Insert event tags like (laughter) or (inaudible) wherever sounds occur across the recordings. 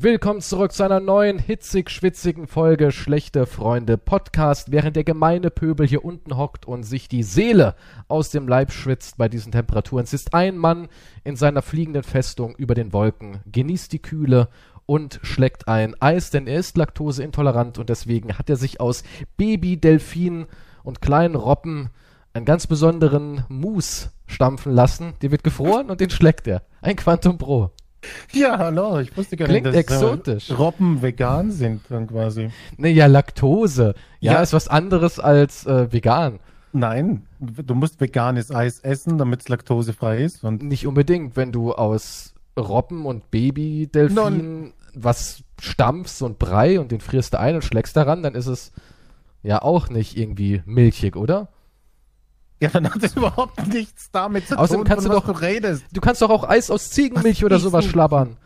Willkommen zurück zu einer neuen hitzig-schwitzigen Folge Schlechte Freunde Podcast, während der gemeine Pöbel hier unten hockt und sich die Seele aus dem Leib schwitzt bei diesen Temperaturen. Es ist ein Mann in seiner fliegenden Festung über den Wolken, genießt die Kühle und schlägt ein Eis, denn er ist laktoseintolerant und deswegen hat er sich aus Baby-Delfinen und kleinen Robben einen ganz besonderen Mousse stampfen lassen. Der wird gefroren und den schlägt er. Ein Quantum Pro. Ja, hallo, ich wusste gar Klingt nicht, dass exotisch. Robben vegan sind dann quasi. Naja, Laktose. Ja, Ja. ist was anderes als äh, vegan. Nein, du musst veganes Eis essen, damit es laktosefrei ist. Und Nicht unbedingt, wenn du aus Robben und Babydelfinen was stampfst und Brei und den frierst du ein und schlägst daran, dann ist es ja auch nicht irgendwie milchig, oder? Ja, dann hat es (laughs) überhaupt nichts damit zu Außerdem tun, kannst du doch- du redest. Du kannst doch auch Eis aus Ziegenmilch Was oder sowas denn- schlabbern.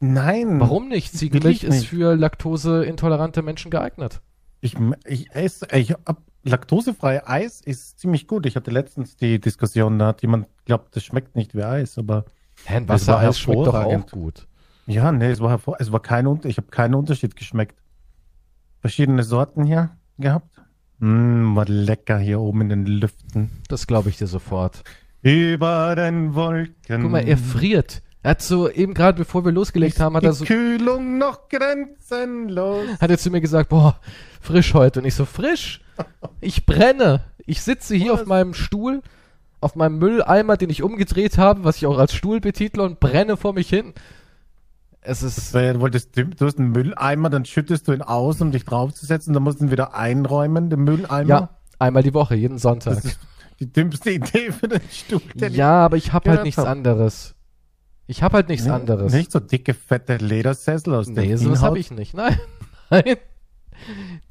Nein. Warum nicht? Ziegenmilch ist nicht. für laktoseintolerante Menschen geeignet. Ich, ich esse, ich hab, laktosefreie Eis ist ziemlich gut. Ich hatte letztens die Diskussion, da hat jemand glaubt, das schmeckt nicht wie Eis, aber Hä, Wassereis schmeckt doch auch gut. ja, nee, es war hervor, es war kein Unter, ich habe keinen Unterschied geschmeckt. Verschiedene Sorten hier gehabt. Mm, war lecker hier oben in den Lüften. Das glaube ich dir sofort. Über den Wolken. Guck mal, er friert. Er hat so, eben gerade bevor wir losgelegt haben, hat er so, Kühlung noch grenzenlos. hat er zu mir gesagt, boah, frisch heute. Und ich so, frisch? Ich brenne. Ich sitze hier Was? auf meinem Stuhl, auf meinem Mülleimer, den ich umgedreht habe, was ich auch als Stuhl betitle und brenne vor mich hin. Es ist, Weil Du, wolltest, du hast einen Mülleimer, dann schüttest du ihn aus, um dich draufzusetzen, dann musst du ihn wieder einräumen, den Mülleimer. ja, einmal die Woche, jeden Sonntag. Das ist die dümmste Idee für den Stuhl. Ja, aber ich habe halt nichts hab. anderes. Ich habe halt nichts Nee, anderes. Nicht so dicke, fette Ledersessel aus Nee, sowas habe ich nicht. Nein. (laughs) Nein.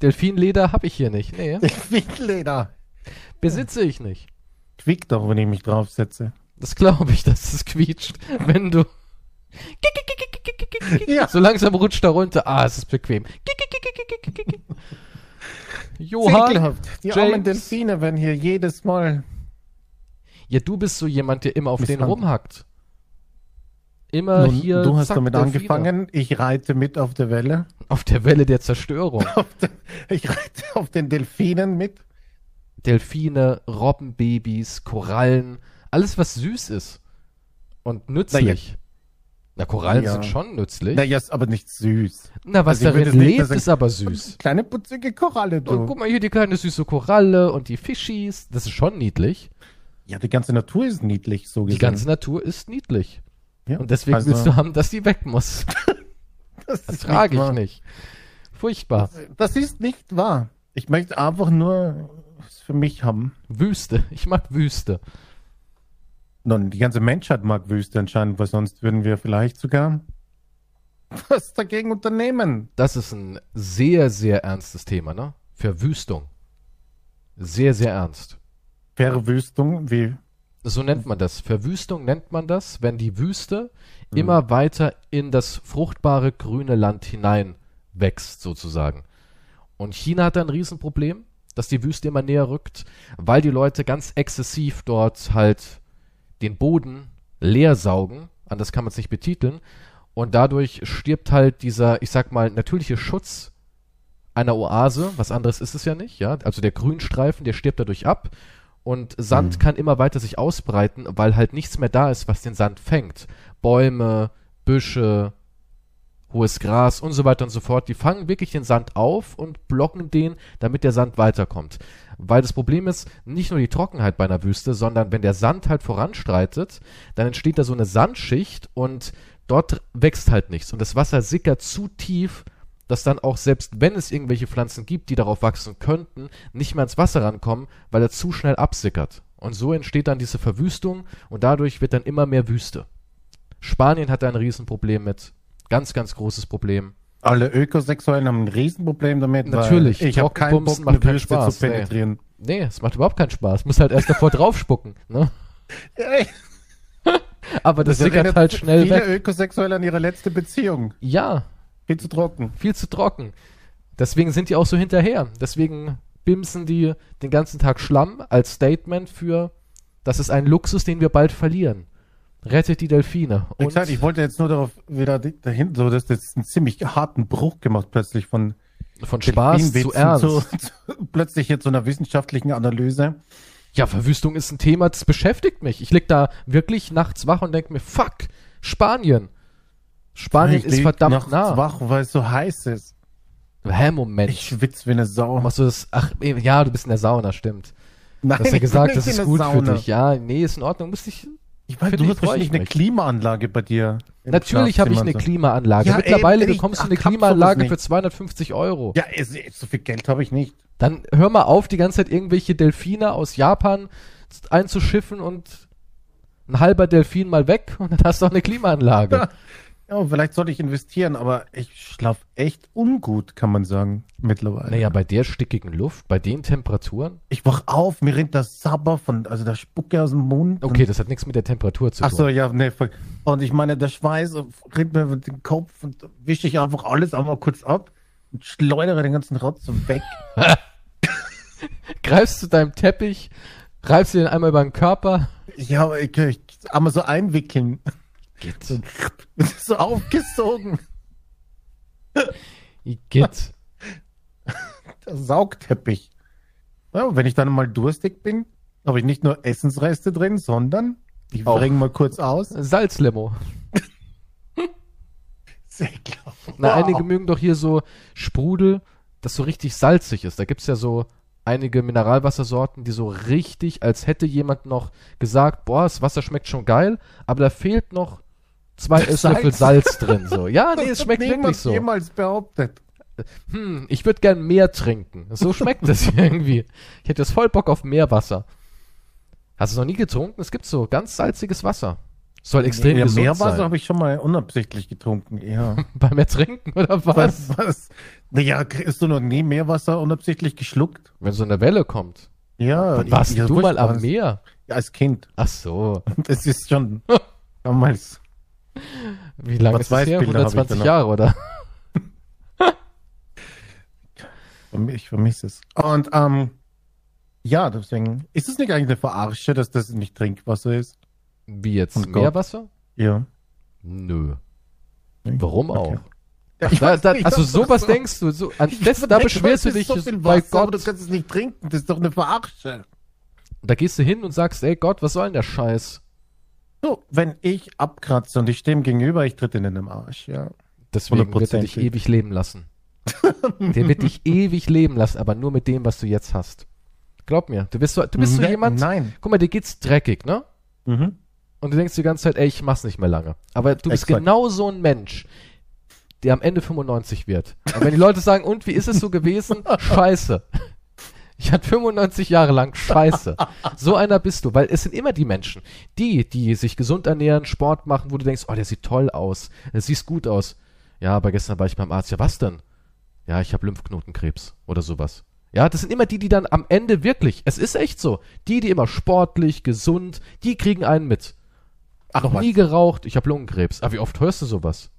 Delfinleder habe ich hier nicht. Nee, Delfinleder. besitze ich nicht. Quick doch, wenn ich mich draufsetze. Das glaube ich, dass es quietscht, wenn du. Ja. So langsam rutscht er runter. Ah, es ist bequem. Johann. Die James. armen Delfine werden hier jedes Mal. Ja, du bist so jemand, der immer auf den Misshandelt. rumhackt. Immer Nun, hier. du hast damit Delfine. angefangen, ich reite mit auf der Welle. Auf der Welle der Zerstörung. Ich reite auf den Delfinen mit. Delfine, Robbenbabys, Korallen, alles was süß ist und nützlich. Na, Korallen Ja. sind schon nützlich. Naja, ist aber nicht süß. Na, was Also darin lebt, ist aber süß. (laughs) Kleine putzige Koralle, Und du. guck mal hier die kleine süße Koralle und die Fischis. Das ist schon niedlich. Ja, die ganze Natur ist niedlich, so Die gesehen. ganze Natur ist niedlich. ja. Und deswegen also, willst du haben, dass die weg muss. (laughs) Das Das ist frage ich nicht. Furchtbar. Das ist nicht wahr. Ich möchte einfach nur es für mich haben. Wüste. Ich mag Wüste. Nun, die ganze Menschheit mag Wüste anscheinend, weil sonst würden wir vielleicht sogar (laughs) was dagegen unternehmen. Das ist ein sehr, sehr ernstes Thema, ne? Verwüstung. Sehr, sehr ernst. Verwüstung, wie So nennt man das. Verwüstung nennt man das, wenn die Wüste Hm. immer weiter in das fruchtbare grüne Land hinein wächst, sozusagen. Und China hat da ein Riesenproblem, dass die Wüste immer näher rückt, weil die Leute ganz exzessiv dort halt den Boden leer saugen. Anders kann man es nicht betiteln. Und dadurch stirbt halt dieser, ich sag mal, natürliche Schutz einer Oase. Was anderes ist es ja nicht, ja. Also der Grünstreifen, der stirbt dadurch ab. Und Sand Mhm. kann immer weiter sich ausbreiten, weil halt nichts mehr da ist, was den Sand fängt. Bäume, Büsche, hohes Gras und so weiter und so fort, die fangen wirklich den Sand auf und blocken den, damit der Sand weiterkommt. Weil das Problem ist, nicht nur die Trockenheit bei einer Wüste, sondern wenn der Sand halt voranstreitet, dann entsteht da so eine Sandschicht und dort wächst halt nichts. Und das Wasser sickert zu tief, dass dann auch selbst wenn es irgendwelche Pflanzen gibt, die darauf wachsen könnten, nicht mehr ins Wasser rankommen, weil er zu schnell absickert. Und so entsteht dann diese Verwüstung und dadurch wird dann immer mehr Wüste. Spanien hat da ein Riesenproblem mit. Ganz, ganz großes Problem. Alle Ökosexuellen haben ein Riesenproblem damit. Natürlich, weil ich habe keinen Bock, eine Spaß, zu nee. penetrieren. Nee, es macht überhaupt keinen Spaß. Muss halt erst davor (laughs) draufspucken. Ne? (laughs) Aber das, sickert erinnert halt schnell viele weg. Ökosexuelle an ihre letzte Beziehung. Ja, Viel zu trocken. viel zu trocken. Deswegen sind die auch so hinterher. Deswegen bimsen die den ganzen Tag Schlamm als Statement für, das ist ein Luxus, den wir bald verlieren. Rettet die Delfine. Und gesagt, ich wollte jetzt nur darauf wieder di- dahin, so dass das einen ziemlich harten Bruch gemacht plötzlich von von Spaß zu ernst. zu, (laughs) zu, plötzlich jetzt zu einer wissenschaftlichen Analyse. Ja, Verwüstung ist ein Thema, das beschäftigt mich. Ich lig da wirklich nachts wach und denke mir, fuck, Spanien. Spanien Ich ist lieg verdammt nachts nah. wach, weil es so heiß ist. Hä, Moment. Ich schwitze wie eine Sau. Machst du das? Ach, ja, du bist in der Sauna, stimmt. Nein, Du hast ja ich gesagt, das ist gut Sauna. für dich. Ja, nee, ist in Ordnung. Musst dich, Ich Für du hast wahrscheinlich ich eine. Klimaanlage bei dir. natürlich habe ich eine so. Klimaanlage. Ja, Mittlerweile ich- bekommst du eine Klimaanlage für 250 Euro. Ja, so viel Geld habe ich nicht. Dann hör mal auf, die ganze Zeit irgendwelche Delfine aus Japan einzuschiffen und ein halber Delfin mal weg und dann hast du auch eine Klimaanlage. (laughs) Ja, vielleicht sollte ich investieren, aber ich schlaf echt ungut, kann man sagen, mittlerweile. Naja, bei der stickigen Luft, bei den Temperaturen. Ich wach auf, mir rinnt das Sabber von, also der Spucke aus dem Mund. Okay, das hat nichts mit der Temperatur zu Ach tun. so, ja, nee. voll. Und ich meine, der Schweiß rinnt mir über den Kopf und wische ich einfach alles einmal kurz ab und schleudere den ganzen Rotz weg. (laughs) Greifst zu deinem Teppich, reibst du den einmal über den Körper. Ja, aber ich, ich einmal so einwickeln. Geht. So, (laughs) so aufgesogen. (laughs) Geht. (laughs) Der Saugteppich. Ja, und wenn ich dann mal durstig bin, habe ich nicht nur Essensreste drin, sondern ich bringe mal kurz aus. Salzlimo. Sehr klar. Na, einige mögen doch hier so Sprudel, das so richtig salzig ist. Da gibt's ja so einige Mineralwassersorten, die so richtig, als hätte jemand noch gesagt, boah, das Wasser schmeckt schon geil, aber da fehlt noch zwei. Esslöffel Salz drin. So. Ja, (laughs) nee, Das es schmeckt wirklich so. jemals behauptet. Hm, ich würde gern mehr trinken. So schmeckt das (laughs) irgendwie. Ich hätte jetzt voll Bock auf Meerwasser. Hast du es noch nie getrunken? Es gibt so ganz salziges Wasser. Soll extrem ja, gesund Meerwasser sein. habe ich schon mal unabsichtlich getrunken. Ja. (laughs) Beim Ertrinken oder was? was? Was? Naja, hast du noch nie Meerwasser unabsichtlich geschluckt? Wenn so eine Welle kommt. Ja. Wann warst ja, du mal am. Meer? Ja, als Kind. Ach so. Das ist schon damals. (laughs) Wie lange ist das her? Schwarz-Weiß-Bilder hab ich 120 da noch. Jahre, oder? (laughs) Ich vermisse es. Und ähm, ja, deswegen. Ist es nicht eigentlich eine Verarsche, dass das nicht Trinkwasser ist? Wie jetzt? Und Gott. Meerwasser? Ja. Nö. Warum Okay. auch? Ja, da, da, nicht, also sowas so- denkst du, so, an das, da beschwerst du dich so viel bei Wasser, aber Gott. du kannst es nicht trinken. Das ist doch eine Verarsche. Da gehst du hin und sagst, ey Gott, was soll denn der Scheiß? So, wenn ich abkratze und ich stehe ihm gegenüber, ich tritt ihn in den Arsch, ja. Deswegen wird er dich ewig leben lassen. Der wird dich ewig leben lassen, aber nur mit dem, was du jetzt hast. Glaub mir, du bist so, du bist so Ne- jemand, Nein. guck mal, dir geht's dreckig, ne? Mhm. Und du denkst die ganze Zeit, ey, ich mach's nicht mehr lange. Aber du bist Exakt. genau so ein Mensch, der am Ende 95 wird. Und wenn die Leute sagen, und wie ist es so gewesen? (laughs) Scheiße. Ich hatte 95 Jahre lang Scheiße. So einer bist du, weil es sind immer die Menschen, die, die sich gesund ernähren, Sport machen, wo du denkst, oh, der sieht toll aus, der sieht gut aus. Ja, aber gestern war ich beim Arzt. Ja, was denn? Ja, ich habe Lymphknotenkrebs oder sowas. Ja, das sind immer die, die dann am Ende wirklich, es ist echt so, die, die immer sportlich, gesund, die kriegen einen mit. Ach, Noch was? nie geraucht, ich habe Lungenkrebs. Aber wie oft hörst du sowas?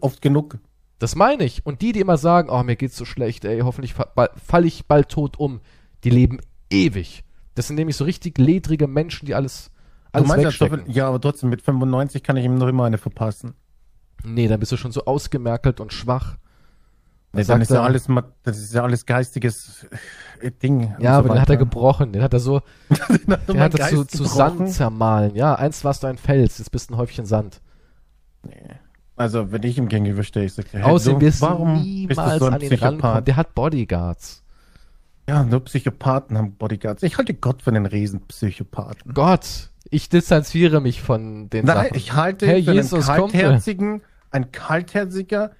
Oft genug. Das meine ich. Und die, die immer sagen, oh, mir geht's so schlecht, ey, hoffentlich fa falle ich bald tot um, die leben ewig. Das sind nämlich so richtig ledrige Menschen, die alles, Du alles meinst ja, wegstecken. Ja, aber trotzdem, mit 95 kann ich ihm noch immer eine verpassen. Nee, dann bist du schon so ausgemerkelt und schwach. Nee, dann ist ja er- alles, ma- das ist ja alles geistiges äh, Ding. Ja, so aber den hat er gebrochen. Den hat er so, Den (laughs) hat, den hat er zu, zu. Sand zermahlen. Ja, einst warst du ein Fels, jetzt bist du ein Häufchen Sand. Also, wenn ich ihm gegenüberstehe, ich sage, hey, Außerdem du, wirst du warum bist du niemals so ein an ihn rankommen. Psychopath? Der hat Bodyguards. Ja, nur Psychopathen haben Bodyguards. Ich halte Gott für einen Riesenpsychopathen. Gott, ich distanziere mich von den Nein, Sachen. ich halte Herr ihn für einen Jesus, kommt kaltherzigen, ein kaltherziger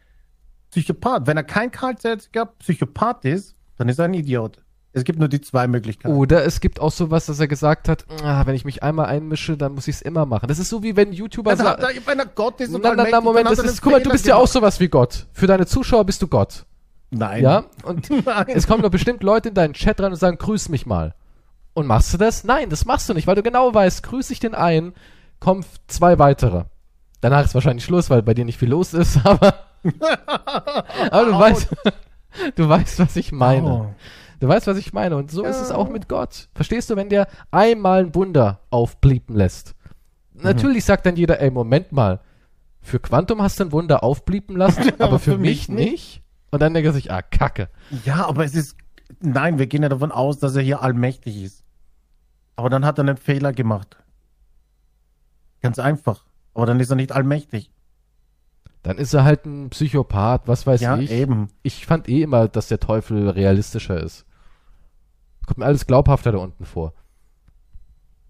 Psychopath. Wenn er kein kaltherziger Psychopath ist, dann ist er ein Idiot. Es gibt nur die zwei Möglichkeiten. Oder es gibt auch sowas, dass er gesagt hat, ah, wenn ich mich einmal einmische, dann muss ich es immer machen. Das ist so wie wenn YouTuber sagen. wenn er Gott ist und nein, allmächtig, nein, Moment, das ist, einen guck mal, du bist ja auch gemacht. sowas wie Gott. Für deine Zuschauer bist du Gott. Nein. Ja? Und (laughs) Nein. es kommen doch bestimmt Leute in deinen Chat rein und sagen, grüß mich mal. Und machst du das? Nein, das machst du nicht, weil du genau weißt, grüß ich den einen, kommen zwei weitere. Danach ist wahrscheinlich Schluss, weil bei dir nicht viel los ist, (laughs) aber, aber du weißt, (laughs) du weißt, was ich meine. Oh. Du weißt, was ich meine. Und so ist Ja. es auch mit Gott. Verstehst du, wenn der einmal ein Wunder aufbliepen lässt, Natürlich sagt dann jeder, ey, Moment mal, für Quantum hast du ein Wunder aufblieben lassen, aber, für, mich nicht. Und dann denkt er sich, ah, Kacke. Ja, aber es ist. Nein, wir gehen ja davon aus, dass er hier allmächtig ist. Aber dann hat er einen Fehler gemacht. Ganz einfach. Aber dann ist er nicht allmächtig. Dann ist er halt ein Psychopath, was weiß Ja, ich. eben. Ich fand eh immer, dass der Teufel realistischer ist. Kommt mir alles glaubhafter da unten vor.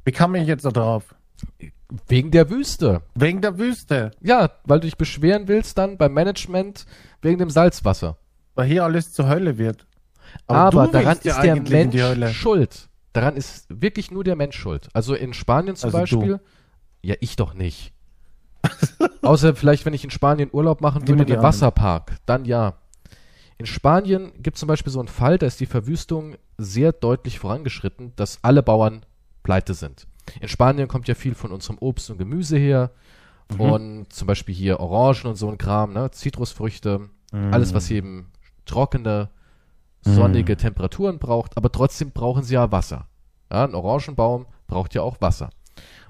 Wie kam ich jetzt da drauf? Wegen der Wüste. Wegen der Wüste. Ja, weil du dich beschweren willst dann beim Management wegen dem Salzwasser. Weil hier alles zur Hölle wird. Aber, du daran ist der. Mensch schuld. Daran ist wirklich nur der Mensch schuld. Also in Spanien zum Also du. Beispiel. Ja, ich doch nicht. (laughs) Außer vielleicht, wenn ich in Spanien Urlaub machen würde, in anderen. Wasserpark. Dann ja. In Spanien gibt es zum Beispiel so einen Fall, da ist die Verwüstung sehr deutlich vorangeschritten, dass alle Bauern pleite sind. In Spanien kommt ja viel von unserem Obst und Gemüse her. Mhm. Und zum Beispiel hier Orangen und so ein Kram, ne? Zitrusfrüchte, Mhm. alles, was eben trockene, sonnige Temperaturen braucht, aber trotzdem brauchen sie ja Wasser. Ja, ein Orangenbaum braucht ja auch Wasser.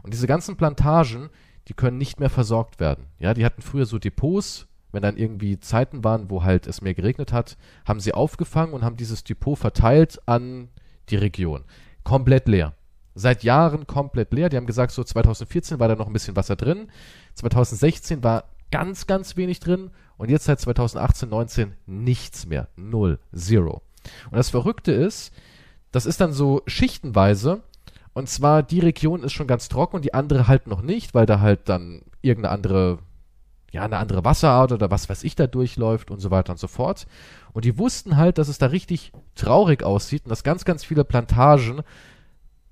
Und diese ganzen Plantagen, die können nicht mehr versorgt werden. Ja, die hatten früher so Depots, wenn dann irgendwie Zeiten waren, wo halt es mehr geregnet hat, haben sie aufgefangen und haben dieses Depot verteilt an die Region. Komplett leer. Seit Jahren komplett leer. Die haben gesagt, so 2014 war da noch ein bisschen Wasser drin. 2016 war ganz, ganz wenig drin. Und jetzt seit 2018, 19 nichts mehr. Null. Zero. Und das Verrückte ist, das ist dann so schichtenweise. Und zwar die Region ist schon ganz trocken und die andere halt noch nicht, weil da halt dann irgendeine andere, ja, eine andere Wasserart oder was weiß ich da durchläuft und so weiter und so fort. Und die wussten halt, dass es da richtig traurig aussieht und dass ganz, ganz viele Plantagen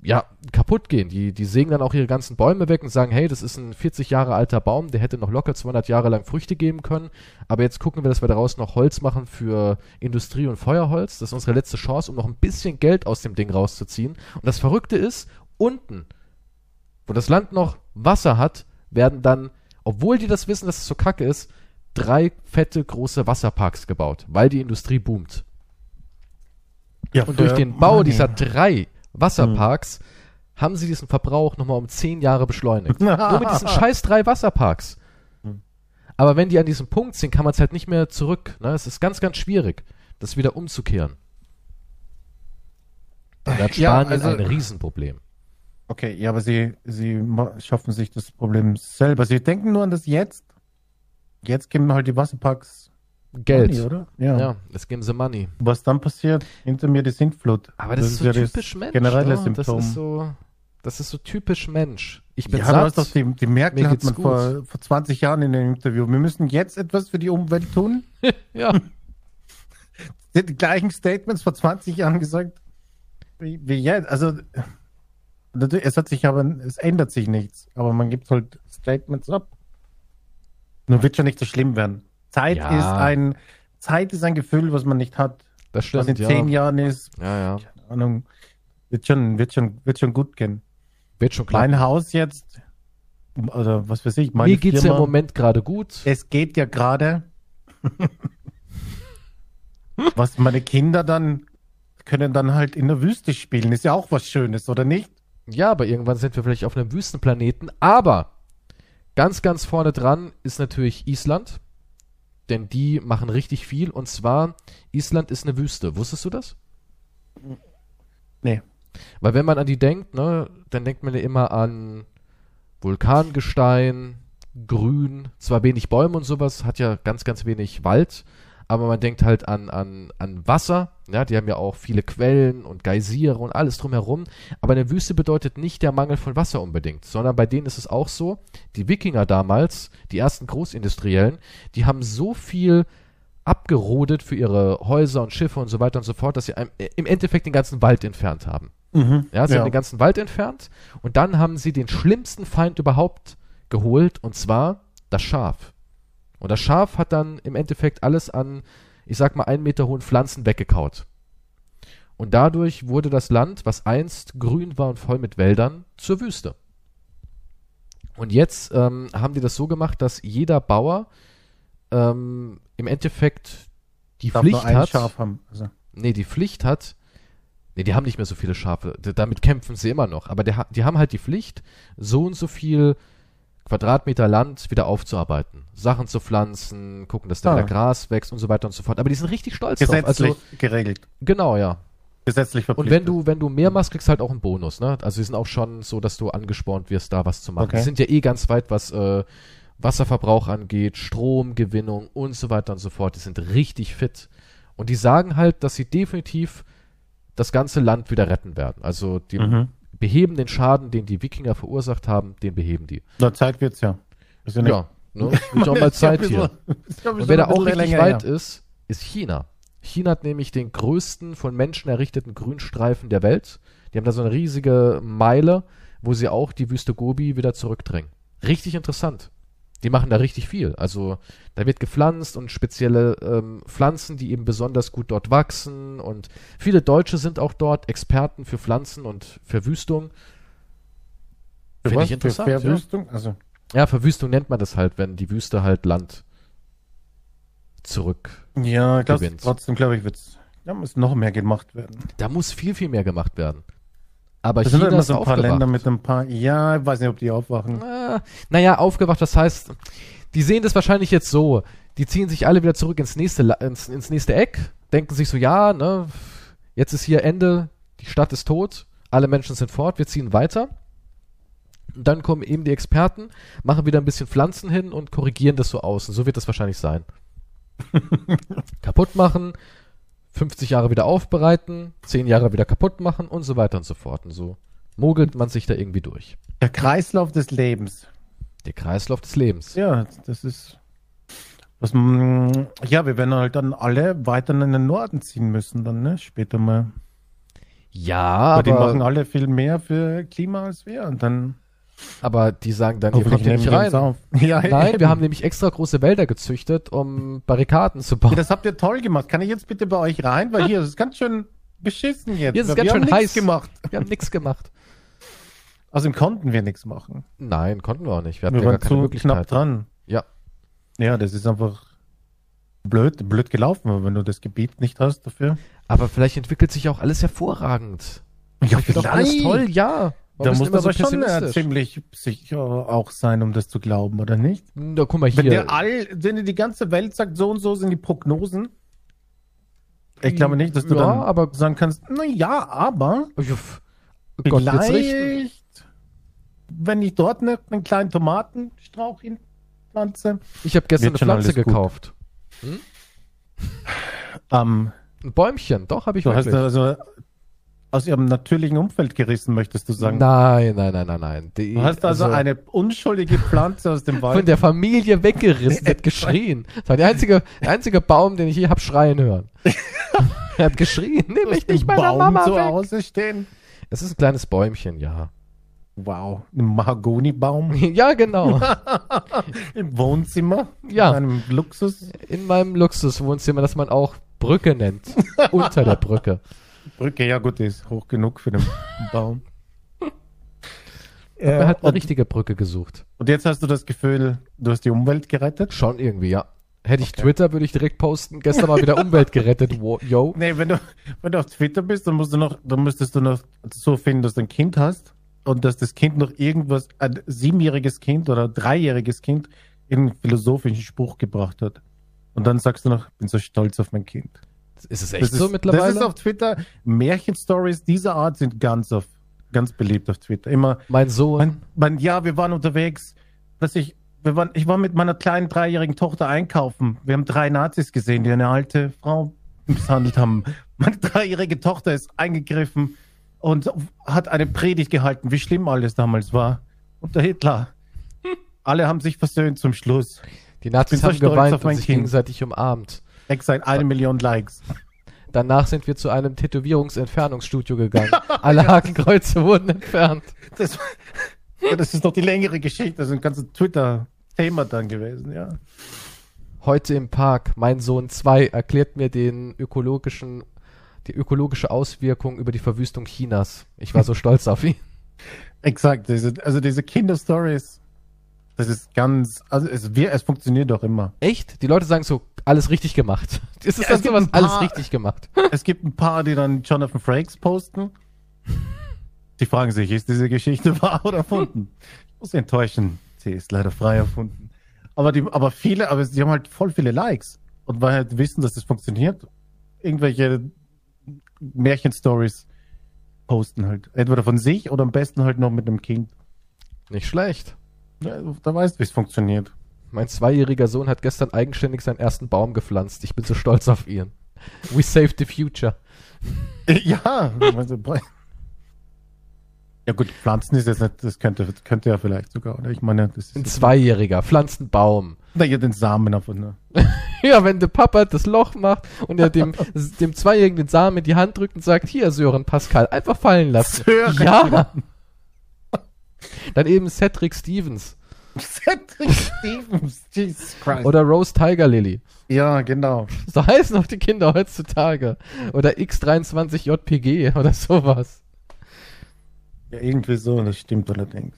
ja, kaputt gehen. Die, die sägen dann auch ihre ganzen Bäume weg und sagen, hey, das ist ein 40 Jahre alter Baum, der hätte noch locker 200 Jahre lang Früchte geben können. Aber jetzt gucken wir, dass wir daraus noch Holz machen für Industrie- und Feuerholz. Das ist unsere letzte Chance, um noch ein bisschen Geld aus dem Ding rauszuziehen. Und das Verrückte ist, unten, wo das Land noch Wasser hat, werden dann, obwohl die das wissen, dass es so kacke ist, drei fette große Wasserparks gebaut, weil die Industrie boomt. Ja, Und durch den Bau Mann, dieser drei Wasserparks haben sie diesen Verbrauch nochmal um zehn Jahre beschleunigt. (laughs) Nur mit diesen scheiß drei Wasserparks. Hm. Aber wenn die an diesem Punkt sind, kann man es halt nicht mehr zurück. Ne? Es ist ganz, ganz schwierig, das wieder umzukehren. Da hat Ja, Spanien also- ein Riesenproblem. Okay, ja, aber sie, sie schaffen sich das Problem selber. Sie denken nur an das Jetzt. Jetzt geben halt die Wasserparks Geld. Money, oder? Ja. Ja, das geben sie Money. Was dann passiert? Hinter mir die Sintflut. Aber das, ist so ja das typisch Mensch. Generelle ne? Das Symptom. ist so, das ist so typisch Mensch. Ich bin ja, du hast satt. doch die, die Merkel hat man vor, vor 20 Jahren in einem Interview. Wir müssen jetzt etwas für die Umwelt tun. (laughs) ja. Hat die gleichen Statements vor 20 Jahren gesagt. Wie, wie jetzt. Also, natürlich, es hat sich aber, es ändert sich nichts. Aber man gibt halt Statements ab. Nur wird schon nicht so schlimm werden. Zeit Ja. ist ein, Zeit ist ein Gefühl, was man nicht hat. Das Was in stimmt, ja. zehn Jahren ist, Ja, ja. keine Ahnung, wird schon, wird schon, wird schon gut gehen. Wird schon klar. Mein Haus jetzt, oder was weiß ich, meine Mir geht's ja Firma, im Moment gerade gut. es geht ja gerade. (laughs) was meine Kinder dann können dann halt in der Wüste spielen, ist ja auch was Schönes, oder nicht? Ja, aber irgendwann sind wir vielleicht auf einem Wüstenplaneten. Aber ganz, ganz vorne dran ist natürlich Island. Denn die machen richtig viel. Und zwar, Island ist eine Wüste. Wusstest du das? Nee. Weil wenn man an die denkt, ne, dann denkt man ja immer an Vulkangestein, Grün, zwar wenig Bäume und sowas, hat ja ganz, ganz wenig Wald, aber man denkt halt an, an, an Wasser, ja, die haben ja auch viele Quellen und Geysire und alles drumherum, aber eine Wüste bedeutet nicht der Mangel von Wasser unbedingt, sondern bei denen ist es auch so, die Wikinger damals, die ersten Großindustriellen, die haben so viel abgerodet für ihre Häuser und Schiffe und so weiter und so fort, dass sie einem, im Endeffekt den ganzen Wald entfernt haben. Mhm. Ja, sie haben den ganzen Wald entfernt und dann haben sie den schlimmsten Feind überhaupt geholt und zwar das Schaf. Und das Schaf hat dann im Endeffekt alles an, ich sag mal, einen Meter hohen Pflanzen weggekaut. Und dadurch wurde das Land, was einst grün war und voll mit Wäldern, zur Wüste. Und jetzt ähm, haben die das so gemacht, dass jeder Bauer ähm, im Endeffekt die Darf Pflicht hat. Schaf haben. Also, Nee, die Pflicht hat, Nee, die haben nicht mehr so viele Schafe. D damit kämpfen sie immer noch. Aber der, die haben halt die Pflicht, so und so viel Quadratmeter Land wieder aufzuarbeiten. Sachen zu pflanzen, gucken, dass da Ah. wieder Gras wächst und so weiter und so fort. Aber die sind richtig stolz Gesetzlich drauf. Also, geregelt. genau, ja. Gesetzlich Und verpflichtet. wenn du, wenn du mehr machst, kriegst du halt auch einen Bonus, ne? Also die sind auch schon so, dass du angespornt wirst, da was zu machen. Okay. Die sind ja eh ganz weit, was äh, Wasserverbrauch angeht, Stromgewinnung und so weiter und so fort. Die sind richtig fit. Und die sagen halt, dass sie definitiv das ganze Land wieder retten werden. Also die Mhm. Beheben den Schaden, den die Wikinger verursacht haben, den beheben die. Na, Zeit wird's ja. Ist ja, nicht- Ja, ne? (laughs) Wird auch mal Zeit hier. Und wer da auch richtig weit ist, ist China. China hat nämlich den größten von Menschen errichteten Grünstreifen der Welt. Die haben da so eine riesige Meile, wo sie auch die Wüste Gobi wieder zurückdrängen. Richtig interessant. Die machen da richtig viel. Also da wird gepflanzt und spezielle ähm, Pflanzen, die eben besonders gut dort wachsen. Und viele Deutsche sind auch dort Experten für Pflanzen und Verwüstung. Finde ich interessant. Für ja. Verwüstung? Also, ja, Verwüstung nennt man das halt, wenn die Wüste halt Land zurück ja, glaub, trotzdem glaube ich, wird's, da muss noch mehr gemacht werden. Da muss viel, viel mehr gemacht werden. Aber Das sind China immer ist so ein paar aufgewacht. Länder mit ein paar, ja, ich weiß nicht, ob die aufwachen. Ah, naja, aufgewacht, das heißt, die sehen das wahrscheinlich jetzt so. Die ziehen sich alle wieder zurück ins nächste, ins, ins nächste Eck, denken sich so, ja, ne, jetzt ist hier Ende, die Stadt ist tot, alle Menschen sind fort, wir ziehen weiter. Und dann kommen eben die Experten, machen wieder ein bisschen Pflanzen hin und korrigieren das so aus. Und so wird das wahrscheinlich sein. (laughs) kaputt machen, 50 Jahre wieder aufbereiten, 10 Jahre wieder kaputt machen und so weiter und so fort. Und so mogelt man sich da irgendwie durch. Der Kreislauf des Lebens. Der Kreislauf des Lebens. Ja, das ist. Was, man- ja, wir werden halt dann alle weiter in den Norden ziehen müssen, dann, ne? Später mal. Ja, Aber die machen aber, alle viel mehr für Klima als wir. Und dann aber die sagen dann, hier hoffentlich kommt ihr nicht rein. Ja, Nein, eben. wir haben nämlich extra große Wälder gezüchtet, um Barrikaden zu bauen. Das habt ihr toll gemacht. Kann ich jetzt bitte bei euch rein? Weil hier, das ist ganz schön beschissen jetzt. Hier ist es wir ganz haben schön nichts heiß. gemacht. Wir haben nichts gemacht. Außerdem konnten wir nichts machen. Nein, konnten wir auch nicht. Wir hatten Wir ja waren zu knapp dran. Ja. Ja, das ist einfach blöd, blöd gelaufen, wenn du das Gebiet nicht hast dafür. Aber vielleicht entwickelt sich auch alles hervorragend. Ja, Vielleicht wird auch alles toll, ja. Warum Da muss man aber schon äh, ziemlich sicher auch sein, um das zu glauben, oder nicht? Na, guck mal Wenn hier. der all, wenn dir die ganze Welt sagt, so und so sind die Prognosen. Ich glaube nicht, dass du Ja, dann aber- sagen kannst, na ja, aber Uff. Gott vielleicht, wenn ich dort ne, einen kleinen Tomatenstrauch hinpflanze. Ich habe gestern eine Pflanze gekauft. Ähm, Ein Bäumchen, doch, habe ich du hast wirklich. also aus ihrem natürlichen Umfeld gerissen, möchtest du sagen. Nein, nein, nein, nein, nein. Die, Du hast also, eine unschuldige Pflanze aus dem Wald. von der Familie weggerissen, hat (laughs) geschrien. Das war der einzige, der einzige Baum, den ich je hab schreien hören. (laughs) er hat geschrien, nimm mich nicht meiner Baum Mama zu weg. Hause stehen. Es ist ein kleines Bäumchen, ja. Wow, ein Mahagonibaum (laughs) ja, genau. im Wohnzimmer. Ja. In einem Luxus. In meinem Luxuswohnzimmer, das man auch Brücke nennt. Unter der Brücke. Brücke, ja gut, die ist hoch genug für den Baum. Er Äh, hat eine und, richtige Brücke gesucht. und jetzt hast du das Gefühl, du hast die Umwelt gerettet? Schon irgendwie, ja. Hätte ich Twitter, würde ich direkt posten. Gestern mal wieder Umwelt gerettet, wo, yo. (laughs) Nee, wenn du, wenn du auf Twitter bist, dann musst du noch, dann müsstest du noch so finden, dass du ein Kind hast und dass das Kind noch irgendwas, ein siebenjähriges Kind oder dreijähriges Kind irgendeinen philosophischen Spruch gebracht hat. Und dann sagst du noch, bin so stolz auf mein Kind. Ist es echt Das so ist, mittlerweile? Das ist auf Twitter. Märchenstories dieser Art sind ganz auf, ganz beliebt auf Twitter. Immer, mein Sohn. mein, mein, ja, wir waren unterwegs, dass ich, wir waren, ich war mit meiner kleinen dreijährigen Tochter einkaufen. Wir haben drei Nazis gesehen, die eine alte Frau misshandelt haben. Meine dreijährige Tochter ist eingegriffen und hat eine Predigt gehalten, wie schlimm alles damals war. Unter Hitler. (laughs) Alle haben sich versöhnt zum Schluss. die Nazis haben geweint und sich Kind. gegenseitig umarmt. Exakt eine Million Likes. Danach sind wir zu einem Tätowierungsentfernungsstudio gegangen. (laughs) Alle Hakenkreuze wurden entfernt. Das, (laughs) das ist doch die längere Geschichte. Das ist ein ganzes Twitter-Thema dann gewesen, ja. Heute im Park, mein Sohn 2 erklärt mir den ökologischen, die ökologische Auswirkung über die Verwüstung Chinas. Ich war so (laughs) stolz auf ihn. Exakt. Diese, also diese Kinderstories, das ist ganz, also es, wir, es funktioniert doch immer. Echt? Die Leute sagen so, alles richtig gemacht. (laughs) Ist es Ja, dann sowas ein paar- alles richtig gemacht? (laughs) Es gibt ein paar, die dann Jonathan Frakes posten. Die fragen sich, ist diese Geschichte (laughs) wahr oder erfunden? Ich muss Sie enttäuschen, sie ist leider frei erfunden. Aber, die, aber viele, aber sie haben halt voll viele Likes. Und weil halt wissen, dass das funktioniert, irgendwelche Märchenstories posten halt. Entweder von sich oder am besten halt noch mit einem Kind. Nicht schlecht. Ja, da weißt du, wie es funktioniert. Mein zweijähriger Sohn hat gestern eigenständig seinen ersten Baum gepflanzt. Ich bin so stolz auf ihn. We saved the future. (laughs) Ja, ja gut, Pflanzen ist jetzt nicht, das könnte, das könnte ja vielleicht sogar, oder? Ich meine, das ist Ein Zweijähriger pflanzt einen Baum. Na, ja, den Samen davon. Ne? (laughs) Ja, wenn der Papa das Loch macht und er dem, (laughs) dem Zweijährigen den Samen in die Hand drückt und sagt, hier, Sören Pascal, einfach fallen lassen. Sören. Ja. Dann eben Cedric Stevens Cedric Stevens, (laughs) Jesus Christ. oder Rose Tiger Lily. ja, genau. So heißen auch die Kinder heutzutage. Oder X23JPG (laughs) oder sowas. Ja, irgendwie so, das stimmt allerdings.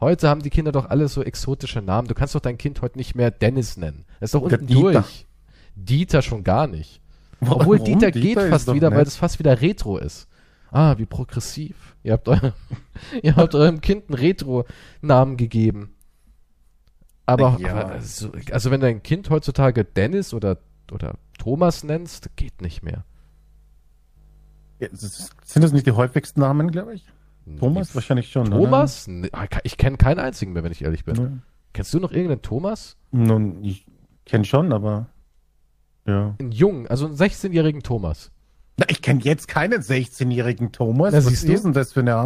Heute haben die Kinder doch alle so exotische Namen. Du kannst doch dein Kind heute nicht mehr Dennis nennen. Das ist doch unten Dieter. durch. Dieter schon gar nicht. Obwohl Warum? Dieter, geht ist fast wieder, weil nett. das fast wieder Retro ist. Ah, wie progressiv. Ihr habt, eu (laughs) ihr habt eurem Kind einen Retro-Namen gegeben. Aber, Ja. aber also, also wenn dein Kind heutzutage Dennis oder, oder Thomas nennst, geht nicht mehr. Ja, das ist, sind das nicht die häufigsten Namen, glaube ich? Thomas Die- wahrscheinlich schon. Thomas? Ah, Ich kenne keinen einzigen mehr, wenn ich ehrlich bin. Oder? Kennst du noch irgendeinen Thomas? Nun, ich kenne schon, aber ja. Einen jungen, also einen 16-jährigen Thomas. Na, ich kenne jetzt keinen 16-jährigen Thomas. Na, Was ist denn das für eine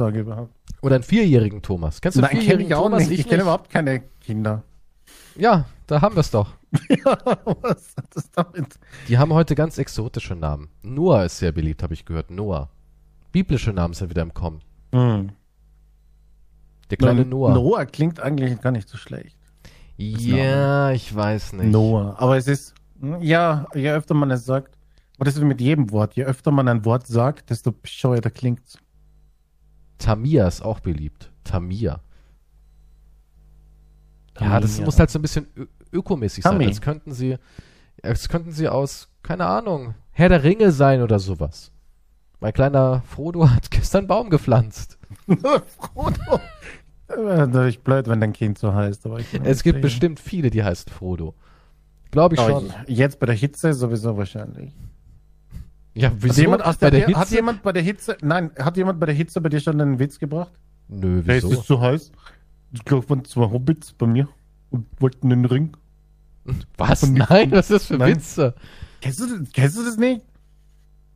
Ansage überhaupt? Oder einen vierjährigen Thomas. Kennst du einen Nein, vierjährigen ich auch Thomas? nicht. Ich, kenne überhaupt keine Kinder. Ja, da haben wir es doch. (laughs) ja, was hat das damit? Die haben heute ganz exotische Namen. Noah ist sehr beliebt, habe ich gehört. Noah. Biblische Namen sind wieder im Kommen. Hm. Der kleine Noah. Noah klingt eigentlich gar nicht so schlecht. Ja, ich weiß nicht. Noah. Aber es ist, ja, je öfter man es sagt, aber das ist mit jedem Wort, je öfter man ein Wort sagt, desto bescheuerter klingt's. Tamir ist auch beliebt. Tamir. Ja, das muss halt so ein bisschen ökomäßig sein. Als könnten sie, als könnten sie aus, keine Ahnung, Herr der Ringe sein oder sowas. Mein kleiner Frodo (laughs) hat gestern Baum gepflanzt. (laughs) Frodo. Äh, Natürlich blöd, wenn dein Kind so heißt. Aber ich Es gibt bestimmt viele, die heißen Frodo. Glaube ich Aber schon. Jetzt bei der Hitze sowieso wahrscheinlich. Ja, Hat wieso? jemand, aus Bei der, der hat Hitze? jemand bei der Hitze, nein, hat jemand bei der Hitze bei dir schon einen Witz gebracht? Nö, Hey, es wieso? ist zu heiß. Ich glaube, waren zwei Hobbits bei mir und wollten einen Ring. Was? Nein, was ist das für Nein. Witze? Kennst du, das- kennst du das nicht?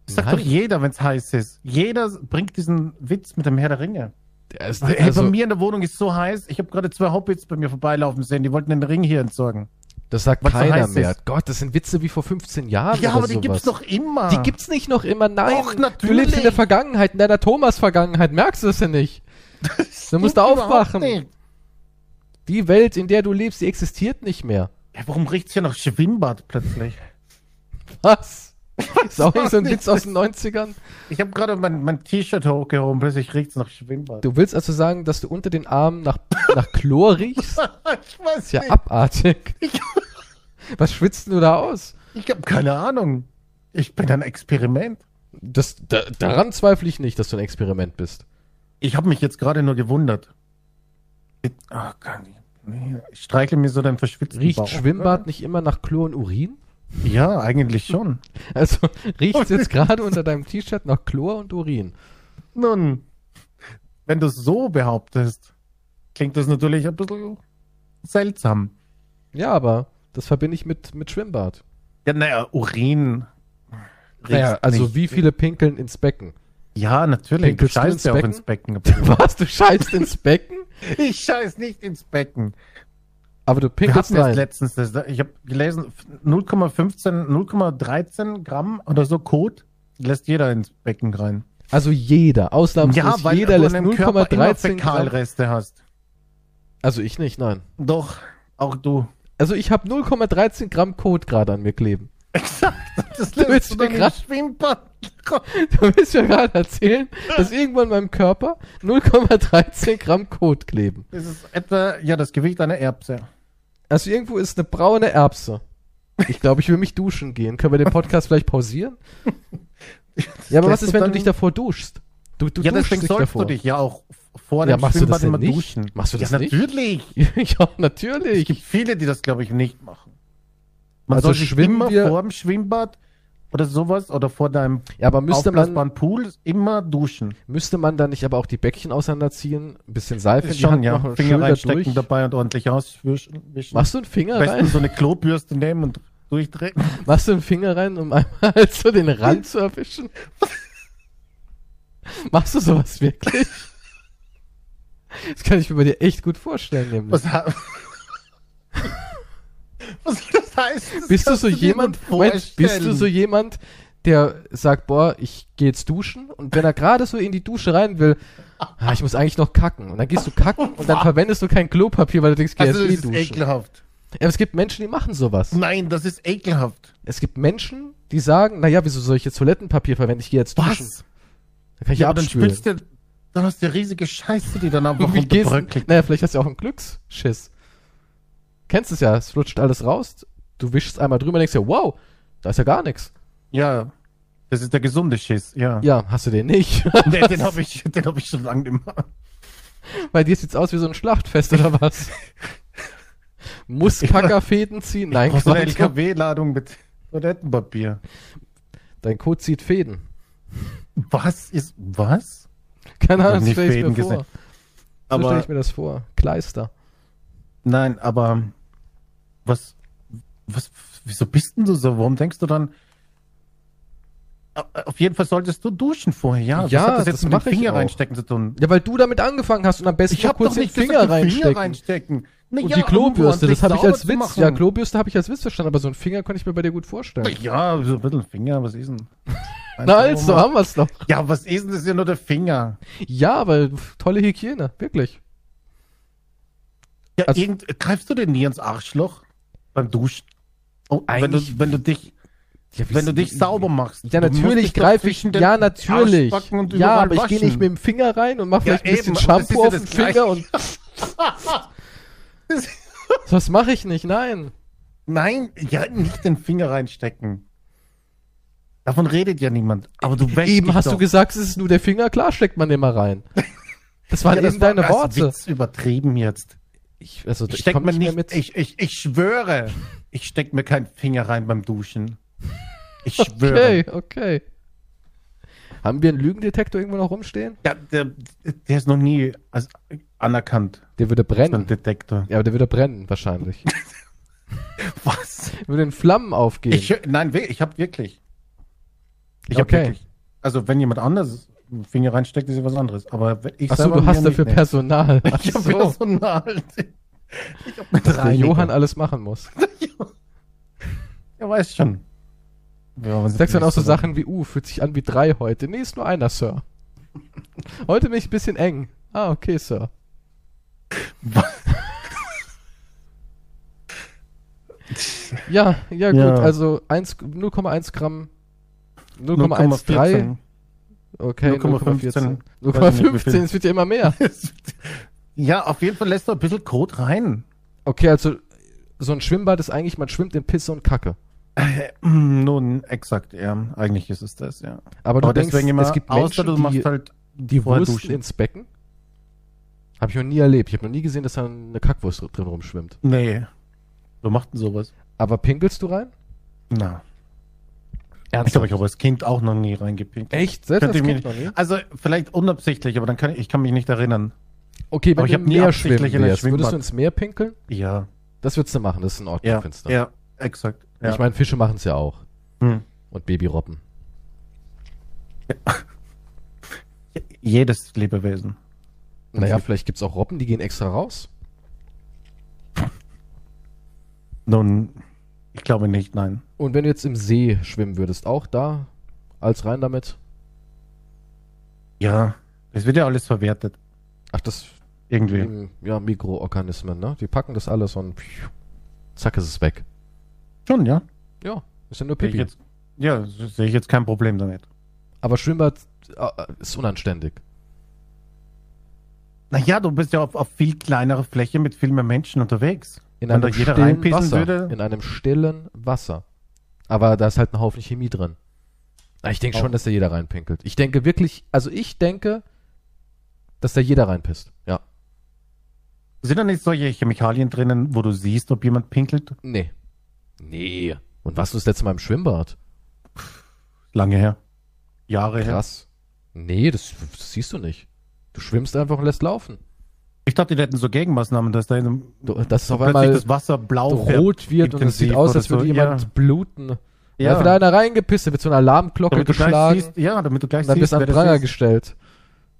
Das sagt Nein. doch jeder, wenn es heiß ist. Jeder bringt diesen Witz mit dem Herr der Ringe. Der ist, Hey, bei also, mir in der Wohnung ist so heiß. Ich habe gerade zwei Hobbits bei mir vorbeilaufen sehen. Die wollten den Ring hier entsorgen. Das sagt was keiner mehr. ist. Gott, das sind Witze wie vor 15 Jahren ja, oder aber die sowas. gibt's doch immer. Die gibt's nicht noch immer, nein. Doch, Du natürlich. lebst in der Vergangenheit, in deiner Thomas-Vergangenheit, merkst du es ja nicht. (laughs) Du musst aufwachen. nicht. Die Welt, in der du lebst, die existiert nicht mehr. Ja, warum riecht's hier nach Schwimmbad plötzlich? Was? (laughs) Ist auch weiß so ein nicht. Witz aus den 90ern? Ich habe gerade mein, mein T-Shirt hochgehoben, plötzlich riecht's nach Schwimmbad. Du willst also sagen, dass du unter den Armen nach, nach Chlor riechst? (laughs) ich weiß Ist ja nicht. abartig. Was schwitzt du da aus? Ich habe keine Ahnung. Ich bin ein Experiment. Das, da, daran zweifle ich nicht, dass du ein Experiment bist. Ich habe mich jetzt gerade nur gewundert. Ich, oh, kann ich, ich streichle mir so den verschwitzten Riecht Bauch. Schwimmbad nicht immer nach Chlor und Urin? Ja, eigentlich schon. (laughs) Also riecht es jetzt (laughs) gerade unter deinem T-Shirt nach Chlor und Urin? Nun, wenn du es so behauptest, klingt das natürlich ein bisschen seltsam. Ja, aber das verbinde ich mit, mit Schwimmbad. Ja, naja, Urin. Naja, also nicht- wie viele pinkeln ins Becken? Ja, natürlich. Du Pinkelst du scheißt ins ja auch Becken? ins Becken. (laughs) Was, du scheißt ins Becken? ich scheiß nicht ins Becken. Aber du Wir pinkelst erst rein. letztens das. Ich habe gelesen, 0,15, 0,13 Gramm oder so Kot lässt jeder ins Becken rein. Also jeder, ausnahmslos jeder lässt in deinem Körper immer 0,13 Gramm. Fäkalreste hast. Also ich nicht, nein. Doch, auch du. Also ich habe 0,13 Gramm Kot gerade an mir kleben. Exakt. Das (laughs) Du willst lässt du mir dann im grad-. (laughs) Du willst mir gerade erzählen, dass irgendwo in meinem Körper 0,13 Gramm Kot kleben. Das ist etwa, ja, das Gewicht einer Erbse. Also irgendwo ist eine braune Erbse. Ich glaube, ich will mich duschen gehen. Können wir den Podcast vielleicht pausieren? (laughs) Ja, aber was ist, wenn du dich davor duschst? Du, du ja, deswegen sollst davor. du dich ja auch vor Ja, dem machst du das Schwimmbad immer nicht? duschen. Machst du das ja, nicht? natürlich. (laughs) ja, Es natürlich. gibt viele, die das, glaube ich, nicht machen. Man Also soll sich immer vor dem Schwimmbad oder sowas oder vor deinem Ja, aber müsste man, Pool immer duschen. müsste man dann nicht aber auch die Bäckchen auseinanderziehen, ein bisschen Seife in die schon, Hand ja. machen Finger reinstecken durch? dabei und ordentlich auswischen. Machst du einen Finger besten rein? so eine Klobürste nehmen und durchdrehen. Machst du einen Finger rein, um einmal (laughs) so den Rand zu erwischen? (laughs) (laughs) Machst du sowas wirklich? Das kann ich mir bei dir echt gut vorstellen, nämlich. Was, Was das heißen? Das Bist du so jemand, Moment, bist du so jemand, der sagt, boah, ich gehe jetzt duschen und wenn er gerade so in die Dusche rein will, ah, ich muss eigentlich noch kacken und dann gehst du kacken und dann verwendest du kein Klopapier, weil du denkst, geh Also, jetzt das eh ist duschen. ekelhaft. Ja, es gibt Menschen, die machen sowas. Nein, das ist ekelhaft. Es gibt Menschen, die sagen, naja, wieso soll ich jetzt Toilettenpapier verwenden? Ich gehe jetzt duschen. Was? Dann kann ich Ja, aber dann spülst du, dann hast du riesige Scheiße, die dann wie gehst runterbröckelt. Naja, vielleicht hast du ja auch einen Glücksschiss. Kennst es ja, es flutscht alles raus, du wischst einmal drüber und denkst dir, wow, da ist ja gar nichts. Ja, das ist der gesunde Schiss, ja. Ja, hast du den nicht. (laughs) Nee, den habe ich, den hab ich schon lange nicht mehr. Bei dir sieht's aus wie so ein Schlachtfest oder was? Muss Kackerfäden ziehen? Nein, Brauchst du eine. LKW-Ladung mit Toilettenpapier. Dein Code zieht Fäden. Was ist, was? Keine Ich hab Ahnung, das stelle ich mir vor. gesehen. So stelle ich mir das vor. Kleister. nein, aber, was, was, wieso bist denn du so? Warum denkst du dann, auf jeden Fall solltest du duschen vorher, ja? Ja, was hat das jetzt das mit dem ich Finger reinstecken zu tun? Ja, weil du damit angefangen hast und am besten Ich habe kurz doch den nicht Finger gesagt, den reinstecken. Finger reinstecken. Na Und ja, die Klobürste, das habe ich als Witz. machen. Ja, Klobürste habe ich als Witz verstanden, aber so ein Finger konnte ich mir bei dir gut vorstellen. Ja, so ein bisschen Finger, was ist denn? (laughs) Na also, haben wir's doch. Ja, was ist denn das ist ja nur der Finger? Ja, aber tolle Hygiene, wirklich. Ja, Also- irgend, greifst du denn nie ins Arschloch beim Duschen? Oh, wenn, du, Eigentlich- wenn du dich, Ja, wenn du dich sauber machst. Ja, natürlich greife ich. Ja, natürlich. Ja, aber ich gehe nicht mit dem Finger rein und mache Ja, vielleicht ein bisschen Shampoo auf den Finger und. (laughs) (laughs) Das mache ich nicht, nein. Nein, ja, nicht den Finger reinstecken. Davon redet ja niemand. Aber du wäschst Eben hast doch. du gesagt, es ist nur der Finger, klar steckt man den mal rein. Das waren ja, das eben deine war als Worte. Witz übertrieben jetzt. Ich, also, Ich ich steck komm mir nicht mit. ich, ich, ich schwöre, ich steck mir keinen Finger rein beim Duschen. Ich (laughs) schwöre. Okay, okay. Haben wir einen Lügendetektor irgendwo noch rumstehen? Ja, der, der ist noch nie als anerkannt, Der würde so ein brennen. Detektor. Ja, aber der würde brennen, wahrscheinlich. (laughs) Was? Würde in Flammen aufgehen. Ich, nein, ich habe wirklich. Ich habe Okay. wirklich. Also, wenn jemand anders Finger reinsteckt, ist ja was anderes. Aber ich Achso, du hast dafür nee. Personal. (laughs) Ach Ich habe so, Personal. (laughs) Ich habe mit dass der. Johann alles machen muss. Er weiß schon. Ja, Sagst dann auch so ist Sachen wie, uh, fühlt sich an wie drei heute. Nee, ist nur einer, Sir. Heute bin ich ein bisschen eng. Ah, okay, Sir. Ja, ja, gut, Ja. also 1 0,1 Gramm, 0,13, 0,14. okay, 0,14. 0,15. Weiß nicht, wie 0,15, viel. es wird ja immer mehr. (laughs) Ja, auf jeden Fall lässt du ein bisschen Kot rein. Okay, also so ein Schwimmbad ist eigentlich, man schwimmt in Pisse und Kacke. Äh, Nun, exakt, ja. Eigentlich ist es das, ja. Aber du Aber denkst, deswegen immer, es gibt Menschen, außer du die, machst halt die Wursten ins Becken. Habe ich noch nie erlebt. Ich habe noch nie gesehen, dass da eine Kackwurst drin rumschwimmt. Nee. Wer macht denn sowas? Aber pinkelst du rein? Na. Ich glaube, ich habe als Kind auch noch nie reingepinkt. Echt? Selbst als ich Kind noch nie? Also, vielleicht unabsichtlich, aber dann kann ich, ich kann mich nicht erinnern. Okay, wenn Aber ich du hab im nie absichtlich in wärst, würdest du ins Meer pinkeln? Ja. Das würdest du machen, das ist in Ordnung, Ja. findest du. Ja, exakt. Ja. Ich meine, Fische machen es ja auch. Hm. Und Babyrobben. (laughs) Jedes Lebewesen. Naja, Okay. vielleicht gibt's auch Robben, die gehen extra raus. Nun, ich glaube nicht, nein. Und wenn du jetzt im See schwimmen würdest, auch da als rein damit? Ja, es wird ja alles verwertet. Ach, das Irgendwie. ähm, ja Mikroorganismen, ne? Die packen das alles und pfiuh, zack ist es weg. Schon, ja. Ja, ist ja nur Pipi. jetzt, ja, sehe ich jetzt kein Problem damit. Aber Schwimmbad äh, ist unanständig. Naja, du bist ja auf, auf viel kleinere Fläche mit viel mehr Menschen unterwegs. In Wenn da einem jeder stillen reinpissen Wasser. würde? In einem stillen Wasser. Aber da ist halt ein Haufen Chemie drin. Na, Ich denke schon, dass da jeder reinpinkelt. Ich denke wirklich, also ich denke, dass da jeder reinpisst. Ja. Sind da nicht solche Chemikalien drinnen, wo du siehst, ob jemand pinkelt? Nee. Nee. Und warst du das letzte Mal im Schwimmbad? Lange her. Jahre her. Krass. Nee, das, das siehst du nicht. Du schwimmst einfach und lässt laufen. Ich dachte, die hätten so Gegenmaßnahmen, dass da es auf einmal das Wasser blau rot wird und es sieht aus, als würde so. jemand Ja. bluten. Da Ja. hat wieder einer reingepisst, da wird so eine Alarmglocke damit geschlagen. siehst, ja, damit du gleich dann siehst, bist du an das Pranger gestellt.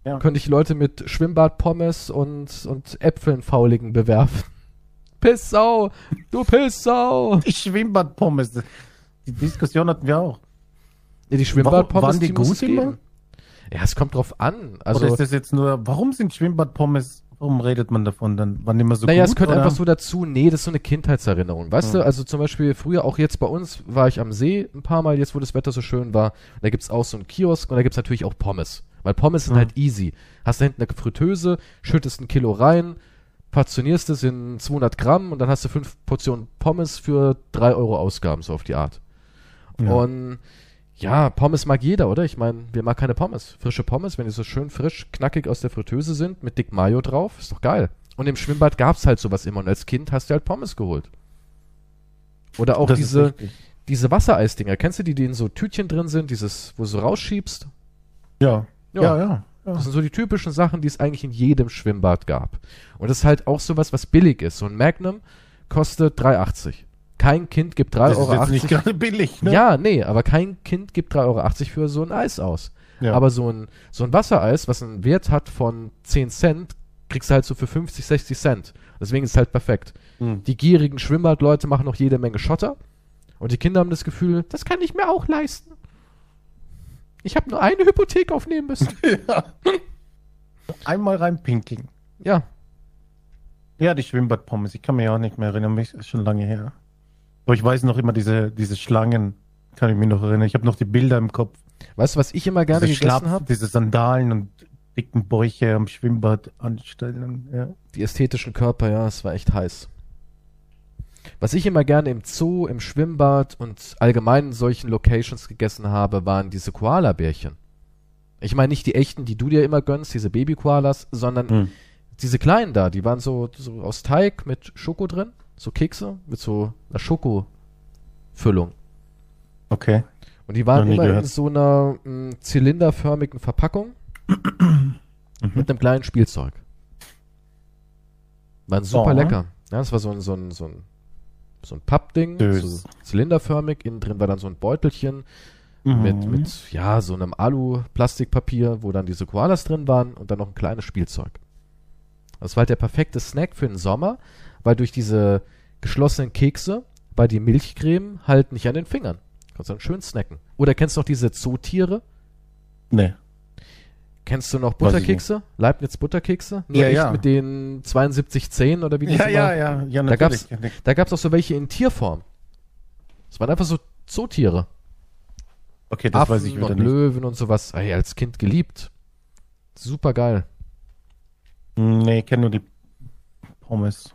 Ja. Könnte ich Leute mit Schwimmbadpommes und, und Äpfeln fauligen bewerfen. (laughs) Pissau! Du Pissau! Die Schwimmbadpommes. Die Diskussion hatten wir auch. Ja, die Schwimmbadpommes, Waren die muss gut? Ja, es kommt drauf an. Also, oder ist das jetzt nur, warum sind Schwimmbadpommes, warum redet man davon dann? Die immer so naja, gut? es gehört oder? einfach so dazu, nee, das ist so eine Kindheitserinnerung. Weißt Hm. du, also zum Beispiel früher, auch jetzt bei uns, war ich am See ein paar Mal, jetzt wo das Wetter so schön war. Da gibt's auch so einen Kiosk und da gibt's natürlich auch Pommes. Weil Pommes sind Hm. halt easy. Hast da hinten eine Fritteuse, schüttest ein Kilo rein, portionierst es in 200 Gramm und dann hast du fünf Portionen Pommes für drei Euro Ausgaben, so auf die Art. Ja. Und ja, Pommes mag jeder, oder? Ich meine, wer mag keine Pommes? Frische Pommes, wenn die so schön frisch, knackig aus der Fritteuse sind, mit dick Mayo drauf, ist doch geil. Und im Schwimmbad gab's halt sowas immer. Und als Kind hast du halt Pommes geholt. Oder auch Das diese, diese Wassereisdinger. Kennst du die, die in so Tütchen drin sind, dieses, wo du so rausschiebst? Ja. Ja. Ja, ja. ja. Das sind so die typischen Sachen, die es eigentlich in jedem Schwimmbad gab. Und das ist halt auch sowas, was billig ist. So ein Magnum kostet 3,80. Kein Kind gibt 3,80 Das ist Euro. jetzt nicht gerade billig, ne? Ja, nee, aber kein Kind gibt 3,80 Euro für so ein Eis aus. Ja. Aber so ein, so ein Wassereis, was einen Wert hat von 10 Cent, kriegst du halt so für 50, 60 Cent. Deswegen ist es halt perfekt. Hm. Die gierigen Schwimmbadleute machen noch jede Menge Schotter. Und die Kinder haben das Gefühl, das kann ich mir auch leisten. Ich habe nur eine Hypothek aufnehmen müssen. (laughs) ja. Einmal reinpinkeln. ja, Ja, die Schwimmbadpommes. Ich kann mich auch nicht mehr erinnern. Mich ist schon lange her. Aber ich weiß noch immer diese, diese Schlangen. Kann ich mich noch erinnern. Ich habe noch die Bilder im Kopf. weißt du, was ich immer gerne diese gegessen habe? diese Sandalen und dicken Bäuche am Schwimmbad anstellen. Ja. Die ästhetischen Körper, ja, es war echt heiß. Was ich immer gerne im Zoo, im Schwimmbad und allgemein in solchen Locations gegessen habe, waren diese Koala-Bärchen. Ich meine nicht die echten, die du dir immer gönnst, diese Baby-Koalas, sondern Hm. diese kleinen da, die waren so, so aus Teig mit Schoko drin, so Kekse mit so einer Schokofüllung. Okay. Und die waren immer in gehört. so einer mh, zylinderförmigen Verpackung Mhm. mit einem kleinen Spielzeug. Waren super Oh. lecker. Ja, das war so ein, so ein, so ein, so ein Pappding, so zylinderförmig. Innen drin war dann so ein Beutelchen Mhm. mit, mit, ja, so einem Alu-Plastikpapier, wo dann diese Koalas drin waren und dann noch ein kleines Spielzeug. Das war halt der perfekte Snack für den Sommer, weil durch diese geschlossenen Kekse war die Milchcreme halt nicht an den Fingern. Kannst dann schön snacken. Oder kennst du noch diese Zootiere? Nee. Kennst du noch Butterkekse? Leibniz Butterkekse? Nur Ja, echt ja. mit den 7210 oder wie die Ja, immer- ja, ja, ja, Da gab's-. Da gab's auch so welche in Tierform. Das waren einfach so Zootiere. Okay, das Affen weiß ich wieder und nicht. Löwen und sowas. Ey, als Kind geliebt. Super geil. Nee, ich kenne nur die Pommes.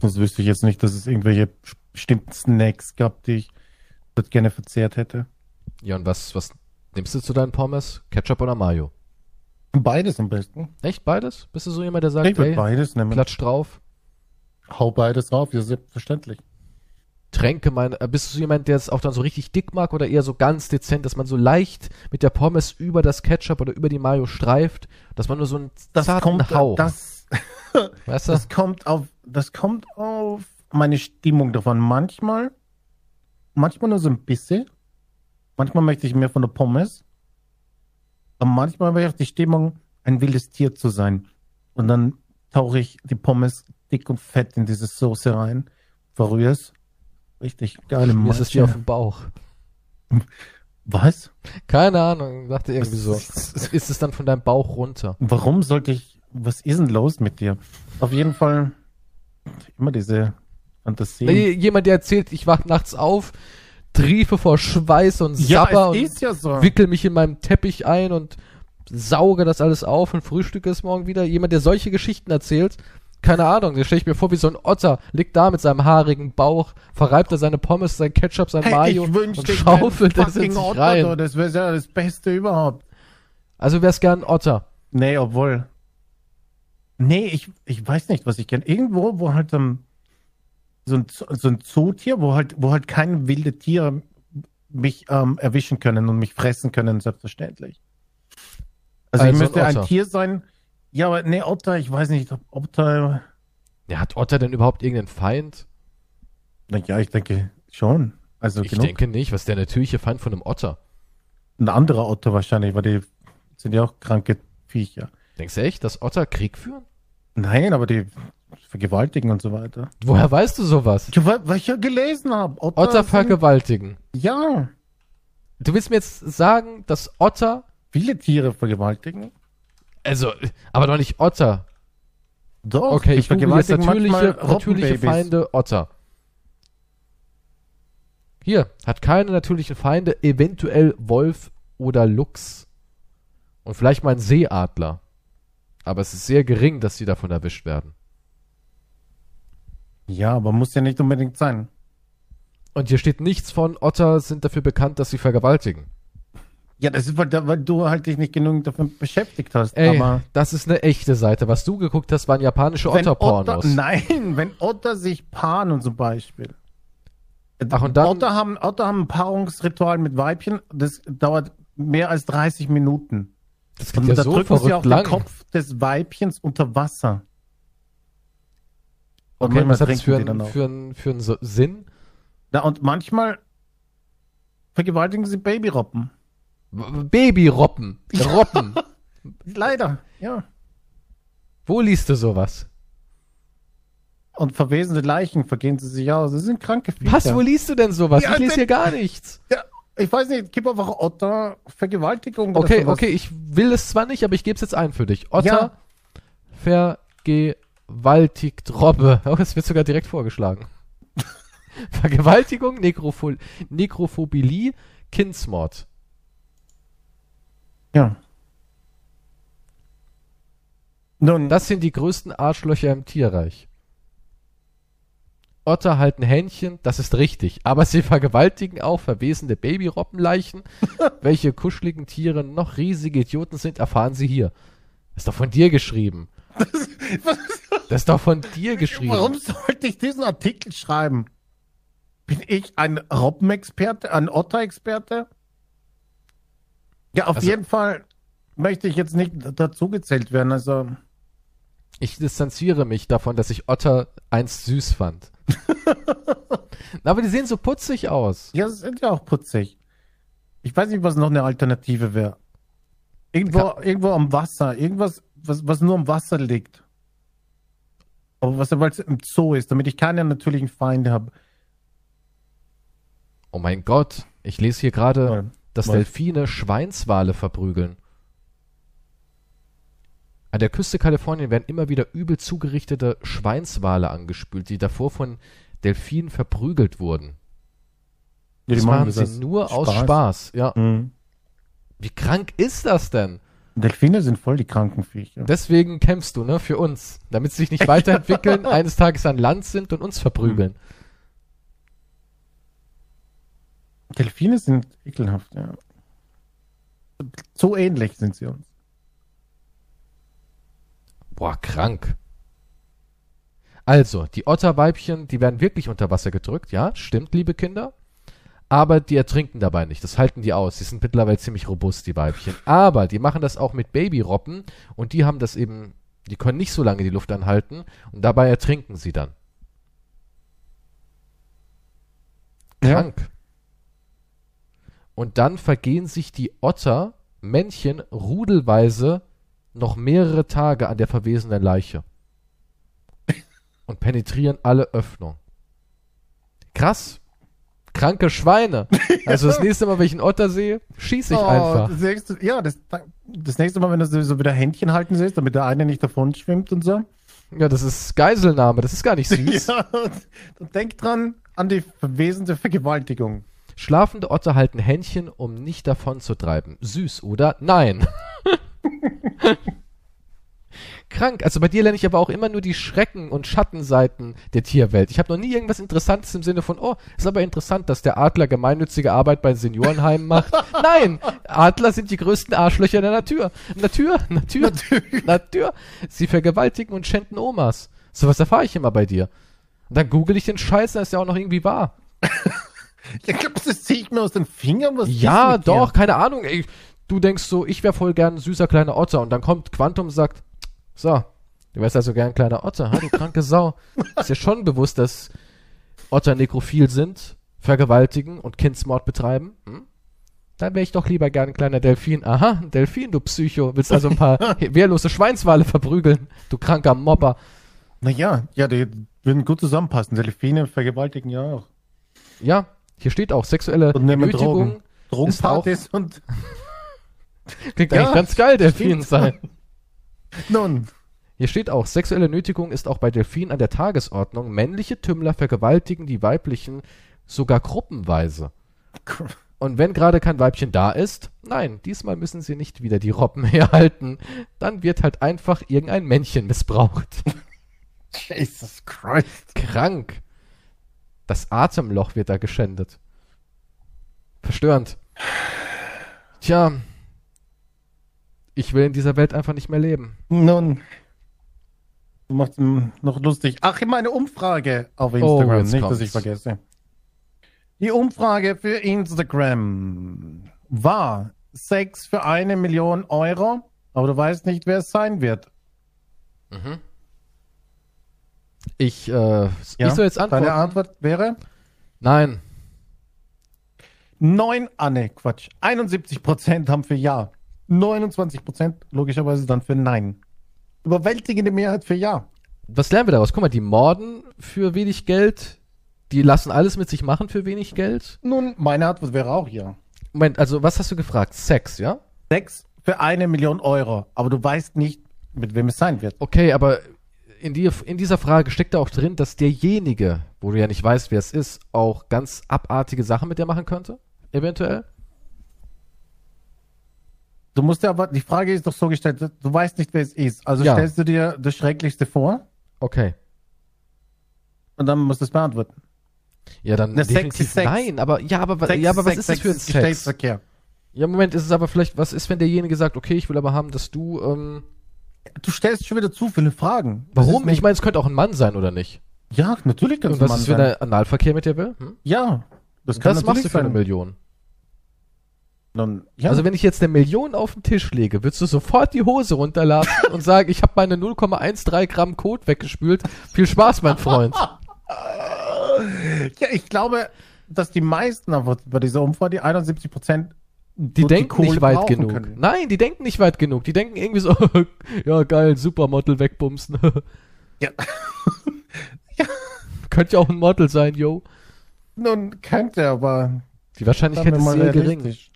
Sonst wüsste ich jetzt nicht, dass es irgendwelche bestimmten Snacks gab, die ich dort gerne verzehrt hätte. Ja, und was, was nimmst du zu deinen Pommes? Ketchup oder Mayo? Beides am besten. Echt beides? Bist du so jemand, der sagt, Ich ey, beides nehmen. klatsch drauf? Hau beides drauf, ja, selbstverständlich. Tränke, mein, äh, bist du so jemand, der es auch dann so richtig dick mag oder eher so ganz dezent, dass man so leicht mit der Pommes über das Ketchup oder über die Mayo streift, dass man nur so einen Das zarten kommt, Hauch, das, weißt du? das kommt auf, das kommt auf meine Stimmung davon. Manchmal, manchmal nur so ein bisschen. Manchmal möchte ich mehr von der Pommes. Aber manchmal habe ich auch die Stimmung, ein wildes Tier zu sein. Und dann tauche ich die Pommes dick und fett in diese Soße rein, verrühre es. Richtig geile Mir ist es dir auf dem Bauch. Was? Keine Ahnung, dachte irgendwie so. Ist es dann von deinem Bauch runter? Warum sollte ich, was ist denn los mit dir? Auf jeden Fall immer diese Fantasien. Nee, Jemand, der erzählt, ich wach nachts auf, triefe vor Schweiß und ja, Sabber es und ja so. wickel mich in meinem Teppich ein und sauge das alles auf und frühstücke es morgen wieder. Jemand, der solche Geschichten erzählt, keine Ahnung, da stelle ich mir vor, wie so ein Otter liegt da mit seinem haarigen Bauch, verreibt er seine Pommes, sein Ketchup, sein Mayo und schaufelt es in sich Otter, rein. du, Das wäre ja das Beste überhaupt. Also wär's gern ein Otter. Nee, obwohl. Nee, ich, ich weiß nicht, was ich kenne. Irgendwo, wo halt ähm, so, ein, so ein Zootier, wo halt, wo halt keine wilde Tiere mich ähm, erwischen können und mich fressen können, selbstverständlich. Also, Also ich ein müsste ein Otter. Tier sein. Ja, aber nee, Otter, ich weiß nicht, ob Otter. Ja, hat Otter denn überhaupt irgendeinen Feind? Ja, ich denke schon. Also Ich genug. denke nicht. Was ist der natürliche Feind von einem Otter? Ein anderer Otter wahrscheinlich, weil die sind ja auch kranke Viecher. Denkst du echt, dass Otter Krieg führen? Nein, aber die vergewaltigen und so weiter. Woher weißt du sowas? Ja, weil, weil ich ja gelesen habe. Otter sind- vergewaltigen. Ja, Du willst mir jetzt sagen, dass Otter, viele Tiere vergewaltigen. also, aber doch nicht Otter. Doch, Okay, ich vergewaltigen natürliche, natürliche. Feinde Otter. Hier, hat keine natürlichen Feinde, eventuell Wolf oder Luchs. Und vielleicht mal ein Seeadler. Aber es ist sehr gering, dass sie davon erwischt werden. Ja, aber muss ja nicht unbedingt sein. Und hier steht nichts von, Otter sind dafür bekannt, dass sie vergewaltigen. Ja, das ist, weil, weil du halt dich nicht genug davon beschäftigt hast. Ey, aber das ist eine echte Seite. Was du geguckt hast, waren japanische Otter-Pornos. Otter, nein, wenn Otter sich paaren zum Beispiel. Ach, und dann- Otter haben, Otter haben ein Paarungsritual mit Weibchen, das dauert mehr als 30 Minuten. Das Und klingt ja da so drücken sie auch verrückt den lang. Kopf des Weibchens unter Wasser. Und Okay, manchmal was hat das für sie einen auch. für einen- für einen so Sinn? Ja, und manchmal vergewaltigen sie Babyrobben. W- Babyroppen. Roppen. (laughs) Leider, ja. Wo liest du sowas? Und verwesende Leichen vergehen sie sich aus. Das sind kranke Viecher. Was, wo liest du denn sowas? Ja, ich lese hier gar nichts. Ja, ich weiß nicht, gib einfach Otter Vergewaltigung. Okay, sowas. okay, ich will es zwar nicht, aber ich gebe es jetzt ein für dich. Otter vergewaltigt Robbe. (laughs) Oh, es wird sogar direkt vorgeschlagen. (laughs) Vergewaltigung, Nekropho Nekrophobilie, Kindsmord. Ja. Nun, Das sind die größten Arschlöcher im Tierreich. Otter halten Händchen, das ist richtig, aber sie vergewaltigen auch verwesende Babyrobbenleichen. (laughs) Welche kuscheligen Tiere noch riesige Idioten sind, erfahren sie hier. Das ist doch von dir geschrieben. (laughs) Das ist doch von dir geschrieben. warum sollte ich diesen Artikel schreiben? Bin ich ein Robbenexperte, ein Otter-Experte? Ja, auf Also- jeden Fall möchte ich jetzt nicht dazu gezählt werden. Also, Ich distanziere mich davon, dass ich Otter einst süß fand. Aber die sehen so putzig aus. ja, sind ja auch putzig. Ich weiß nicht, was noch eine Alternative wäre. Irgendwo, irgendwo am Wasser, irgendwas, was, was nur am Wasser liegt. Aber was weil es im Zoo ist, damit ich keine natürlichen Feinde habe. Oh mein Gott, ich lese hier gerade, dass was? Delfine Schweinswale verprügeln. An der Küste Kalifornien werden immer wieder übel zugerichtete Schweinswale angespült, die davor von Delfinen verprügelt wurden. Ja, die das machen sie nur aus Spaß. Ja. Mhm. Wie krank ist das denn? Delfine sind voll die kranken Viecher. Deswegen kämpfst du, ne, für uns. Damit sie sich nicht (laughs) weiterentwickeln, eines Tages an Land sind und uns verprügeln. Delfine sind ekelhaft, ja. So ähnlich sind sie uns. Boah, krank. Also, die Otterweibchen, die werden wirklich unter Wasser gedrückt, ja, stimmt, liebe Kinder. Aber die ertrinken dabei nicht, das halten die aus. Die sind mittlerweile ziemlich robust, die Weibchen. Aber die machen das auch mit Babyrobben und die haben das eben, die können nicht so lange die Luft anhalten und dabei ertrinken sie dann. Ja. Krank. Und dann vergehen sich die Otter, Männchen, rudelweise noch mehrere Tage an der verwesenden Leiche. (laughs) Und penetrieren alle Öffnungen. Krass. Kranke Schweine. (laughs) Also das nächste Mal, wenn ich einen Otter sehe, schieße ich einfach. Oh, Das nächste, ja, das, das nächste Mal, wenn du so wieder Händchen halten siehst, damit der eine nicht davon schwimmt und so. Ja, das ist Geiselnahme, das ist gar nicht süß. (laughs) Ja, und denk dran an die verwesende Vergewaltigung. Schlafende Otter halten Händchen, um nicht davon zu treiben. Süß, oder? Nein. (laughs) Krank. Also bei dir lerne ich aber auch immer nur die Schrecken und Schattenseiten der Tierwelt. Ich habe noch nie irgendwas Interessantes im Sinne von, oh, ist aber interessant, dass der Adler gemeinnützige Arbeit bei Seniorenheimen macht. (laughs) Nein, Adler sind die größten Arschlöcher der Natur. Natur, Natur, Natur. Sie vergewaltigen und schänden Omas. Sowas erfahre ich immer bei dir. Und dann google ich den Scheiß, dann ist ja auch noch irgendwie wahr. (laughs) Ja, glaubst du, das ziehe ich mir aus den Fingern? Was Ja, ist mit dir? doch, keine Ahnung. Ey, du denkst so, ich wäre voll gern ein süßer kleiner Otter und dann kommt Quantum und sagt, so, du wärst also gern ein kleiner Otter, ha, du kranke Sau. Ist dir schon bewusst, dass Otter nekrophil sind, vergewaltigen und Kindsmord betreiben? Hm? Dann wäre ich doch lieber gern ein kleiner Delfin. Aha, ein Delfin, du Psycho. Willst also ein paar (laughs) wehrlose Schweinswale verprügeln, du kranker Mobber. Naja, ja, die würden gut zusammenpassen. Delfine vergewaltigen ja auch. Ja, hier steht auch sexuelle Und. Drogen. Drogenpartys und (laughs) Klingt Ja, eigentlich ganz geil, Delfin sein. (laughs) nun. Hier steht auch, sexuelle Nötigung ist auch bei Delfinen an der Tagesordnung. Männliche Tümmler vergewaltigen die weiblichen sogar gruppenweise. (laughs) Und wenn gerade kein Weibchen da ist, nein, diesmal müssen sie nicht wieder die Robben herhalten. Dann wird halt einfach irgendein Männchen missbraucht. Jesus Christ. Krank. Das Atemloch wird da geschändet. Verstörend. Tja. Ich will in dieser Welt einfach nicht mehr leben. Nun. Du machst ihn noch lustig. Ach, meine Umfrage auf Oh, Instagram. jetzt Nicht, kommt's. dass ich vergesse. Die Umfrage für Instagram war Sex für eine Million Euro, aber du weißt nicht, wer es sein wird. Ich, äh, ich soll jetzt antworten. Deine Antwort wäre? Nein. Neun, ah ne, Quatsch. 71% haben für Ja. 29% logischerweise dann für Nein. Überwältigende Mehrheit für Ja. Was lernen wir daraus? Guck mal, die morden für wenig Geld, die lassen alles mit sich machen für wenig Geld. Nun, meine Antwort wäre auch Ja. Moment, also was hast du gefragt? Sex, ja? Sex für eine Million Euro, aber du weißt nicht, mit wem es sein wird. Okay, aber in, die, in dieser Frage steckt da auch drin, dass derjenige, wo du ja nicht weißt, wer es ist, auch ganz abartige Sachen mit dir machen könnte? Eventuell? Du musst dir aber, die Frage ist doch so gestellt, du weißt nicht, wer es ist. Also Ja. stellst du dir das Schrecklichste vor Okay. und dann musst du es beantworten. Ja, dann Na, Sex definitiv ist Sex. nein, aber ja, aber, Sex ja, aber was ist das für ein Sex? Geschlechtsverkehr. Ja, Moment, ist es aber vielleicht, was ist, wenn derjenige sagt, okay, ich will aber haben, dass du, ähm, Du stellst schon wieder zu viele Fragen. Das warum? ist nicht- Ich meine, es könnte auch ein Mann sein, oder nicht? ja, natürlich Und es ein was Mann ist, wenn sein. er Analverkehr mit dir will? Hm? Ja, das Das, kann machst natürlich du für eine sein. Million. Nun, ja. Also wenn ich jetzt eine Million auf den Tisch lege, würdest du sofort die Hose runterladen (laughs) und sagen, ich habe meine 0,13 Gramm Code weggespült. Viel Spaß, mein Freund. (laughs) ja, ich glaube, dass die meisten aber bei dieser Umfrage, die 71 Prozent, Die denken nicht weit genug. Nein, die denken nicht weit genug. Die denken irgendwie so, (laughs) ja geil, Supermodel wegbumsen. Ja. Könnte ja auch ein Model sein, yo. Nun, könnte, aber Die Wahrscheinlichkeit ist sehr gering. realistisch.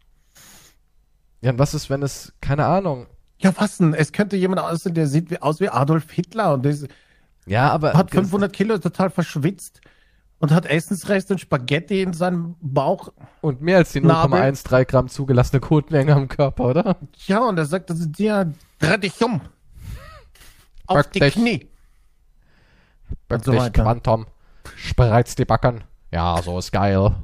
Ja, und was ist, wenn es, keine Ahnung. Ja, was denn? Es könnte jemand aussehen, der sieht wie, aus wie Adolf Hitler und ist, Ja, aber. hat 500 Kilo, total verschwitzt und hat Essensreste und Spaghetti in seinem Bauch. Und mehr als die Nabel. 0,13 Gramm zugelassene Kotmenge am Körper, oder? Ja, und er sagt, das ist dir, dreh dich um. Auf Pack die dich. Knie. Und so weiter. Quantum. Spreiz die Backen. Ja, so ist geil.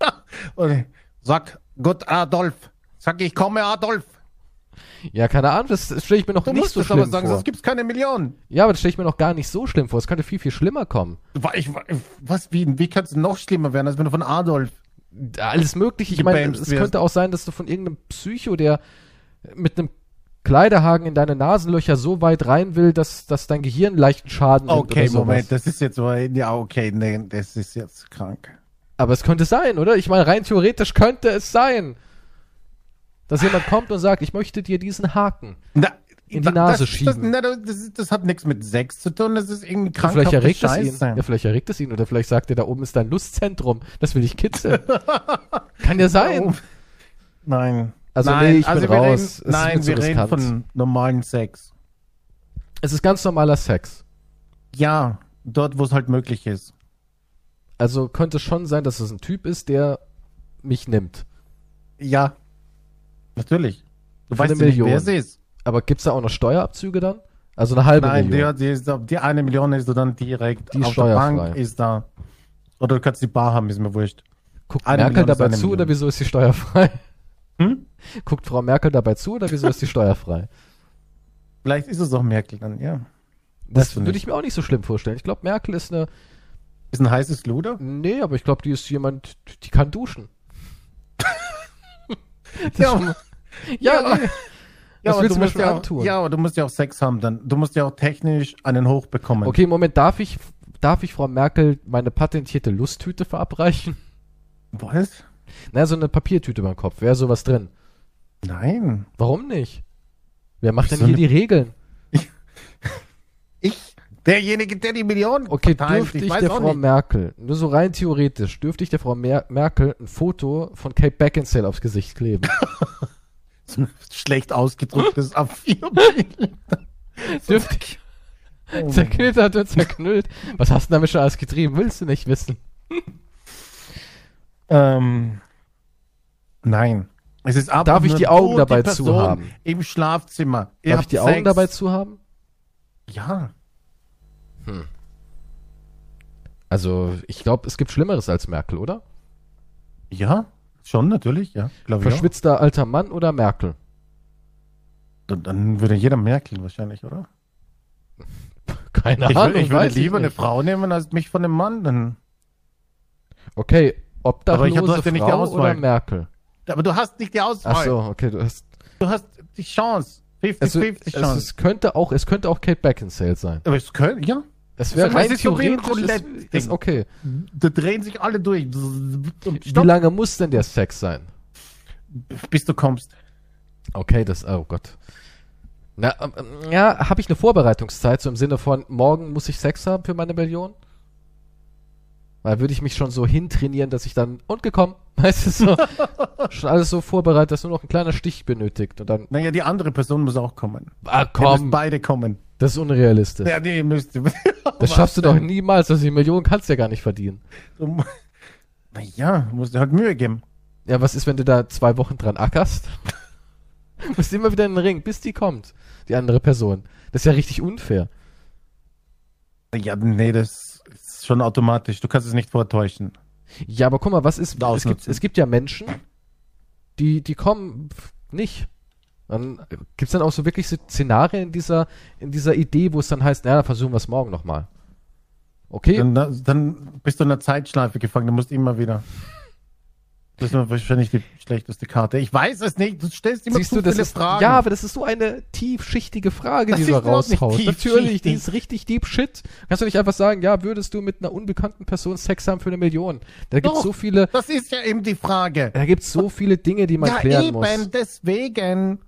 (laughs) Und sag, gut, Adolf. Sag, ich komme, Adolf. Ja, keine Ahnung, das stelle ich mir noch Du nicht musst so es schlimm aber sagen, vor. sonst gibt's keine Million. Ja, aber das stelle ich mir noch gar nicht so schlimm vor. Es könnte viel, viel schlimmer kommen. Ich, was, wie, wie kann es noch schlimmer werden, als wenn du von Adolf Alles möglich. Ich meine, es könnte auch sein, dass du von irgendeinem Psycho, der mit einem Kleiderhaken in deine Nasenlöcher so weit rein will, dass, dass dein Gehirn leichten Schaden Okay, oder sowas. Moment, das ist jetzt so, ja, okay, nee, das ist jetzt krank. Aber es könnte sein, oder? Ich meine, rein theoretisch könnte es sein, dass jemand kommt und sagt, ich möchte dir diesen Haken. Na, In die Nase das, schieben. Das, na, das, das hat nichts mit Sex zu tun, das ist irgendwie krankhafte vielleicht erregt es ihn. Ja, vielleicht erregt es ihn oder vielleicht sagt er, da oben ist dein Lustzentrum. Das will ich kitzeln. (laughs) Kann ja sein. Nein. Also, nein, nee, ich also bin wir raus. Reden, nein, wir reden riskant. von normalen Sex. Es ist ganz normaler Sex. Ja, dort, wo es halt möglich ist. Also könnte schon sein, dass es ein Typ ist, der mich nimmt. Ja, natürlich. Du Für eine weißt ja nicht, Million. wer es ist. Aber gibt's da auch noch Steuerabzüge dann? Also eine halbe Nein, die, Million. hat- die, ist, die eine Million ist du dann direkt Die auf der Bank steuerfrei. ist da. Oder du kannst die Bar haben, ist mir wurscht. Guckt eine Merkel Million dabei zu Million. oder wieso ist sie steuerfrei? Hm? Guckt Frau Merkel dabei zu oder wieso ist sie steuerfrei? Vielleicht ist es auch Merkel dann, ja. Das Weißt du würde ich mir auch nicht so schlimm vorstellen. Ich glaube, Merkel ist eine. Ist ein heißes Luder? Nee, aber ich glaube, die ist jemand, die kann duschen. (laughs) Das Ja, ja, (laughs) ja. Ja, aber du musst ja, auch, ja, aber du musst ja auch Sex haben dann. Du musst ja auch technisch einen Hoch bekommen. Okay, Moment, darf ich, darf ich Frau Merkel meine patentierte Lusttüte verabreichen? Was? Na, so eine Papiertüte beim Kopf. Wäre sowas drin. Nein. Warum nicht? Wer macht denn So hier die Regeln? (laughs) Ich? Derjenige, der die Million Okay, verteilt, dürfte ich, ich der Frau nicht. Merkel, nur so rein theoretisch, dürfte ich der Frau Mer Merkel ein Foto von Kate Beckinsale aufs Gesicht kleben? (laughs) So (laughs) ein schlecht ausgedrucktes A4-Bild. (laughs) dürfte ich Oh. zerknittert und zerknüllt? Was hast du damit schon alles getrieben? Willst du nicht wissen? Ähm, nein. Es ist ab Darf ich die Augen dabei zu Person haben? Im Schlafzimmer. Ihr Darf ich die Augen Sex. dabei zu haben? Ja. Also, ich glaube, es gibt Schlimmeres als Merkel, oder? Ja, schon natürlich, ja. Ich. Verschwitzter alter Mann oder Merkel? Dann, dann würde jeder Merkel wahrscheinlich, oder? Keine Ich, Ahnung. würde- ich würde lieber eine nicht. Frau nehmen, als mich von einem Mann. Dann. Okay, Aber ich hab- du obdachlose hast ja nicht die Frau Auswahl. oder Merkel? Aber du hast nicht die Auswahl. Ach so, okay, du hast. Du hast die Chance. 50-50 Also, es, Chance. es könnte auch, es könnte auch Kate Beckinsale sein. Aber es können, ja. Es wäre rein theoretisch, ist, ist okay. Da drehen sich alle durch. Und Wie stopp, lange muss denn der Sex sein? bis du kommst. Okay, das, oh Gott. Na, ähm, ja, habe ich eine Vorbereitungszeit, so im Sinne von, morgen muss ich Sex haben für meine Million? Weil würde ich mich schon so hintrainieren, dass ich dann, und gekommen, (laughs) weißt du, so, (laughs) schon alles so vorbereitet, dass nur noch ein kleiner Stich benötigt und dann, Naja, die andere Person muss auch kommen. ah komm, beide kommen. Das ist unrealistisch. Ja, die müsst (laughs) das schaffst du doch niemals, also die Million kannst du ja gar nicht verdienen. Naja, musst du halt Mühe geben. Ja, was ist, wenn du da zwei Wochen dran ackerst? (laughs) musst immer wieder in den Ring, bis die kommt, die andere Person. Das ist ja richtig unfair. Ja, nee, das ist schon automatisch. Du kannst es nicht vortäuschen. Ja, aber guck mal, was ist, es gibt, es gibt ja Menschen, die, die kommen nicht. Dann gibt's dann auch so wirklich so Szenarien in dieser, in dieser Idee, wo es dann heißt, naja, versuchen wir es morgen nochmal. Okay, Dann, dann bist du in einer Zeitschleife gefangen. Du musst immer wieder. Das ist wahrscheinlich die schlechteste Karte. Ich weiß es nicht. Du stellst immer siehst zu du, das viele ist, Fragen. ja, aber das ist so eine tiefschichtige Frage, Das die du nicht raushaust. Natürlich, die ist richtig deep shit. Kannst du nicht einfach sagen, ja, würdest du mit einer unbekannten Person Sex haben für eine Million? Da gibt's Doch. so viele, das ist ja eben die Frage. da gibt's so viele Dinge, die man ja, klären eben. muss. Deswegen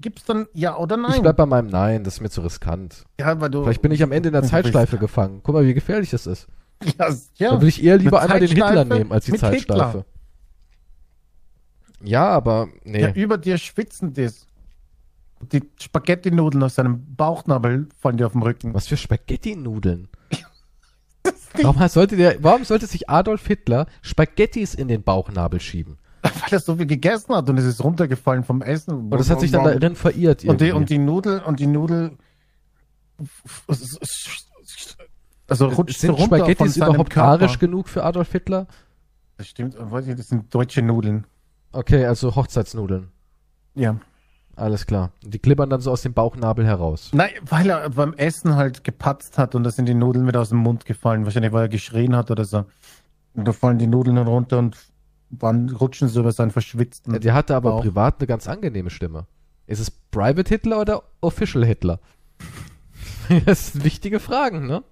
gibt's dann ja oder Ich nein. bleib bei meinem Nein, das ist mir zu riskant. ja, weil du, Vielleicht bin ich am Ende in der (laughs) Zeitschleife bist- gefangen. Guck mal, wie gefährlich das ist. ja, ja. Da will ich eher lieber einmal den Hitler nehmen als die Zeitschleife. Ja, aber nee. Ja, über dir schwitzen das. Die Spaghetti-Nudeln aus seinem Bauchnabel fallen dir auf den Rücken. Was für Spaghetti-Nudeln? (laughs) Warum sollte der, warum sollte sich Adolf Hitler Spaghettis in den Bauchnabel schieben? (laughs) Weil er so viel gegessen hat und es ist runtergefallen vom Essen. Und das hat sich dann darin verirrt. und die, und die Nudel und die Nudel also rutscht so Sind runter von Spaghettis seinem überhaupt Körper. arisch genug für Adolf Hitler? Das stimmt, das sind deutsche Nudeln. Okay, also Hochzeitsnudeln. Ja. Alles klar. Die klippern dann so aus dem Bauchnabel heraus. Nein, weil er beim Essen halt gepatzt hat und da sind die Nudeln wieder aus dem Mund gefallen. Wahrscheinlich, weil er geschrien hat oder so. Und da fallen die Nudeln dann runter und waren, rutschen so über seinen verschwitzten. Ja, der hatte aber Bauch. privat eine ganz angenehme Stimme. Ist es Private Hitler oder Official Hitler? (laughs) das sind wichtige Fragen, ne?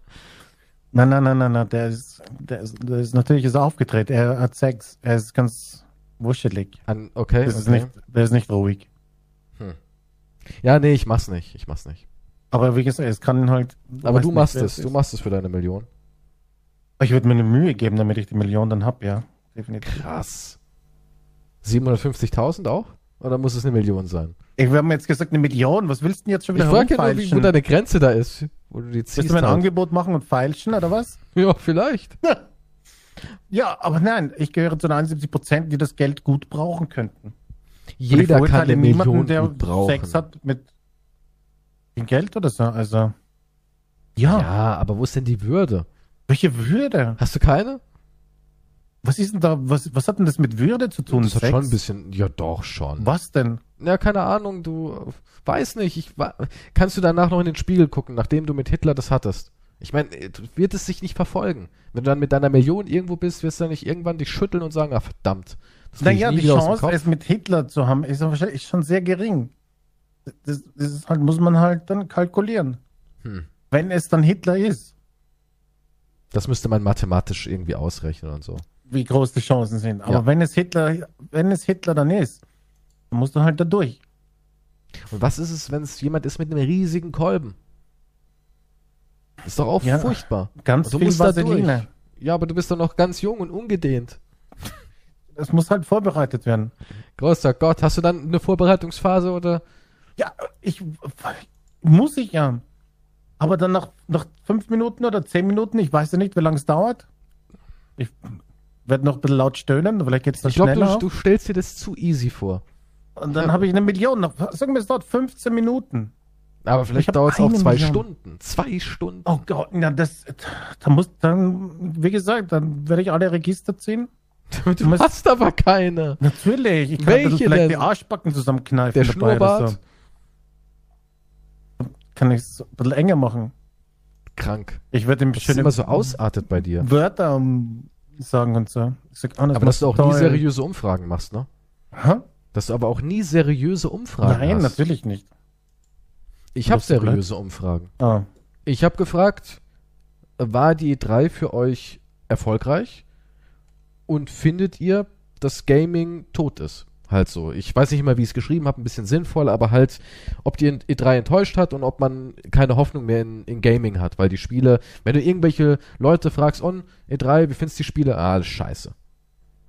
Nein, nein, nein, nein, nein, der ist, der ist, der ist natürlich ist er aufgedreht. Er hat Sex. Er ist ganz wuschelig. An, okay, Das ist okay. nicht, der ist nicht ruhig. Ja, nee, ich mach's nicht. Ich mach's nicht. Aber wie gesagt, es kann halt. Aber du nicht, machst wer es. Du ist. machst es für deine Million. Ich würde mir eine Mühe geben, damit ich die Million dann hab, ja. Definitiv. Krass. 750.000 auch? Oder muss es eine Million sein? Ich, wir haben jetzt gesagt, eine Million. Was willst du denn jetzt schon Ich wieder frage ja nur, wie, wo deine Grenze da ist. Wo du die Willst ziehst. du mir ein halt. Angebot machen und feilschen, oder was? (laughs) Ja, vielleicht. (laughs) Ja, aber nein, ich gehöre zu den 71 Prozent, die das Geld gut brauchen könnten. Ich Jeder kann eine niemanden, Million der gut brauchen. Sex hat mit Wegen Geld oder so, also. Ja, Ja, aber wo ist denn die Würde? welche Würde? Hast du keine? Was ist denn da, was, was hat denn das mit Würde zu tun? das hat Sex? schon ein bisschen, ja doch schon. Was denn? Ja, keine Ahnung, du weiß nicht. Ich, kannst du danach noch in den Spiegel gucken, nachdem du mit Hitler das hattest? Ich meine, wird es sich nicht verfolgen. Wenn du dann mit deiner Million irgendwo bist, wirst du dann nicht irgendwann dich schütteln und sagen, ah verdammt. Naja, die Chance, es mit Hitler zu haben, ist wahrscheinlich schon sehr gering. Das, das ist halt, muss man halt dann kalkulieren. Hm. Wenn es dann Hitler ist, Das müsste man mathematisch irgendwie ausrechnen und so. Wie groß die Chancen sind. Aber Ja. wenn es Hitler, wenn es Hitler dann ist, dann musst du halt da durch. Und was ist es, wenn es jemand ist mit einem riesigen Kolben? Ist doch auch Ja. furchtbar. Ganz du viel Vaseline. Ja, aber du bist doch noch ganz jung und ungedehnt. (laughs) Es muss halt vorbereitet werden. Großer Gott, hast du dann eine Vorbereitungsphase oder? Ja, ich muss ich ja. Aber dann nach, nach fünf Minuten oder zehn Minuten, ich weiß ja nicht, wie lange es dauert. Ich werde noch ein bisschen laut stöhnen, vielleicht geht es dann Ich glaube, schneller. du, du stellst dir das zu easy vor. Und dann habe ich eine Million. Noch, sagen wir, es dauert 15 Minuten. Aber Ich vielleicht dauert es auch zwei Million. Stunden. Zwei Stunden. Oh Gott, na das, da muss dann, wie gesagt, dann werde ich alle Register ziehen. Du musst- hast aber keine. Natürlich, ich kann Welche vielleicht denn? die Arschbacken zusammenkneifen. Der Schnurrbart? So. Kann ich es ein bisschen enger machen. Krank. Ich werde ist schöne immer so ausartet bei dir. Wörter um, sagen und so. Ich sag, das Aber dass du auch toll. nie seriöse Umfragen machst, ne? Hä? Dass du aber auch nie seriöse Umfragen Nein, hast. natürlich nicht. Ich habe seriöse Umfragen. Ah. Ich habe gefragt, war die E3 für euch erfolgreich? Und findet ihr, dass Gaming tot ist? Halt so. Ich weiß nicht immer, wie ich es geschrieben habe, ein bisschen sinnvoll, aber halt, ob die E3 enttäuscht hat und ob man keine Hoffnung mehr in, in Gaming hat, weil die Spiele, wenn du irgendwelche Leute fragst, on E3, wie findest du die Spiele? Ah, alles scheiße.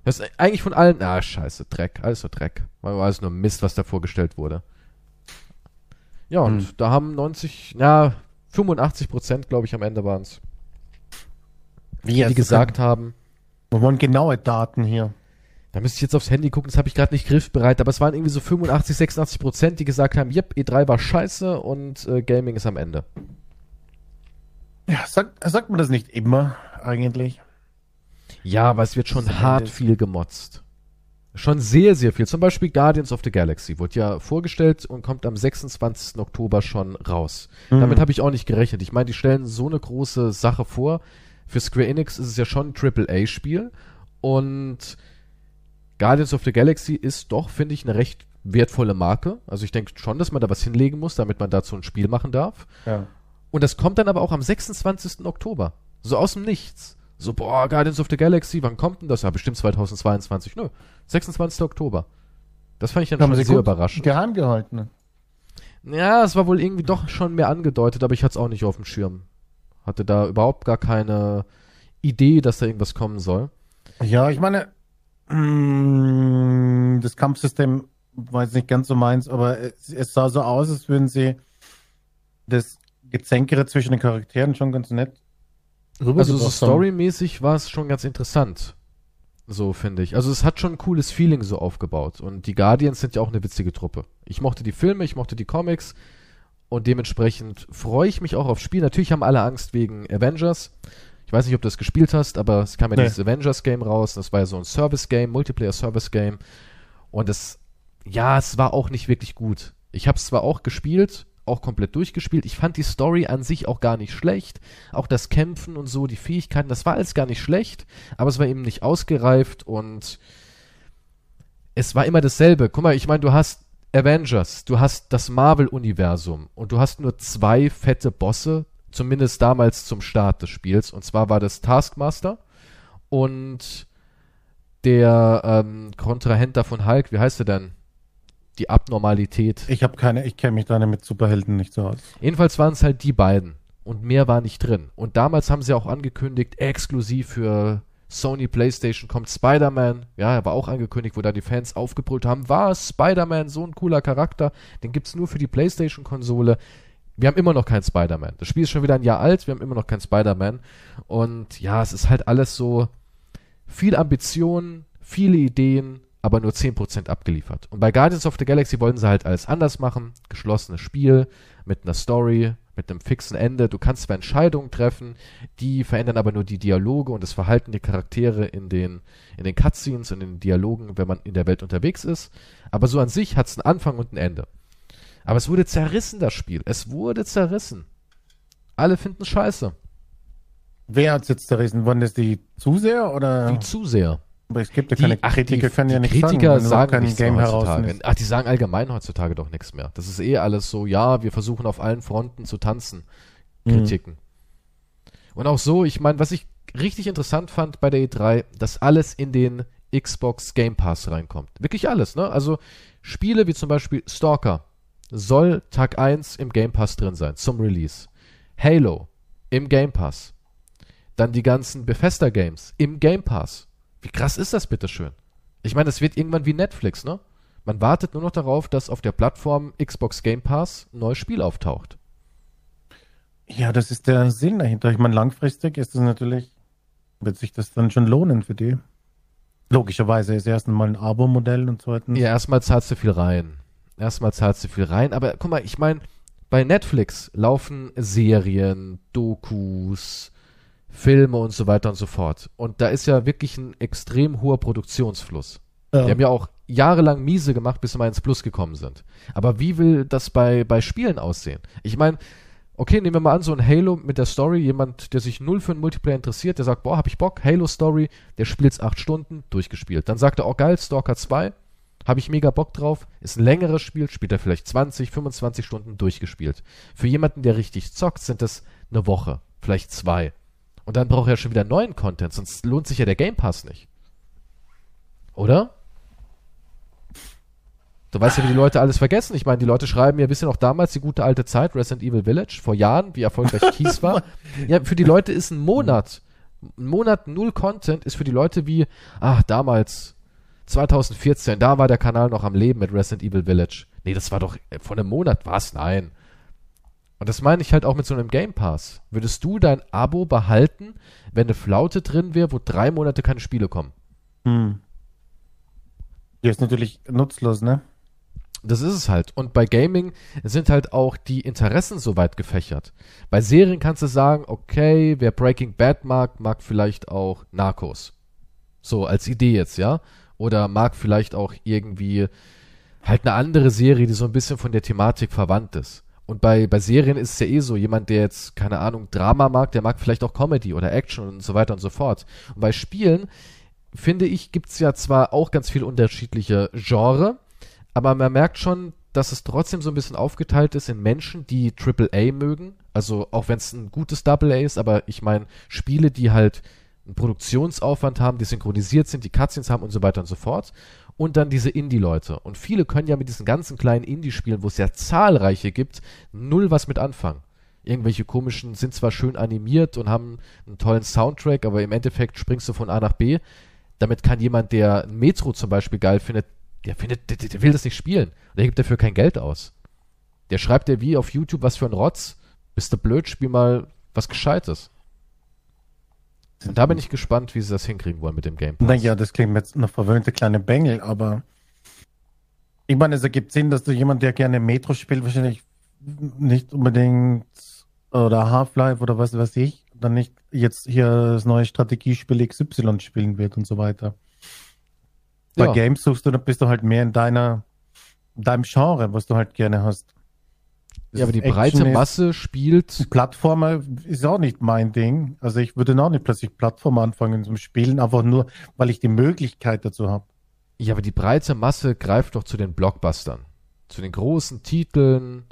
Das ist eigentlich von allen, ah, scheiße, Dreck, alles so Dreck. War alles nur Mist, was da vorgestellt wurde. Ja, und Hm. da haben 90, ja, 85 Prozent, glaube ich, am Ende waren es, Wie die gesagt haben, Wir wollen genaue Daten hier. Da müsste ich jetzt aufs Handy gucken, das habe ich gerade nicht griffbereit, aber es waren irgendwie so 85, 86 Prozent, die gesagt haben, yep, E3 war scheiße und äh, Gaming ist am Ende. Ja, sagt, sagt man das nicht immer eigentlich? Ja, aber es wird schon hart Ende viel gemotzt. Schon sehr, sehr viel. Zum Beispiel Guardians of the Galaxy wurde ja vorgestellt und kommt am 26. Oktober schon raus. Mhm. Damit habe ich auch nicht gerechnet. Ich meine, die stellen so eine große Sache vor. Für Square Enix ist es ja schon ein AAA-Spiel. Und Guardians of the Galaxy ist doch, finde ich, eine recht wertvolle Marke. Also ich denke schon, dass man da was hinlegen muss, damit man dazu ein Spiel machen darf. Ja. Und das kommt dann aber auch am 26. Oktober. So aus dem Nichts. So, boah, Guardians of the Galaxy, wann kommt denn das? Ja, bestimmt 2022. Nö, 26. Oktober. Das fand ich dann Haben schon sehr überraschend. geheim gehalten. Ja, es war wohl irgendwie doch schon mehr angedeutet, aber ich hatte es auch nicht auf dem Schirm. Hatte da überhaupt gar keine Idee, dass da irgendwas kommen soll. Ja, ich meine, das Kampfsystem war jetzt nicht ganz so meins, aber es, es sah so aus, als würden sie das Gezänkere zwischen den Charakteren schon ganz nett Also so storymäßig war es schon ganz interessant. So finde ich. Also es hat schon ein cooles Feeling so aufgebaut. Und die Guardians sind ja auch eine witzige Truppe. Ich mochte die Filme, ich mochte die Comics. Und dementsprechend freue ich mich auch aufs Spiel. Natürlich haben alle Angst wegen Avengers. Ich weiß nicht, ob du das gespielt hast, aber es kam ja Nee. dieses Avengers-Game raus. Das war ja so ein Service-Game, Multiplayer-Service-Game. Und es, ja, es war auch nicht wirklich gut. Ich habe es zwar auch gespielt, auch komplett durchgespielt. Ich fand die Story an sich auch gar nicht schlecht. Auch das Kämpfen und so, die Fähigkeiten, das war alles gar nicht schlecht, aber es war eben nicht ausgereift und es war immer dasselbe. Guck mal, ich meine, du hast Avengers, du hast das Marvel-Universum und du hast nur zwei fette Bosse, zumindest damals zum Start des Spiels. Und zwar war das Taskmaster und der ähm, Kontrahent da von Hulk, wie heißt er denn? Die Abnormalität. Ich habe keine, ich kenne mich da mit Superhelden nicht so aus. Jedenfalls waren es halt die beiden und mehr war nicht drin. Und damals haben sie auch angekündigt, exklusiv für Sony PlayStation kommt Spider-Man. Ja, er war auch angekündigt, wo da die Fans aufgebrüllt haben, war Spider-Man so ein cooler Charakter, den gibt's nur für die PlayStation-Konsole. Wir haben immer noch keinen Spider-Man. Das Spiel ist schon wieder ein Jahr alt, wir haben immer noch keinen Spider-Man. Und ja, es ist halt alles so viel Ambition, viele Ideen, aber nur 10% abgeliefert. Und bei Guardians of the Galaxy wollten sie halt alles anders machen. Geschlossenes Spiel mit einer Story, mit einem fixen Ende. Du kannst zwar Entscheidungen treffen, die verändern aber nur die Dialoge und das Verhalten der Charaktere in den, in den Cutscenes und in den Dialogen, wenn man in der Welt unterwegs ist. Aber so an sich hat es einen Anfang und ein Ende. Aber es wurde zerrissen, das Spiel. Es wurde zerrissen. Alle finden es scheiße. Wer hat es jetzt zerrissen? Waren das die Zuseher oder? Die Zuseher. Aber es gibt ja Die- keine ach, Kritiker, die, können ja die nicht Kritiker sagen, sagen nichts Game heutzutage. Ach, die sagen allgemein heutzutage doch nichts mehr. Das ist eh alles so, ja, wir versuchen auf allen Fronten zu tanzen. Mhm. Kritiken. Und auch so, ich meine, was ich richtig interessant fand bei der E3, dass alles in den Xbox Game Pass reinkommt. Wirklich alles, ne? Also Spiele wie zum Beispiel Stalker soll Tag 1 im Game Pass drin sein, zum Release. Halo im Game Pass. Dann die ganzen Bethesda Games im Game Pass. Wie krass ist das bitteschön? Ich meine, es wird irgendwann wie Netflix, ne? Man wartet nur noch darauf, dass auf der Plattform Xbox Game Pass ein neues Spiel auftaucht. Ja, das ist der Sinn dahinter. Ich meine, langfristig ist es natürlich, wird sich das dann schon lohnen für die. Logischerweise ist erst einmal ein Abo-Modell und zweitens. Ja, erstmal zahlst du viel rein. Erstmal zahlst du viel rein. Aber guck mal, ich meine, bei Netflix laufen Serien, Dokus, Filme und so weiter und so fort. Und da ist ja wirklich ein extrem hoher Produktionsfluss. Ja. Die haben ja auch jahrelang miese gemacht, bis sie mal ins Plus gekommen sind. Aber wie will das bei, bei Spielen aussehen? Ich meine, okay, nehmen wir mal an, so ein Halo mit der Story, jemand, der sich null für einen Multiplayer interessiert, der sagt, boah, hab ich Bock, Halo Story, der spielt's acht Stunden, durchgespielt. Dann sagt er, oh geil, Stalker 2, habe ich mega Bock drauf, ist ein längeres Spiel, spielt er vielleicht 20, 25 Stunden durchgespielt. Für jemanden, der richtig zockt, sind das eine Woche, vielleicht zwei. Und dann braucht er schon wieder neuen Content, sonst lohnt sich ja der Game Pass nicht. Oder? Du weißt ja, wie die Leute alles vergessen. Ich meine, die Leute schreiben ja, wisst ihr noch damals die gute alte Zeit, Resident Evil Village, vor Jahren, wie erfolgreich (laughs) Kies war. Ja, für die Leute ist ein Monat, ein Monat null Content ist für die Leute wie, ach, damals, 2014, da war der Kanal noch am Leben mit Resident Evil Village. Nee, das war doch, äh, vor einem Monat war's, nein. Und das meine ich halt auch mit so einem Game Pass. Würdest du dein Abo behalten, wenn eine Flaute drin wäre, wo drei Monate keine Spiele kommen? Hm. Die ist natürlich nutzlos, ne? Das ist es halt. Und bei Gaming sind halt auch die Interessen so weit gefächert. Bei Serien kannst du sagen, okay, wer Breaking Bad mag, mag vielleicht auch Narcos. So als Idee jetzt, ja? Oder mag vielleicht auch irgendwie halt eine andere Serie, die so ein bisschen von der Thematik verwandt ist. Und bei, bei Serien ist es ja eh so, jemand, der jetzt, keine Ahnung, Drama mag, der mag vielleicht auch Comedy oder Action und so weiter und so fort. Und bei Spielen, finde ich, gibt's ja zwar auch ganz viele unterschiedliche Genre, aber man merkt schon, dass es trotzdem so ein bisschen aufgeteilt ist in Menschen, die AAA mögen. Also auch wenn es ein gutes Double A ist, aber ich meine Spiele, die halt einen Produktionsaufwand haben, die synchronisiert sind, die Cutscenes haben und so weiter und so fort. Und dann diese Indie-Leute. Und viele können ja mit diesen ganzen kleinen Indie-Spielen, wo es ja zahlreiche gibt, null was mit anfangen. Irgendwelche komischen sind zwar schön animiert und haben einen tollen Soundtrack, aber im Endeffekt springst du von A nach B. Damit kann jemand, der ein Metro zum Beispiel geil findet, der findet, der, der will das nicht spielen. Der gibt dafür kein Geld aus. Der schreibt dir wie auf YouTube, was für ein Rotz. Bist du blöd, spiel mal was Gescheites. Und da bin ich gespannt, wie sie das hinkriegen wollen mit dem Game Pass. Naja, das klingt jetzt noch verwöhnte kleine Bengel, aber ich meine, es ergibt Sinn, dass du jemand, der gerne Metro spielt, wahrscheinlich nicht unbedingt oder Half-Life oder was weiß ich, dann nicht jetzt hier das neue Strategiespiel XY spielen wird und so weiter. Bei Ja. Games suchst du, da bist du halt mehr in deiner, in deinem Genre, was du halt gerne hast. Ja, aber die Action breite Masse spielt. Plattformer ist auch nicht mein Ding. Also ich würde auch nicht plötzlich Plattformer anfangen zum Spielen, einfach nur, weil ich die Möglichkeit dazu habe. Ja, aber die breite Masse greift doch zu den Blockbustern. Zu den großen Titeln.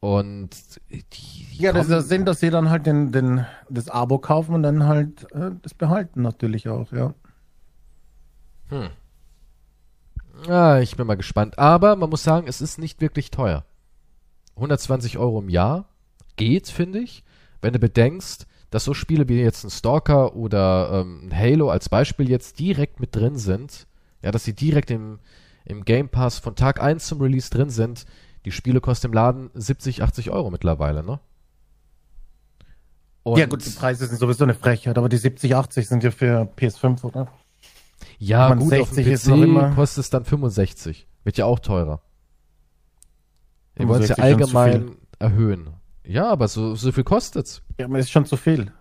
Und die, die Ja, das ist der Sinn, dass sie dann halt den, den, das Abo kaufen und dann halt äh, das behalten natürlich auch, ja. Ah, ich bin mal gespannt. Aber man muss sagen, es ist nicht wirklich teuer. 120 Euro im Jahr geht, finde ich. Wenn du bedenkst, dass so Spiele wie jetzt ein Stalker oder ähm, ein Halo als Beispiel jetzt direkt mit drin sind, ja, dass sie direkt im, im Game Pass von Tag 1 zum Release drin sind, die Spiele kosten im Laden 70, 80 Euro mittlerweile, ne? Und ja gut, die Preise sind sowieso eine Frechheit, aber die 70, 80 sind ja für PS5, oder? Ja, Man, gut, auf dem 60 ist noch PC kostet es dann 65. Wird ja auch teurer. Wir wollen es ja 65 schon zu allgemein erhöhen. Ja, aber so, so viel kostet's. Ja, aber ist schon zu viel.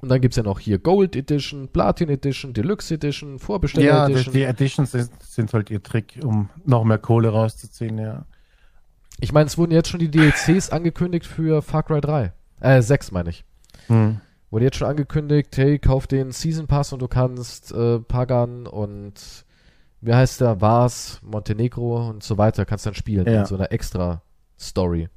Und dann gibt's ja noch hier Gold Edition, Platin Edition, Deluxe Edition, Vorbesteller Ja, die, Edition. die Editions sind, sind halt ihr Trick, um noch mehr Kohle rauszuziehen, ja. Ich meine, es wurden jetzt schon die DLCs angekündigt für Far Cry 3. Äh, 6 meine ich. Hm. Wurde jetzt schon angekündigt, hey, kauf den Season Pass und du kannst äh, Pagan und wie heißt der, Vars, Montenegro und so weiter, kannst dann spielen Ja. in so einer extra Story.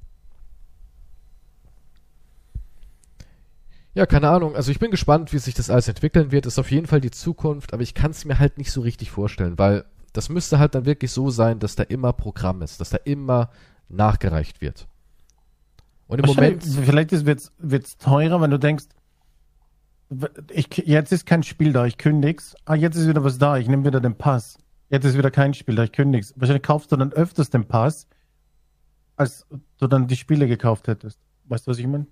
Ja, keine Ahnung. Also ich bin gespannt, wie sich das alles entwickeln wird. Ist auf jeden Fall die Zukunft, aber ich kann es mir halt nicht so richtig vorstellen, weil das müsste halt dann wirklich so sein, dass da immer Programm ist, dass da immer nachgereicht wird. Und im Moment, Vielleicht wird's, wird's teurer, wenn du denkst, ich, jetzt ist kein Spiel da, ich kündig's. Ah, jetzt ist wieder was da, ich nehme wieder den Pass. Jetzt ist wieder kein Spiel da, ich kündig's. Wahrscheinlich kaufst du dann öfters den Pass, als du dann die Spiele gekauft hättest. Weißt du, was ich meine?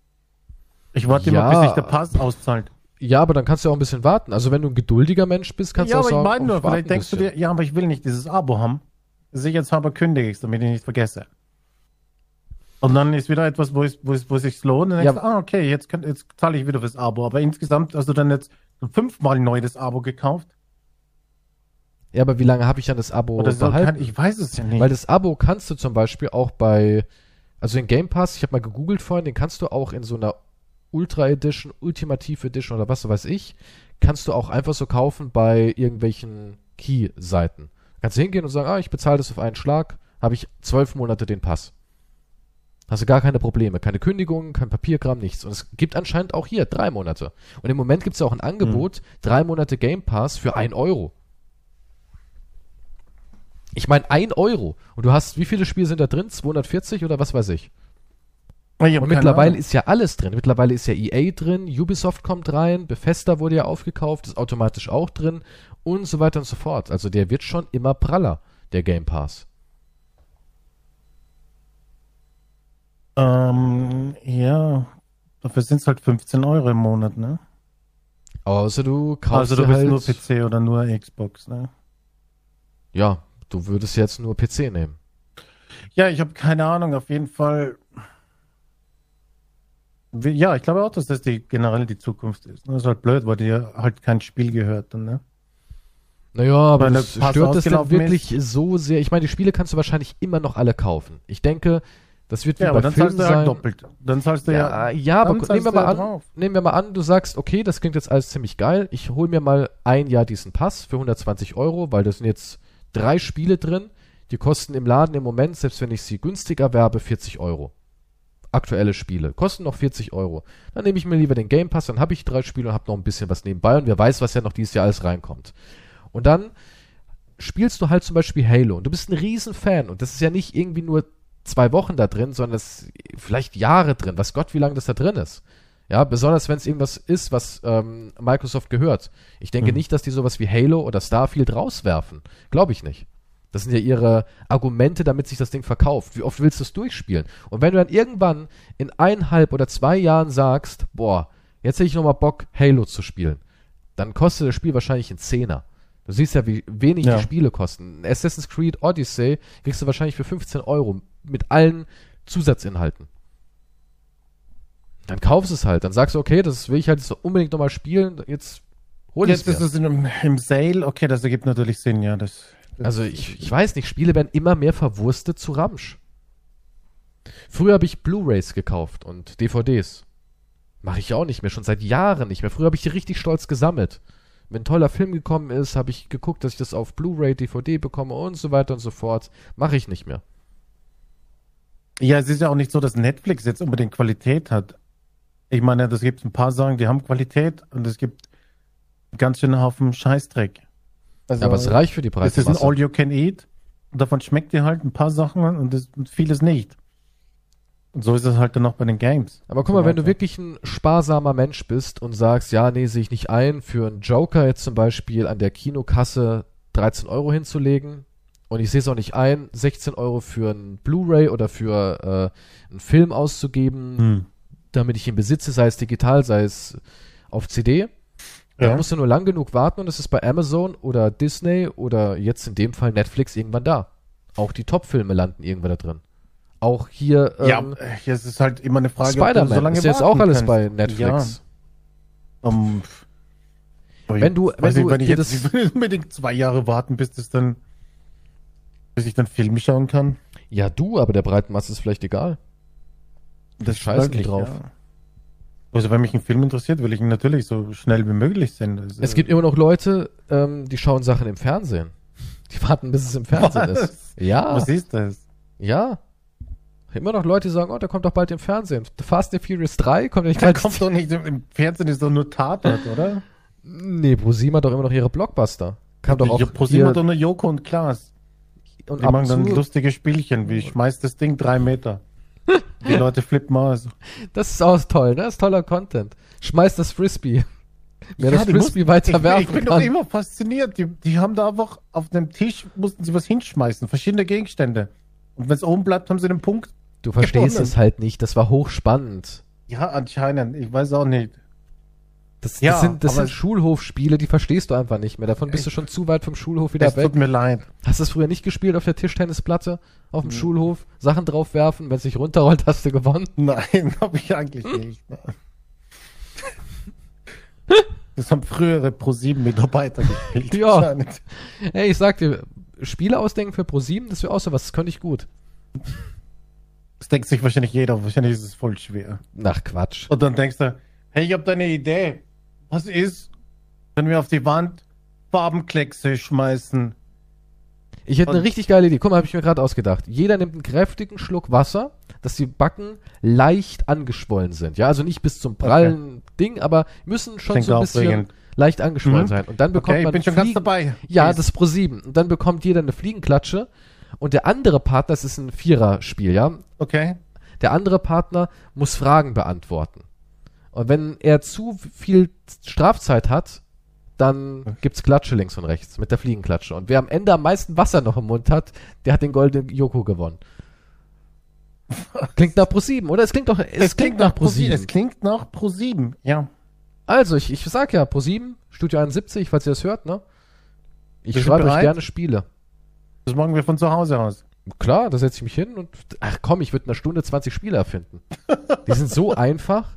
Ich warte Ja. immer, bis sich der Pass auszahlt. ja, aber dann kannst du auch ein bisschen warten. Also wenn du ein geduldiger Mensch bist, kannst ja, du auch aber ich sagen, meine oh, nur, vielleicht denkst du dir, ja, aber ich will nicht dieses Abo haben. Sicherheitshalber kündige ich's, damit ich nicht vergesse. Und dann ist wieder etwas, wo es, wo es, wo es sich lohnt. Und dann Ja. denkst du, ah, okay, jetzt, kann, jetzt zahle ich wieder fürs Abo. Aber insgesamt hast du dann jetzt fünfmal neu das Abo gekauft. Ja, aber wie lange habe ich dann das Abo Oder so, behalten? kann, ich weiß es ja nicht. Weil das Abo kannst du zum Beispiel auch bei, also den Game Pass, ich habe mal gegoogelt vorhin, den kannst du auch in so einer Ultra Edition, Ultimative Edition oder was weiß ich, kannst du auch einfach so kaufen bei irgendwelchen Key-Seiten. Kannst du hingehen und sagen, ah, ich bezahle das auf einen Schlag, habe ich zwölf Monate den Pass. Hast du gar keine Probleme, keine Kündigungen, kein Papierkram, nichts. Und es gibt anscheinend auch hier drei Monate. Und im Moment gibt es ja auch ein Angebot, drei Monate Game Pass für ein Euro. Ich meine, ein Euro. Und du hast, wie viele Spiele sind da drin? 240 oder was weiß ich? ich Und mittlerweile Ahnung. ist ja alles drin. Mittlerweile ist ja EA drin, Ubisoft kommt rein, Bethesda wurde ja aufgekauft, ist automatisch auch drin und so weiter und so fort. Also der wird schon immer praller, der Game Pass. Ähm, ja, dafür sind es halt 15 Euro im Monat, ne? Außer du kaufst Also du bist halt, nur PC oder nur Xbox, ne? ja, du würdest jetzt nur PC nehmen. Ja, ich habe keine Ahnung, auf jeden Fall. Ja, ich glaube auch, dass das die generell die Zukunft ist. Das ist halt blöd, weil dir halt kein Spiel gehört dann, ne? Naja, aber das stört es denn wirklich so sehr? Ich meine, die Spiele kannst du wahrscheinlich immer noch alle kaufen. Ich denke, das wird wie Ja, aber bei dann Filmen zahlst du sein. halt doppelt. Dann zahlst du Ja, ja. ja, aber nehmen wir mal ja an, drauf. nehmen wir mal an, du sagst, okay, das klingt jetzt alles ziemlich geil. Ich hole mir mal ein Jahr diesen Pass für 120 Euro, weil da sind jetzt drei Spiele drin. Die kosten im Laden im Moment, selbst wenn ich sie günstig erwerbe, 40 Euro. Aktuelle Spiele. Kosten noch 40 Euro. Dann nehme ich mir lieber den Game Pass, dann habe ich drei Spiele und habe noch ein bisschen was nebenbei und wer weiß, was ja noch dieses Jahr alles reinkommt. Und dann spielst du halt zum Beispiel Halo und du bist ein Riesenfan und das ist ja nicht irgendwie nur zwei Wochen da drin, sondern es ist vielleicht Jahre drin. Was Gott, wie lange das da drin ist. Ja, besonders wenn es irgendwas ist, was ähm, Microsoft gehört. Ich denke Mhm. nicht, dass die sowas wie Halo oder Starfield rauswerfen. Glaube ich nicht. Das sind ja ihre Argumente, damit sich das Ding verkauft. Wie oft willst du es durchspielen? Und wenn du dann irgendwann in eineinhalb oder zwei Jahren sagst, boah, jetzt hätte ich nochmal Bock, Halo zu spielen, dann kostet das Spiel wahrscheinlich einen Zehner. Du siehst ja, wie wenig Ja. die Spiele kosten. Assassin's Creed Odyssey kriegst du wahrscheinlich für 15 Euro mit allen Zusatzinhalten. Dann kaufst du es halt. Dann sagst du, okay, das will ich halt so unbedingt nochmal spielen. Jetzt hol ich Jetzt ist es im, im Sale. Okay, das ergibt natürlich Sinn, ja. Das, das Also ich, ich weiß nicht, Spiele werden immer mehr verwurstet zu Ramsch. Früher habe ich Blu-rays gekauft und DVDs. Mache ich auch nicht mehr, schon seit Jahren nicht mehr. Früher habe ich die richtig stolz gesammelt. Wenn ein toller Film gekommen ist, habe ich geguckt, dass ich das auf Blu-ray, DVD bekomme und so weiter und so fort. Mache ich nicht mehr. Ja, es ist ja auch nicht so, dass Netflix jetzt unbedingt Qualität hat. Ich meine, das gibt ein paar Sachen, die haben Qualität und es gibt ganz schön Haufen Scheißdreck. Also, Aber es reicht für die es breite ist ein. All You Can Eat und davon schmeckt dir halt ein paar Sachen und, das, und vieles nicht. Und so ist es halt dann auch bei den Games. Aber guck mal, So wenn du wirklich ein sparsamer Mensch bist und sagst, ja, nee, sehe ich nicht ein, für einen Joker jetzt zum Beispiel an der Kinokasse 13 Euro hinzulegen und ich sehe es auch nicht ein, 16 Euro für ein Blu-ray oder für äh, einen Film auszugeben, Hm. Damit ich ihn besitze, sei es digital, sei es auf CD. Da Ja. musst du nur lang genug warten und es ist bei Amazon oder Disney oder jetzt in dem Fall Netflix irgendwann da. Auch die Top-Filme landen irgendwann da drin. Auch hier ja, ähm, äh, es ist halt immer eine Frage, Spider-Man so lange ist jetzt auch alles kannst. bei Netflix. Ja, um, Wenn du- wenn du wenn ich jetzt ich (laughs) will unbedingt zwei Jahre warten, bis das dann, bis ich dann Film schauen kann. Ja, du, aber der breiten Masse ist vielleicht egal. Das die wirklich, drauf. Ja. Also wenn mich ein Film interessiert, will ich ihn natürlich so schnell wie möglich sehen. Das, Es gibt immer noch Leute, ähm, die schauen Sachen im Fernsehen. Die warten, bis es im Fernsehen Was? ist. Ja, Was ist das? ja. Immer noch Leute, die sagen, oh, der kommt doch bald im Fernsehen. The Fast and Furious 3 kommt ja nicht bald. kommt doch nicht, im Fernsehen ist doch nur Tatort, (laughs) oder? Nee, ProSieben hat doch immer noch ihre Blockbuster. Kam doch auch ProSieben hat doch nur Joko und Klaas. und Die machen dann lustige Spielchen, wie schmeißt das Ding drei Meter. Die Leute flippen aus. Das ist auch toll, ne? Das ist toller Content. Schmeiß das Frisbee. Wer Ja, das Frisbee mussten- weiter ich, werfen Ich bin kann. doch immer fasziniert. Die, die haben da einfach auf dem Tisch, mussten sie was hinschmeißen, verschiedene Gegenstände. Und wenn es oben bleibt, haben sie den Punkt. Du verstehst gewonnen. es halt nicht. Das war hochspannend. Ja, anscheinend. Ich weiß auch nicht. Das, Ja, das sind, das sind Schulhofspiele, die verstehst du einfach nicht mehr. Davon bist du schon zu weit vom Schulhof wieder Es weg. tut mir leid. Hast du es früher nicht gespielt auf der Tischtennisplatte, auf Hm. dem Schulhof? Sachen draufwerfen, wenn es sich runterrollt, hast du gewonnen. Nein, (laughs) habe ich eigentlich nicht. Das haben frühere Pro7-Mitarbeiter gespielt. (laughs) Ja. Ey, ich sag dir, Spiele ausdenken für Pro7, das wäre auch so was, das könnte ich gut. Das denkt sich wahrscheinlich jeder. Wahrscheinlich ist es voll schwer. Ach, Quatsch. Und dann denkst du, hey, ich habe da eine Idee. Was ist, wenn wir auf die Wand Farbenkleckse schmeißen? Ich hätte eine richtig geile Idee. Guck mal, habe ich mir gerade ausgedacht. Jeder nimmt einen kräftigen Schluck Wasser, dass die Backen leicht angeschwollen sind. Ja, also nicht bis zum prallen Ding, aber müssen schon so ein bisschen aufregend. leicht angeschwollen Mhm. sein. Und dann bekommt Okay, ich man bin schon ganz Fliegen- dabei. Ja, das Pro 7. Und dann bekommt jeder eine Fliegenklatsche. Und der andere Partner, das ist ein Viererspiel, ja. Okay. Der andere Partner muss Fragen beantworten. Und wenn er zu viel Strafzeit hat, dann gibt's Klatsche links und rechts mit der Fliegenklatsche. Und wer am Ende am meisten Wasser noch im Mund hat, der hat den goldenen Joko gewonnen. Klingt nach Pro 7, oder? Es klingt doch, es, klingt, nach Pro 7. Es klingt nach Pro 7. Ja. Also, ich, ich sag ja, Pro 7, Studio 71, falls ihr das hört, ne? Ich Bist schreibe euch gerne Spiele. Das machen wir von zu Hause aus. Klar, da setze ich mich hin und ach komm, ich würde in einer Stunde 20 Spiele erfinden. Die sind so (laughs) einfach.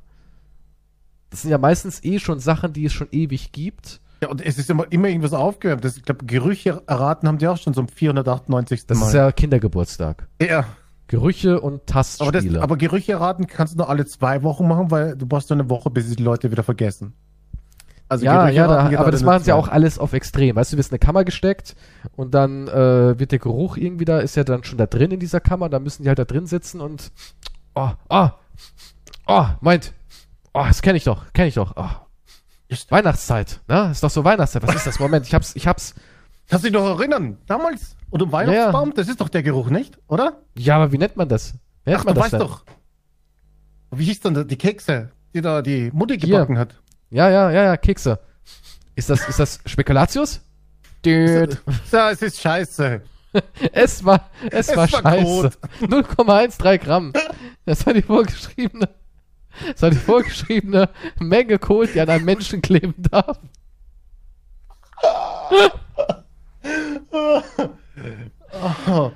Das sind ja meistens eh schon Sachen, die es schon ewig gibt. Ja, und es ist immer, immer irgendwas aufgewärmt. Das, ich glaube, Gerüche erraten haben die auch schon zum 498. Das Mal. ist ja Kindergeburtstag. ja. Gerüche und Aber, das, Tastspiele. aber Gerüche erraten kannst du nur alle zwei Wochen machen, weil du brauchst nur eine Woche, bis die Leute wieder vergessen. Also ja, Gerüche ja, da, aber alle das machen sie ja auch alles auf extrem. Weißt du, du wirst in eine Kammer gesteckt und dann äh, wird der Geruch irgendwie da, ist ja dann schon da drin in dieser Kammer, da müssen die halt da drin sitzen und oh, oh, oh, meint, oh, das kenne ich doch, kenne ich doch. Oh. Weihnachtszeit, ne? Ist doch so Weihnachtszeit. Was ist das? Moment, ich hab's, ich hab's. Kannst du dich noch erinnern? Damals? Und um Weihnachtsbaum? Das ist doch der Geruch, nicht? Oder? Ja, aber wie nennt man das? Wie nennt Ach, man du das weißt denn? doch. Wie hieß denn die Kekse, die da die Mutti Hier. gebacken hat? Ja, ja, ja, ja, Kekse. Ist das, ist das Spekulatius? Dude. Ja, es ist scheiße. (laughs) Es war, es, Es war, war scheiße. 0,13 (laughs) Gramm. Das war die vorgeschriebene, das war die vorgeschriebene Menge Kohl, die an einem Menschen kleben darf. Oh.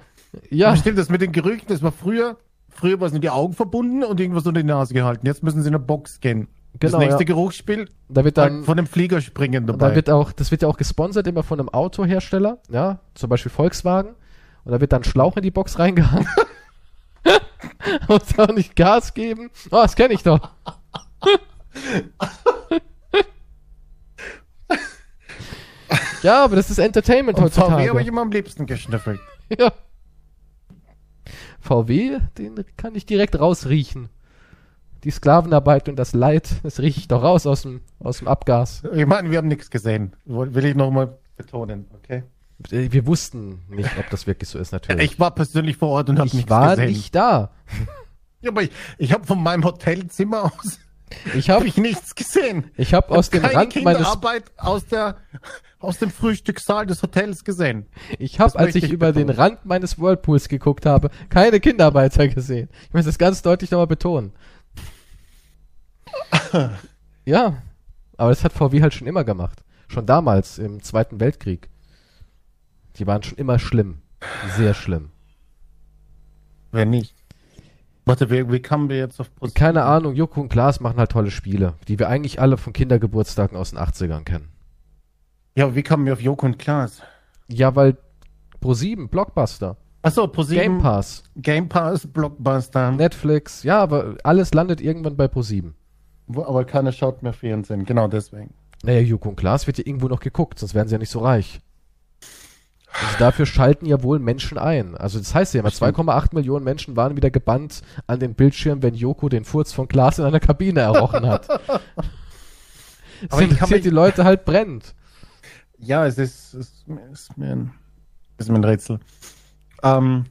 Ja, stimmt, das mit den Gerüchen, das war früher, früher war es nur die Augen verbunden und irgendwas unter die Nase gehalten. Jetzt müssen sie in eine Box gehen. Genau, das nächste ja. Geruchsspiel da wird dann, von dem Flieger springen dabei. da wird auch, das wird ja auch gesponsert immer von einem Autohersteller, ja, zum Beispiel Volkswagen. Und da wird dann Schlauch in die Box reingehangen. (laughs) (laughs) Muss auch nicht Gas geben. Oh, das kenne ich doch. (laughs) ja, aber das ist Entertainment und VW habe ich heutzutage. immer am liebsten geschnüffelt. (laughs) Ja. VW, den kann ich direkt rausriechen. Die Sklavenarbeit und das Leid, das rieche ich doch raus aus dem, aus dem Abgas. Ich meine, wir haben nichts gesehen. Will ich nochmal betonen, okay? Äh, Wir wussten nicht, ob das wirklich so ist, natürlich. Ich war persönlich vor Ort und habe Ich nichts war gesehen. nicht da. Ja, aber ich, ich habe von meinem Hotelzimmer aus Ich habe (laughs) habe ich nichts gesehen. ich hab aus dem Rand meines Kinderarbeit aus der aus dem Frühstückssaal des Hotels gesehen. ich habe als ich ich über den betonen. Rand meines Whirlpools geguckt habe, keine Kinderarbeiter gesehen. Ich möchte das ganz deutlich nochmal betonen. (laughs) ja, Aber das hat VW halt schon immer gemacht. Schon damals, im Zweiten Weltkrieg. Die waren schon immer schlimm. Sehr schlimm. Wer nicht? Warte, wie, wie kamen wir jetzt auf Post Keine Ahnung, Joko und Klaas machen halt tolle Spiele, die wir eigentlich alle von Kindergeburtstagen aus den 80ern kennen. Ja, wie kamen wir auf Joko und Klaas? Ja, weil Pro7, Blockbuster. Achso, Pro7. Game Pass. Game Pass, Blockbuster. Netflix, ja, aber alles landet irgendwann bei Pro7. Aber keiner schaut mehr Fernsehen, genau deswegen. Naja, Joko und Klaas wird ja irgendwo noch geguckt, sonst wären sie ja nicht so reich. Also dafür schalten ja wohl Menschen ein. Also das heißt ja immer, 2,8 Millionen Menschen waren wieder gebannt an den Bildschirm, wenn Joko den Furz von Klaas in einer Kabine errochen hat. (laughs) Aber das interessiert die Leute halt brennend. Ja, es ist, es ist, mir, ein, ist mir ein Rätsel. Ähm,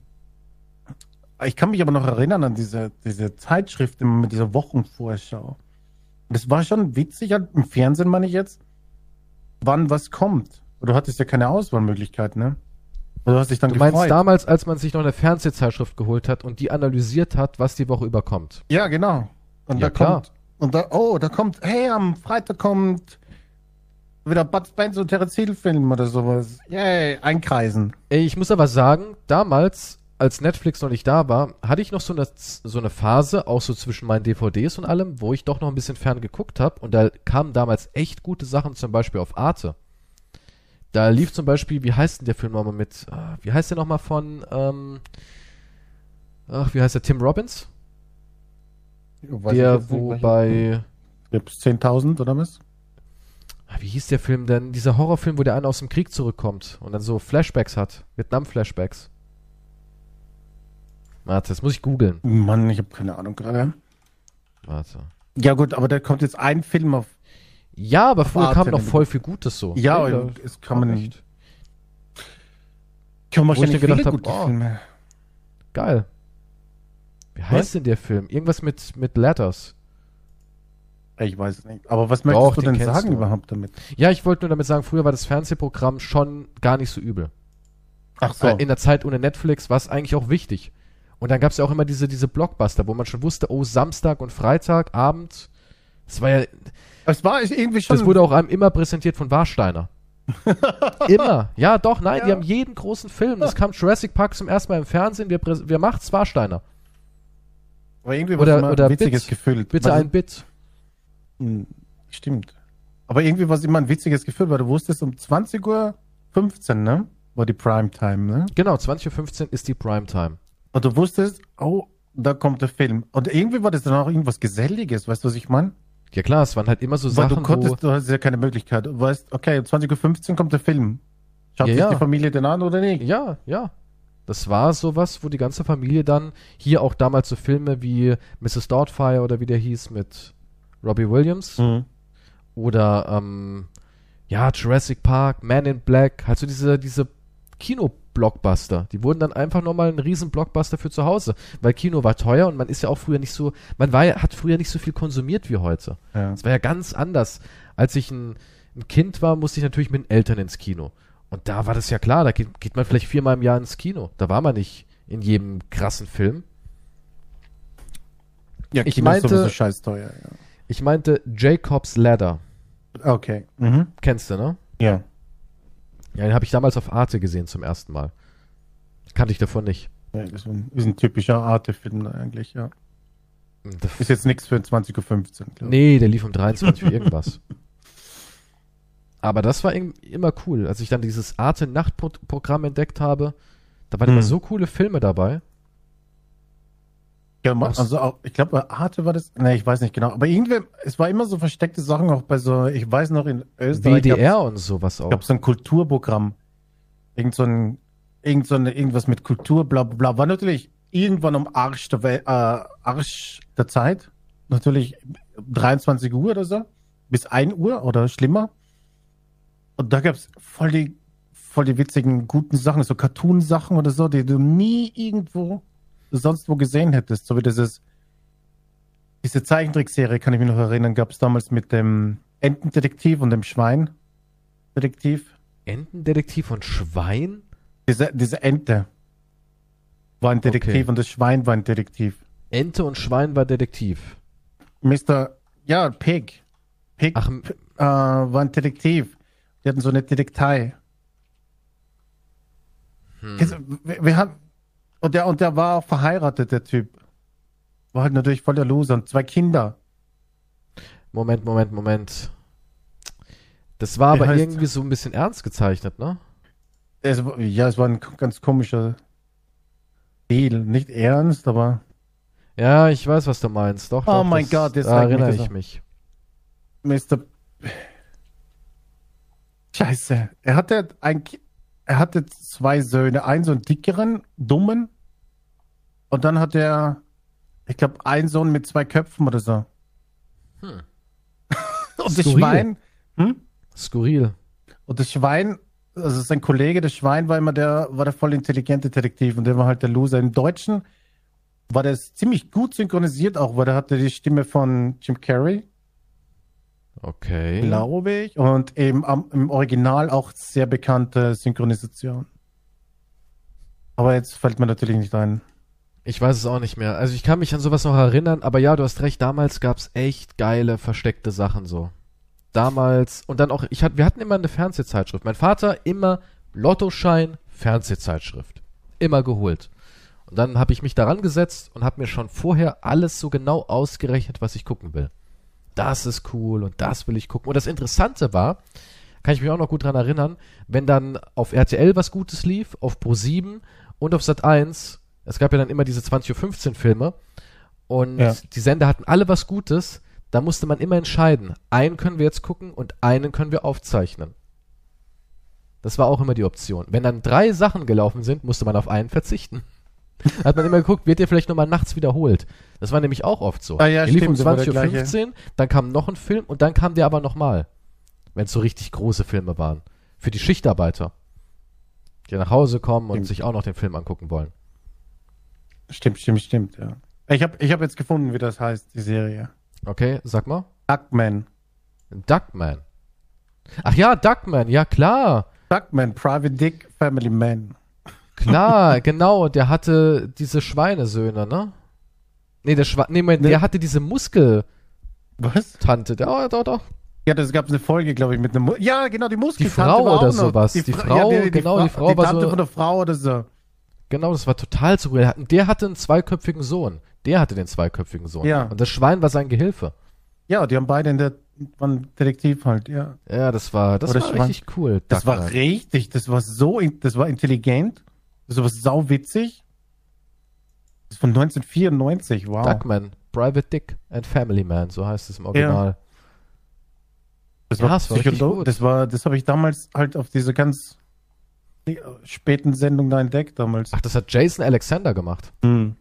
ich kann mich aber noch erinnern an diese, diese Zeitschrift mit dieser Wochenvorschau. Das war schon witzig, im Fernsehen meine ich jetzt, wann was kommt. Du hattest ja keine Auswahlmöglichkeit, ne? Du hast dich dann du gefreut. meinst damals, als man sich noch eine Fernsehzeitschrift geholt hat und die analysiert hat, was die Woche überkommt. Ja, genau. Und ja, da klar. kommt, und da, oh, da kommt, hey, am Freitag kommt wieder Bud Spencer und Terence Hill Film oder sowas. Yay, einkreisen. Ey, ich muss aber sagen, damals, als Netflix noch nicht da war, hatte ich noch so eine, so eine Phase, auch so zwischen meinen DVDs und allem, wo ich doch noch ein bisschen fern geguckt habe und da kamen damals echt gute Sachen, zum Beispiel auf Arte. Da lief zum Beispiel, wie heißt denn der Film nochmal mit, ah, wie heißt der nochmal von, ähm, ach, wie heißt der, Tim Robbins? der, wo bei... Gibt 10.000 oder was? Ah, wie hieß der Film denn? Dieser Horrorfilm, wo der eine aus dem Krieg zurückkommt und dann so Flashbacks hat. Vietnam-Flashbacks. Warte, das muss ich googeln. Mann, ich habe keine Ahnung gerade. Warte. Ja gut, aber da kommt jetzt ein Film auf ja, aber früher kam noch voll viel Gutes so. Ja, ja es kann man nicht. Kann man wahrscheinlich gedacht hab, oh, Filme. Geil. Wie heißt was? denn der Film? Irgendwas mit, mit Letters. Ich weiß es nicht. Aber was möchtest Doch, du denn sagen du. überhaupt damit? Ja, ich wollte nur damit sagen, früher war das Fernsehprogramm schon gar nicht so übel. Ach so. Äh, in der Zeit ohne Netflix war es eigentlich auch wichtig. Und dann gab es ja auch immer diese, diese Blockbuster, wo man schon wusste, oh, Samstag und Freitag, Abend. Das war ja, es war irgendwie schon. Das wurde auch einem immer präsentiert von Warsteiner. (laughs) immer. Ja, doch, nein, ja. die haben jeden großen Film. Das kam Jurassic Park zum ersten Mal im Fernsehen. Wir, wir macht's Warsteiner. Aber irgendwie war oder, oder ein witziges Bit. Gefühl. Bitte Was ein Bit. Hm, stimmt. Aber irgendwie war es immer ein witziges Gefühl, weil du wusstest, um 20.15 Uhr, ne? War die Primetime, ne? Genau, 20.15 Uhr ist die Primetime. Und du wusstest, oh, da kommt der Film. Und irgendwie war das dann auch irgendwas Geselliges, weißt du, was ich meine? Ja klar, es waren halt immer so Weil Sachen, du konntest, du hast ja keine Möglichkeit. Du weißt, okay, um 20.15 Uhr kommt der Film. Schaut ja, sich ja. die Familie den an oder nicht? Ja, ja. Das war sowas, wo die ganze Familie dann, hier auch damals so Filme wie Mrs. Doubtfire oder wie der hieß mit Robbie Williams. Mhm. Oder, ähm, ja, Jurassic Park, Man in Black, halt so diese, diese Kino Blockbuster. Die wurden dann einfach nochmal ein riesen Blockbuster für zu Hause, weil Kino war teuer und man ist ja auch früher nicht so, man war ja, hat früher nicht so viel konsumiert wie heute. Es ja. war ja ganz anders. Als ich ein, ein, Kind war, musste ich natürlich mit den Eltern ins Kino. Und da war das ja klar, da geht, geht man vielleicht viermal im Jahr ins Kino. Da war man nicht in jedem krassen Film. Ja, ich Kino meinte, ist sowieso scheiß teuer, ja. Ich meinte Jacob's Ladder. Okay. Mhm. Kennst du, ne? Ja. Ja, den habe ich damals auf Arte gesehen zum ersten Mal. Kannte ich davon nicht. Ja, ist ein, ist ein typischer Arte-Film eigentlich, ja. Das ist jetzt nichts für 20.15 Uhr. Nee, der lief um 23 Uhr irgendwas. Aber das war immer cool. Als ich dann dieses Arte-Nachtprogramm entdeckt habe, da waren hm. immer so coole Filme dabei. Ja, also auch, ich glaube, Arte war das, ne, ich weiß nicht genau, aber irgendwie, es war immer so versteckte Sachen auch bei so, ich weiß noch in Österreich. WDR und sowas auch. Ich glaube, so ein Kulturprogramm. Irgend so ein, irgend so eine, irgendwas mit Kultur, bla, bla, bla. War natürlich irgendwann am Arsch der, Welt, äh, Arsch der Zeit. Natürlich 23 Uhr oder so. Bis 1 Uhr oder schlimmer. Und da gab's voll die, voll die witzigen, guten Sachen, so Cartoon-Sachen oder so, die du nie irgendwo sonst wo gesehen hättest. So wie dieses, diese Zeichentrickserie, kann ich mich noch erinnern, gab es damals mit dem Entendetektiv und dem Schweindetektiv. Entendetektiv und Schwein? Diese, diese Ente war ein Detektiv okay. und das Schwein war ein Detektiv. Ente und Schwein war Detektiv. Mr. Ja, Pig. Pig. Ach, äh, war ein Detektiv. Die hatten so eine Detektei. Hm. Jetzt, Wir, wir haben, und, der, und der war auch verheiratet, der Typ. War halt natürlich voll der Loser. Und zwei Kinder. Moment, Moment, Moment. Das war Wie aber irgendwie so ein bisschen ernst gezeichnet, ne? Es, ja, es war ein ganz komischer Deal. Nicht ernst, aber Ja, ich weiß, was du meinst. Doch, Oh doch, mein Gott, jetzt da erinnere ich mich. Mr. Scheiße. Er hatte ein, er hatte zwei Söhne. Einen so einen dickeren, dummen. Und dann hat er, ich glaube, einen Sohn mit zwei Köpfen oder so. Hm. Und das. Schwein, hm? Skurril. Und das Schwein, also sein Kollege, das Schwein war immer der, war der voll intelligente Detektiv und der war halt der Loser. Im Deutschen war das ziemlich gut synchronisiert auch, weil der hatte die Stimme von Jim Carrey, Okay. glaube ich. Und eben am, im Original auch sehr bekannte Synchronisation. Aber jetzt fällt mir natürlich nicht ein. Ich weiß es auch nicht mehr. Also ich kann mich an sowas noch erinnern, aber ja, du hast recht, damals gab's echt geile, versteckte Sachen so. Damals, und dann auch, ich hatte, wir hatten immer eine Fernsehzeitschrift. Mein Vater immer Lottoschein, Fernsehzeitschrift. Immer geholt. Und dann habe ich mich daran gesetzt und habe mir schon vorher alles so genau ausgerechnet, was ich gucken will. Das ist cool und das will ich gucken. Und das Interessante war, kann ich mich auch noch gut dran erinnern, wenn dann auf RTL was Gutes lief, auf Pro7 und auf Sat1, es gab ja dann immer diese 20.15 Uhr Filme und Ja. die Sender hatten alle was Gutes, da musste man immer entscheiden, einen können wir jetzt gucken und einen können wir aufzeichnen. Das war auch immer die Option. Wenn dann drei Sachen gelaufen sind, musste man auf einen verzichten. (laughs) Hat man immer geguckt, wird der vielleicht nochmal nachts wiederholt. Das war nämlich auch oft so. Ah ja, der lief um stimmt, das war der 20.15 Uhr, dann kam noch ein Film und dann kam der aber nochmal. Wenn es so richtig große Filme waren. Für die Schichtarbeiter. Die nach Hause kommen und Stimmt. sich auch noch den Film angucken wollen. Stimmt, stimmt, stimmt, ja. Ich habe ich hab jetzt gefunden, wie das heißt, die Serie. Okay, sag mal. Duckman. Duckman. Ach ja, Duckman, ja klar. Duckman, Private Dick, Family Man. Klar, (laughs) genau, der hatte diese Schweinesöhne, ne? Nee, der Schwe nee, Moment, Nee. der hatte diese Muskeltante. Was? Der, oh, doch, doch. Ja, das gab eine Folge, glaube ich, mit einem. Mu ja, genau, die Muskeltante. Frau war auch oder sowas. Die Fra- Frau, genau, die Fra- Frau die war Tante so- von der Frau oder so. Genau, das war total surreal. Der hatte einen zweiköpfigen Sohn. Der hatte den zweiköpfigen Sohn. Ja. Und das Schwein war sein Gehilfe. Ja, die haben beide in der waren Detektiv halt, ja. Ja, das war, das Oder war Schwein. richtig cool. Das war Duckman. richtig, das war so, das war intelligent, das war sauwitzig. Das ist von 1994, wow. Duckman, Private Dick and Family Man, so heißt es im Original. Das Ja, war, es war Psycholo- gut. das war, das habe ich damals halt auf diese ganz späten Sendung da entdeckt damals. Ach, das hat Jason Alexander gemacht. Hm.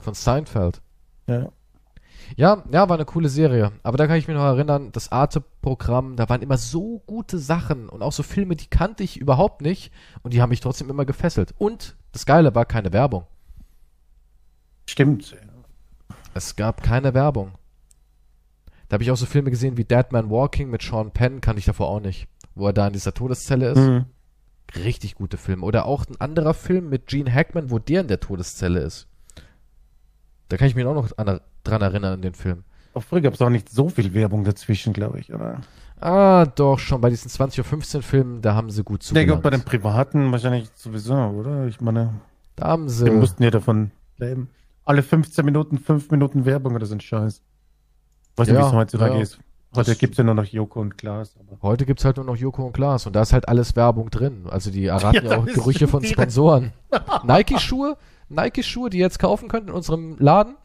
Von Seinfeld. Ja. Ja, ja, war eine coole Serie. Aber da kann ich mich noch erinnern, das Arte-Programm, da waren immer so gute Sachen und auch so Filme, die kannte ich überhaupt nicht und die haben mich trotzdem immer gefesselt. Und das Geile war keine Werbung. Stimmt. Es gab keine Werbung. Da habe ich auch so Filme gesehen wie Dead Man Walking mit Sean Penn, kannte ich davor auch nicht. Wo er da in dieser Todeszelle ist. Hm. Richtig gute Filme. Oder auch ein anderer Film mit Gene Hackman, wo der in der Todeszelle ist. Da kann ich mich auch noch an, dran erinnern an den Film. Auch früher gab es auch nicht so viel Werbung dazwischen, glaube ich, oder? Ah, doch, schon bei diesen 20.15 Uhr Filmen, da haben sie gut Ich denke, auch zugelangt. bei den Privaten wahrscheinlich sowieso, oder? Ich meine, Da haben die sie. mussten ja davon leben. Alle 15 Minuten, 5 Minuten Werbung oder so ein Scheiß. Weiß nicht, Ja, wie es heutzutage ja. ist. Heute Das- gibt es ja nur noch Joko und Klaas. Heute gibt's halt nur noch Joko und Klaas und da ist halt alles Werbung drin. Also die erraten Ja, ja, auch Gerüche von Sponsoren. Nike-Schuhe, Nike-Schuhe, die ihr jetzt kaufen könnt in unserem Laden.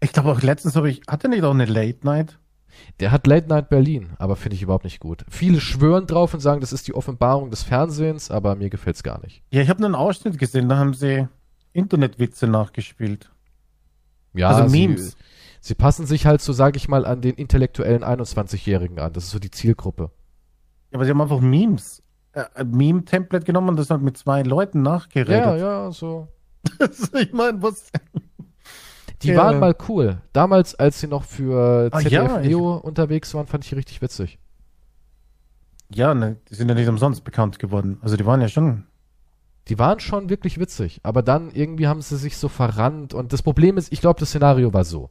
ich glaube auch letztens habe ich, hatte nicht auch eine Late Night? Der hat Late Night Berlin, aber finde ich überhaupt nicht gut. Viele schwören drauf und sagen, das ist die Offenbarung des Fernsehens, aber mir gefällt's gar nicht. Ja, ich habe einen Ausschnitt gesehen, da haben sie Internetwitze nachgespielt. Ja, Also Memes. Sie passen sich halt so, sage ich mal, an den intellektuellen 21-Jährigen an. Das ist so die Zielgruppe. Aber sie haben einfach Memes, äh, ein Meme-Template genommen und das halt mit zwei Leuten nachgeredet. Ja, ja, so. (laughs) ich meine, was? Die Ja. waren mal cool. Damals, als sie noch für Ah, ZDF ja, ich- Neo unterwegs waren, fand ich die richtig witzig. Ja, ne, die sind ja nicht umsonst bekannt geworden. Also die waren ja schon. Die waren schon wirklich witzig, aber dann irgendwie haben sie sich so verrannt und das Problem ist, ich glaube, das Szenario war so.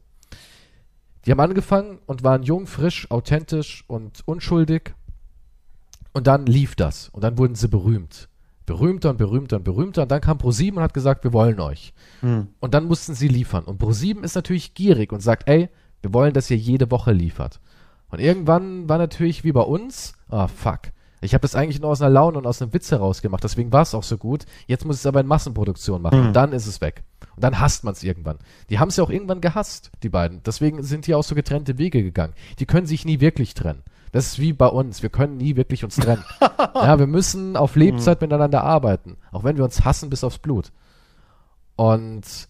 Die haben angefangen und waren jung, frisch, authentisch und unschuldig. Und dann lief das. Und dann wurden sie berühmt. Berühmter und berühmter und berühmter. Und dann kam Pro7 und hat gesagt, wir wollen euch. Hm. Und dann mussten sie liefern. Und Pro7 ist natürlich gierig und sagt, ey, wir wollen, dass ihr jede Woche liefert. Und irgendwann war natürlich wie bei uns, ah fuck, ich habe das eigentlich nur aus einer Laune und aus einem Witz heraus gemacht, deswegen war es auch so gut. Jetzt muss ich es aber in Massenproduktion machen Mhm. und dann ist es weg. Und dann hasst man es irgendwann. Die haben es ja auch irgendwann gehasst, die beiden. Deswegen sind die auch so getrennte Wege gegangen. Die können sich nie wirklich trennen. Das ist wie bei uns. Wir können nie wirklich uns trennen. (laughs) ja, wir müssen auf Lebzeit miteinander arbeiten, auch wenn wir uns hassen bis aufs Blut. Und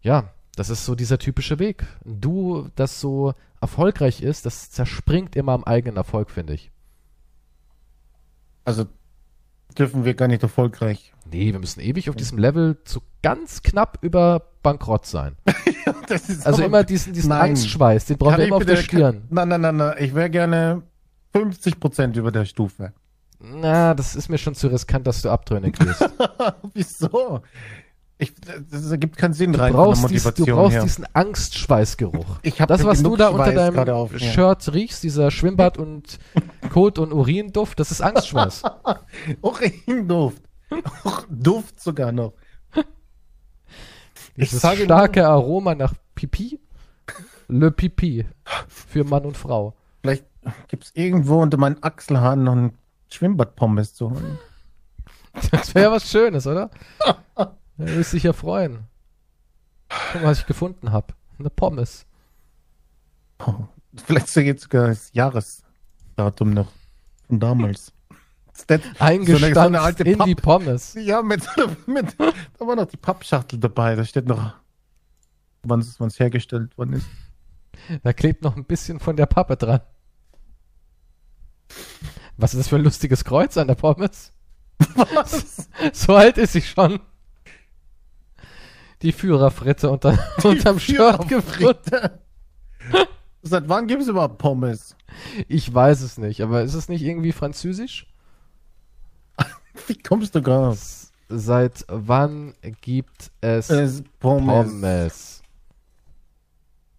ja, das ist so dieser typische Weg. Ein Duo, das so erfolgreich ist, das zerspringt immer am eigenen Erfolg, finde ich. Also dürfen wir gar nicht erfolgreich. Nee, wir müssen ewig auf diesem Level zu ganz knapp über Bankrott sein. (laughs) Also immer diesen, diesen Nein. Angstschweiß, den brauchen Kann wir immer auf der Stirn. Nein, nein, nein, nein. Ich wäre gerne 50% über der Stufe. Na, das ist mir schon zu riskant, dass du abtrünnig bist. (laughs) Wieso? Ich, das ergibt keinen Sinn Du rein brauchst, von der dies, du brauchst her. diesen Angstschweißgeruch. Ich hab Das, ja was du da unter Schweiß deinem auf. Shirt riechst, dieser Schwimmbad- und Kot- und Urinduft, das ist Angstschweiß. (laughs) Urinduft. (laughs) Duft sogar noch. Dieses starke Aroma nach Pipi. Le Pipi. Für Mann und Frau. Vielleicht gibt es irgendwo unter meinen Achselhaaren noch ein Schwimmbadpommes zu holen. Das wäre ja was Schönes, oder? (laughs) Da wirst dich ja freuen. Guck mal, was ich gefunden habe. Eine Pommes. Oh, vielleicht jetzt sogar das Jahresdatum noch von damals. Das- Eingestampft so eine alte in Papp- die Pommes. Ja, mit, mit, da war noch die Pappschachtel dabei. Da steht noch, wann es hergestellt worden ist. Da klebt noch ein bisschen von der Pappe dran. Was ist das für ein lustiges Kreuz an der Pommes? (laughs) Was? So alt ist sie schon. Die Führerfritte unter, (laughs) unterm Shirt gefunden. Seit wann gibt es überhaupt Pommes? Ich weiß es nicht, aber ist es nicht irgendwie französisch? (laughs) Wie kommst du gar S- Seit wann gibt es es Pommes? Pommes?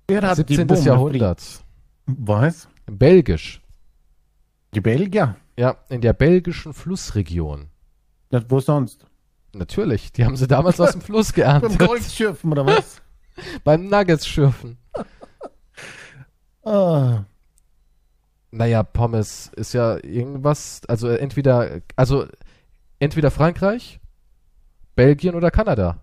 Wer hat die 17. Pommes Jahrhundert. Was? Belgisch. Die Belgier? Ja, in der belgischen Flussregion. Das, wo sonst? Natürlich, die haben sie damals aus dem Fluss Beim geerntet. Goldschürfen oder was? (laughs) Beim Nuggets-Schürfen. ah, Naja, Pommes ist ja irgendwas, also entweder, also entweder Frankreich, Belgien oder Kanada.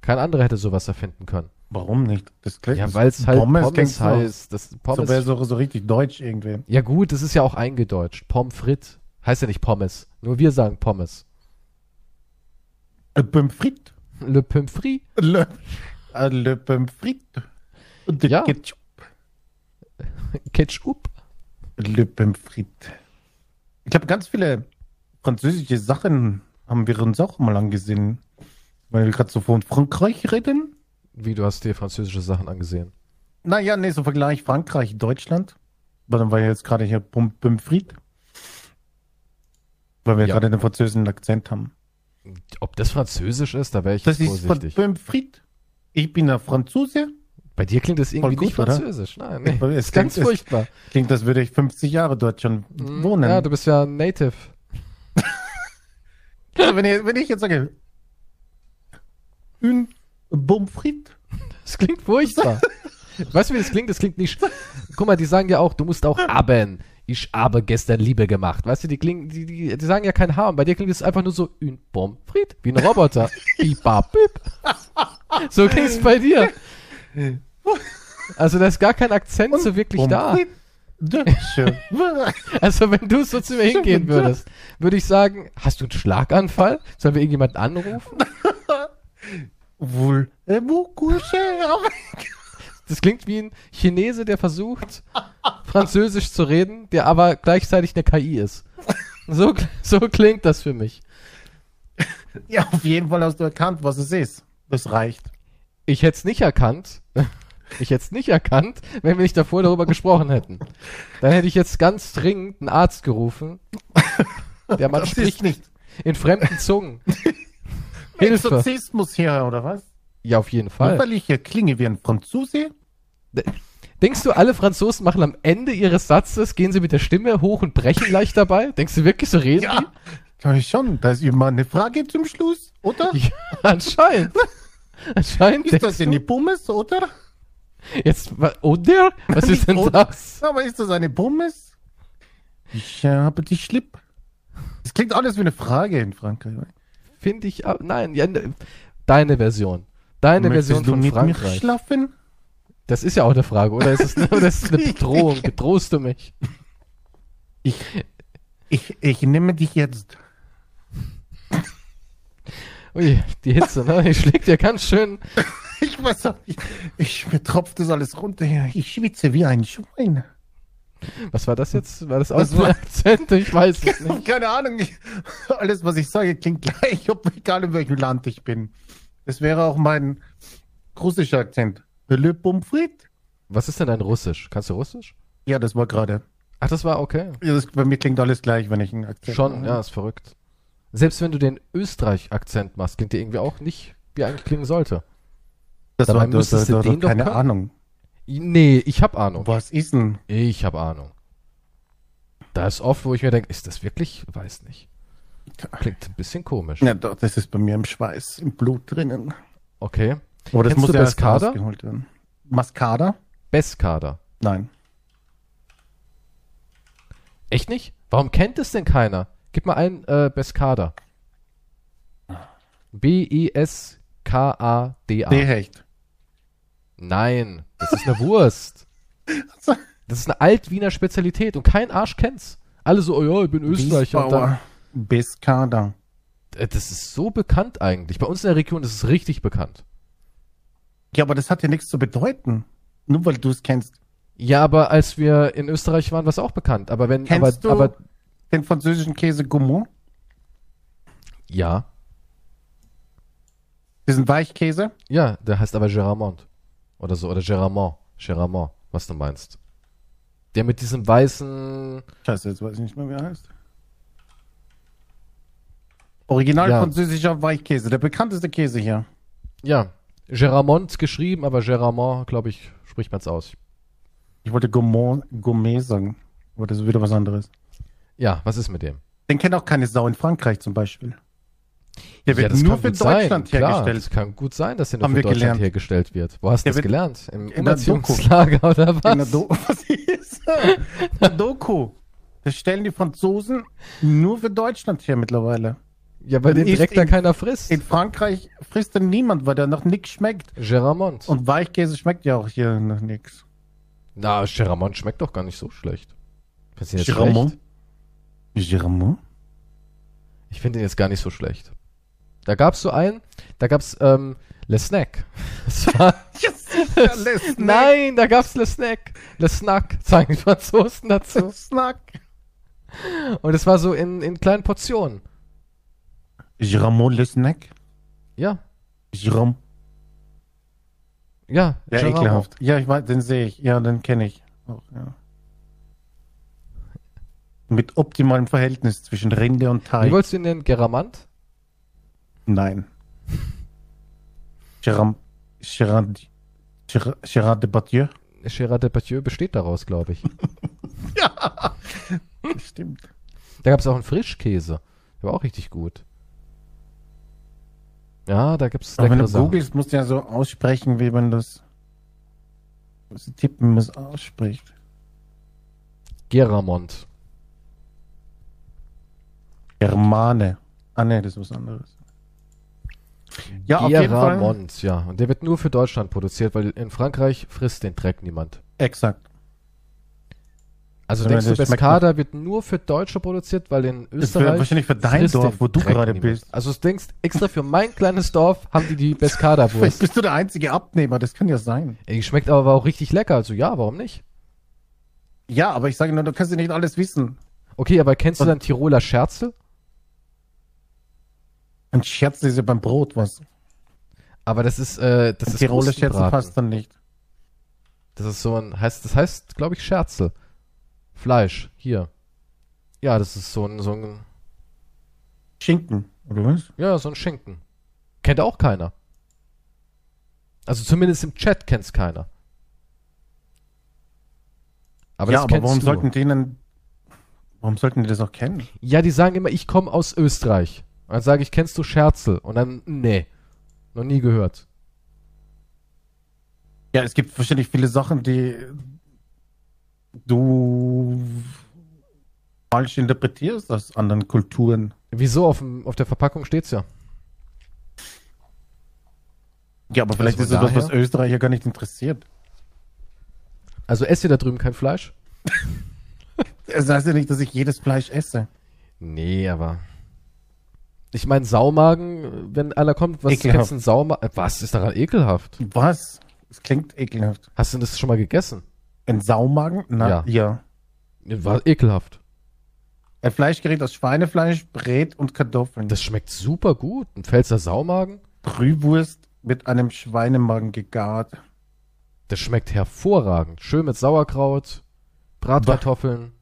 Kein anderer hätte sowas erfinden können. warum nicht? Das klingt Ja, weil es halt Pommes, so- heißt. Das So Pommes. wäre so, so richtig deutsch irgendwie. ja gut, das ist ja auch eingedeutscht. Pommes frites. Heißt ja nicht Pommes. Nur wir sagen Pommes. Le frites. Le Pommes frites. Le, äh, le frites. Und der Ja. Ketchup. Ketchup. Le Pommes frites. Ich glaube, ganz viele französische Sachen haben wir uns auch mal angesehen. Weil wir gerade so von Frankreich reden. Wie, du hast dir französische Sachen angesehen. Naja, nee, so Vergleich Frankreich, Deutschland. Weil dann war ja jetzt gerade hier Pom- Pommes frites. Weil wir Ja. gerade den französischen Akzent haben. Ob das französisch ist, da wäre ich Das ist von vorsichtig. Pommes frites. Ich bin ein Franzose. Bei dir klingt das irgendwie Voll nicht gut, oder? französisch. Nein, nee. Es ist ganz klingt- furchtbar. Klingt, als würde ich 50 Jahre dort schon Mm, wohnen. Ja, du bist ja Native. (laughs) Also wenn, ich, wenn ich jetzt sage, un Pommes frites. Das klingt furchtbar. (laughs) weißt du, wie das klingt? Das klingt nicht. Guck mal, die sagen ja auch, du musst auch aben. Ich habe gestern Liebe gemacht. Weißt du, die klingen, die, die, die sagen ja kein H. Und bei dir klingt es einfach nur so un frites, wie ein Roboter. Bip, bap, bip. So klingt es bei dir. Also da ist gar kein Akzent so wirklich da. (laughs) Also wenn du so zu mir hingehen würdest, würde ich sagen, hast du einen Schlaganfall? Sollen wir irgendjemanden anrufen? (laughs) Voulez-vous coucher Das klingt wie ein Chinese, der versucht, Französisch zu reden, der aber gleichzeitig eine KI ist. So, so klingt das für mich. Ja, auf jeden Fall hast du erkannt, was es ist. Das reicht. Ich hätte es nicht erkannt. (laughs) Ich hätte es nicht erkannt, wenn wir nicht davor darüber gesprochen hätten. Dann hätte ich jetzt ganz dringend einen Arzt gerufen. Der (laughs) Mann das spricht nicht in fremden Zungen. (laughs) Hilfe. Exorzismus hier, oder was? Ja, auf jeden Nur Fall. Weil ich hier klinge wie ein Franzose? Denkst du, alle Franzosen machen am Ende ihres Satzes, gehen sie mit der Stimme hoch und brechen leicht dabei? Denkst du wirklich, so reden Ja, glaube ich schon. Da ist immer eine Frage zum Schluss, oder? die? Ja, anscheinend. Anscheinend. Ist das eine Pommes, oder? Jetzt, oder? Was ist denn Oder? das? Aber ist das eine Pommes? Ich äh, habe die Schlipp. Das klingt alles wie eine Frage in Frankreich. Finde ich, au- nein, ja, ne, deine Version. Deine Möchtest Version du von mit mir Frankreich. schlafen? Das ist ja auch eine Frage, oder ist es, (laughs) oder ist es eine Bedrohung? Bedrohst du mich? Ich, ich, ich nehme dich jetzt. Ui, die Hitze, ne? Die schlägt ja ganz schön. (laughs) Ich weiß auch nicht. Ich, mir tropft das alles runter hier. Ich schwitze wie ein Schwein. Was war das jetzt? War das auch ein Akzent? Ich weiß es (laughs) nicht. Keine Ahnung. Ich, alles, was ich sage, klingt gleich, ob, egal in welchem Land ich bin. Das wäre auch mein russischer Akzent. Le frites? Was ist denn dein Russisch? Kannst du Russisch? Ja, das war gerade. Ach, das war okay. Ja, das, bei mir klingt alles gleich, wenn ich einen Akzent Schon, mache. ja, ist verrückt. Selbst wenn du den Österreich-Akzent machst, klingt der irgendwie auch nicht, wie er eigentlich klingen sollte. Das Dabei war müsstest du das, den doch keine können. Ahnung. Nee, ich hab Ahnung. Was ist denn? Ich hab Ahnung. Da ist oft, wo ich mir denke, ist das wirklich? Weiß nicht. Klingt ein bisschen komisch. Ja, doch, das ist bei mir im Schweiß, im Blut drinnen. Okay. Aber das Kennst muss du ja rausgeholt werden. Mascada? Beskada. Nein. Echt nicht? Warum kennt es denn keiner? Gib mal ein äh, Beskada. B-E-S-K-A-D-A. Dehecht. Nein, das ist eine Wurst. (laughs) Das ist eine Alt-Wiener Spezialität und kein Arsch kennt's. Alle so, oh ja, ich bin Österreicher. Wiesbauer. Pescada. äh, das ist so bekannt eigentlich. Bei uns in der Region ist es richtig bekannt. Ja, aber das hat ja nichts zu bedeuten. Nur weil du es kennst. Ja, aber als wir in Österreich waren, war es auch bekannt. Aber wenn, aber, Kennst du aber, den französischen Käse Gourmand? ja, Diesen Weichkäse? ja, der heißt aber Geramont. Oder so, oder Geramont. Geramont, was du meinst. Der mit diesem weißen, Scheiße, jetzt weiß ich nicht mehr, wie er heißt. Original Ja. französischer Weichkäse, der bekannteste Käse hier. ja, Geramont geschrieben, aber Geramont, glaube ich, spricht man's aus. Ich wollte Gourmand, Gourmet sagen, aber das ist wieder was anderes. Ja, was ist mit dem? Den kennt auch keine Sau in Frankreich zum Beispiel. Der ja, wird das nur für sein, Deutschland klar, hergestellt. Das kann gut sein, dass der nur Haben für Deutschland gelernt. hergestellt wird. Wo hast du das gelernt? Im in. Umerziehungslager oder was? In der, Do (laughs) was ist der Doku. Das stellen die Franzosen nur für Deutschland her mittlerweile. Ja, weil den direkt da in- keiner frisst. In Frankreich frisst dann niemand, weil der noch nichts schmeckt. Geramont. Und Weichkäse schmeckt ja auch hier noch nichts. Na, Geramont schmeckt doch gar nicht so schlecht. Findest du jetzt Geramont? schlecht? Geramont? Ich finde ihn jetzt gar nicht so schlecht. Da gab's so einen, da gab's ähm, Le Snack. (laughs) Das war, Yes. (laughs) Ja, Le (laughs) Snack. nein, da gab's Le Snack. Le Snack, sagen die Franzosen dazu. Snack. Und es war so in, in kleinen Portionen. Geramont Le Snack? Ja, Geramont. ja. Ja, Geramont. ekelhaft. Ja, ich weiß, den sehe ich. Ja, den kenne ich. Auch, ja. Mit optimalem Verhältnis zwischen Rinde und Wie Teig. wolltest du ihn nennen? Geramant? Nein. Geram, Gerard, Gerard, Gerard Depardieu? Gérard Depardieu besteht daraus, glaube ich. (laughs) Ja, stimmt. Da gab's auch einen Frischkäse. Der war auch richtig gut. Ja, da gibt's Aber wenn du Sachen. googelst, musst du ja so aussprechen, wie man das tippen, muss ausspricht. Geramont. Germane. Ah ne, das ist was anderes. Ja. Geramont, ja. Und der wird nur für Deutschland produziert, weil in Frankreich frisst den Dreck niemand. Exakt. Also Ja, denkst du, Pescada wird nur für Deutsche produziert, weil in Österreich wahrscheinlich für dein Dorf, wo du gerade bist. Also du denkst, extra für mein kleines Dorf haben die die Vielleicht Pescada-Wurst. bist du der einzige Abnehmer, das kann ja sein. Ey, Die schmeckt aber auch richtig lecker, also ja, warum nicht? Ja, aber ich sage nur, du kannst ja nicht alles wissen. Okay, aber kennst du Und- dann Tiroler Scherzel? Ein Scherz ist ja beim Brot was. Aber das ist, äh, das Ein ist Tiroler Scherz Krustenbraten. passt dann nicht. Das ist so ein, heißt, das heißt, glaube ich, Scherzel. Fleisch, hier. Ja, das ist so ein, so ein, Schinken, oder was? ja, so ein Schinken. Kennt auch keiner. Also zumindest im Chat kennt's keiner. Aber ja, aber warum du. sollten die denn, warum sollten die das auch kennen? Ja, die sagen immer, ich komme aus Österreich. Und dann sage ich, kennst du Scherzel? Und dann, nee, noch nie gehört. Ja, es gibt wahrscheinlich viele Sachen, die du falsch interpretierst aus anderen Kulturen. Wieso? Auf, dem, auf der Verpackung steht's ja. Ja, aber vielleicht Also ist es das, was Österreicher gar nicht interessiert. Also esst ihr da drüben kein Fleisch? (laughs) Das heißt ja nicht, dass ich jedes Fleisch esse. Nee, aber. Ich meine, Saumagen, wenn einer kommt, was Ekelhaft. kennst du Saumagen? Was ist daran ekelhaft? Was? Das klingt ekelhaft. Hast du das schon mal gegessen? Ein Saumagen? Na, Ja. ja. War ekelhaft. Ein Fleischgericht aus Schweinefleisch, Brät und Kartoffeln. Das schmeckt super gut. Ein Pfälzer Saumagen, Brühwurst mit einem Schweinemagen gegart. das schmeckt hervorragend. Schön mit Sauerkraut, Bratkartoffeln.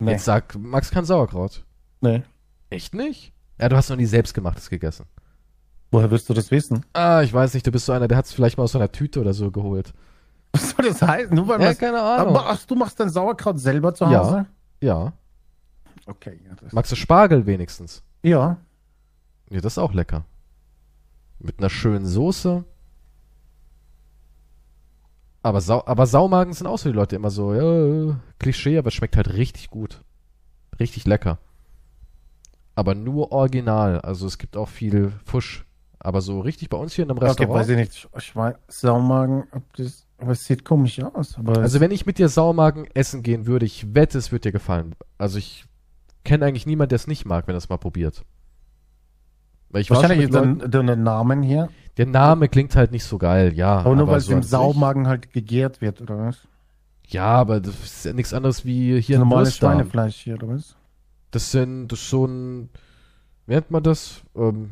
Nee. Jetzt sag, Max kann Sauerkraut. nee. Echt nicht? Ja, du hast noch nie selbstgemachtes gegessen. Woher wirst du das wissen? Ah, ich weiß nicht, du bist so einer, der hat es vielleicht mal aus so einer Tüte oder so geholt. (laughs) Was soll das heißen? Nur weil Ja, keine Ahnung. Aber, ach, du machst dein Sauerkraut selber zu Ja. Hause? Ja. Okay, ja. Magst du Spargel wenigstens? ja. Ja, das ist auch lecker. Mit einer schönen Soße. Aber, Sau aber Saumagen sind auch so die Leute immer so, ja, Klischee, aber es schmeckt halt richtig gut. Richtig lecker. Aber nur original. Also es gibt auch viel Fusch. Aber so richtig bei uns hier in einem Okay, Restaurant. weiß ich nicht. Sch- Schwein, Saumagen, ob das, aber es sieht komisch aus. Aber Also wenn ich mit dir Saumagen essen gehen würde, ich wette, es wird dir gefallen. Also ich kenne eigentlich niemanden, der es nicht mag, wenn er es mal probiert. Weil ich wahrscheinlich mit ist Leuten, dann der Name hier. der Name klingt halt nicht so geil, ja. Aber nur weil es so im an sich- Saumagen halt gegärt wird, oder was? Ja, aber das ist ja nichts anderes wie hier ein Normales Wurstdarm. Schweinefleisch hier, oder was? Das sind, das ist so ein, wie nennt man das? Ähm,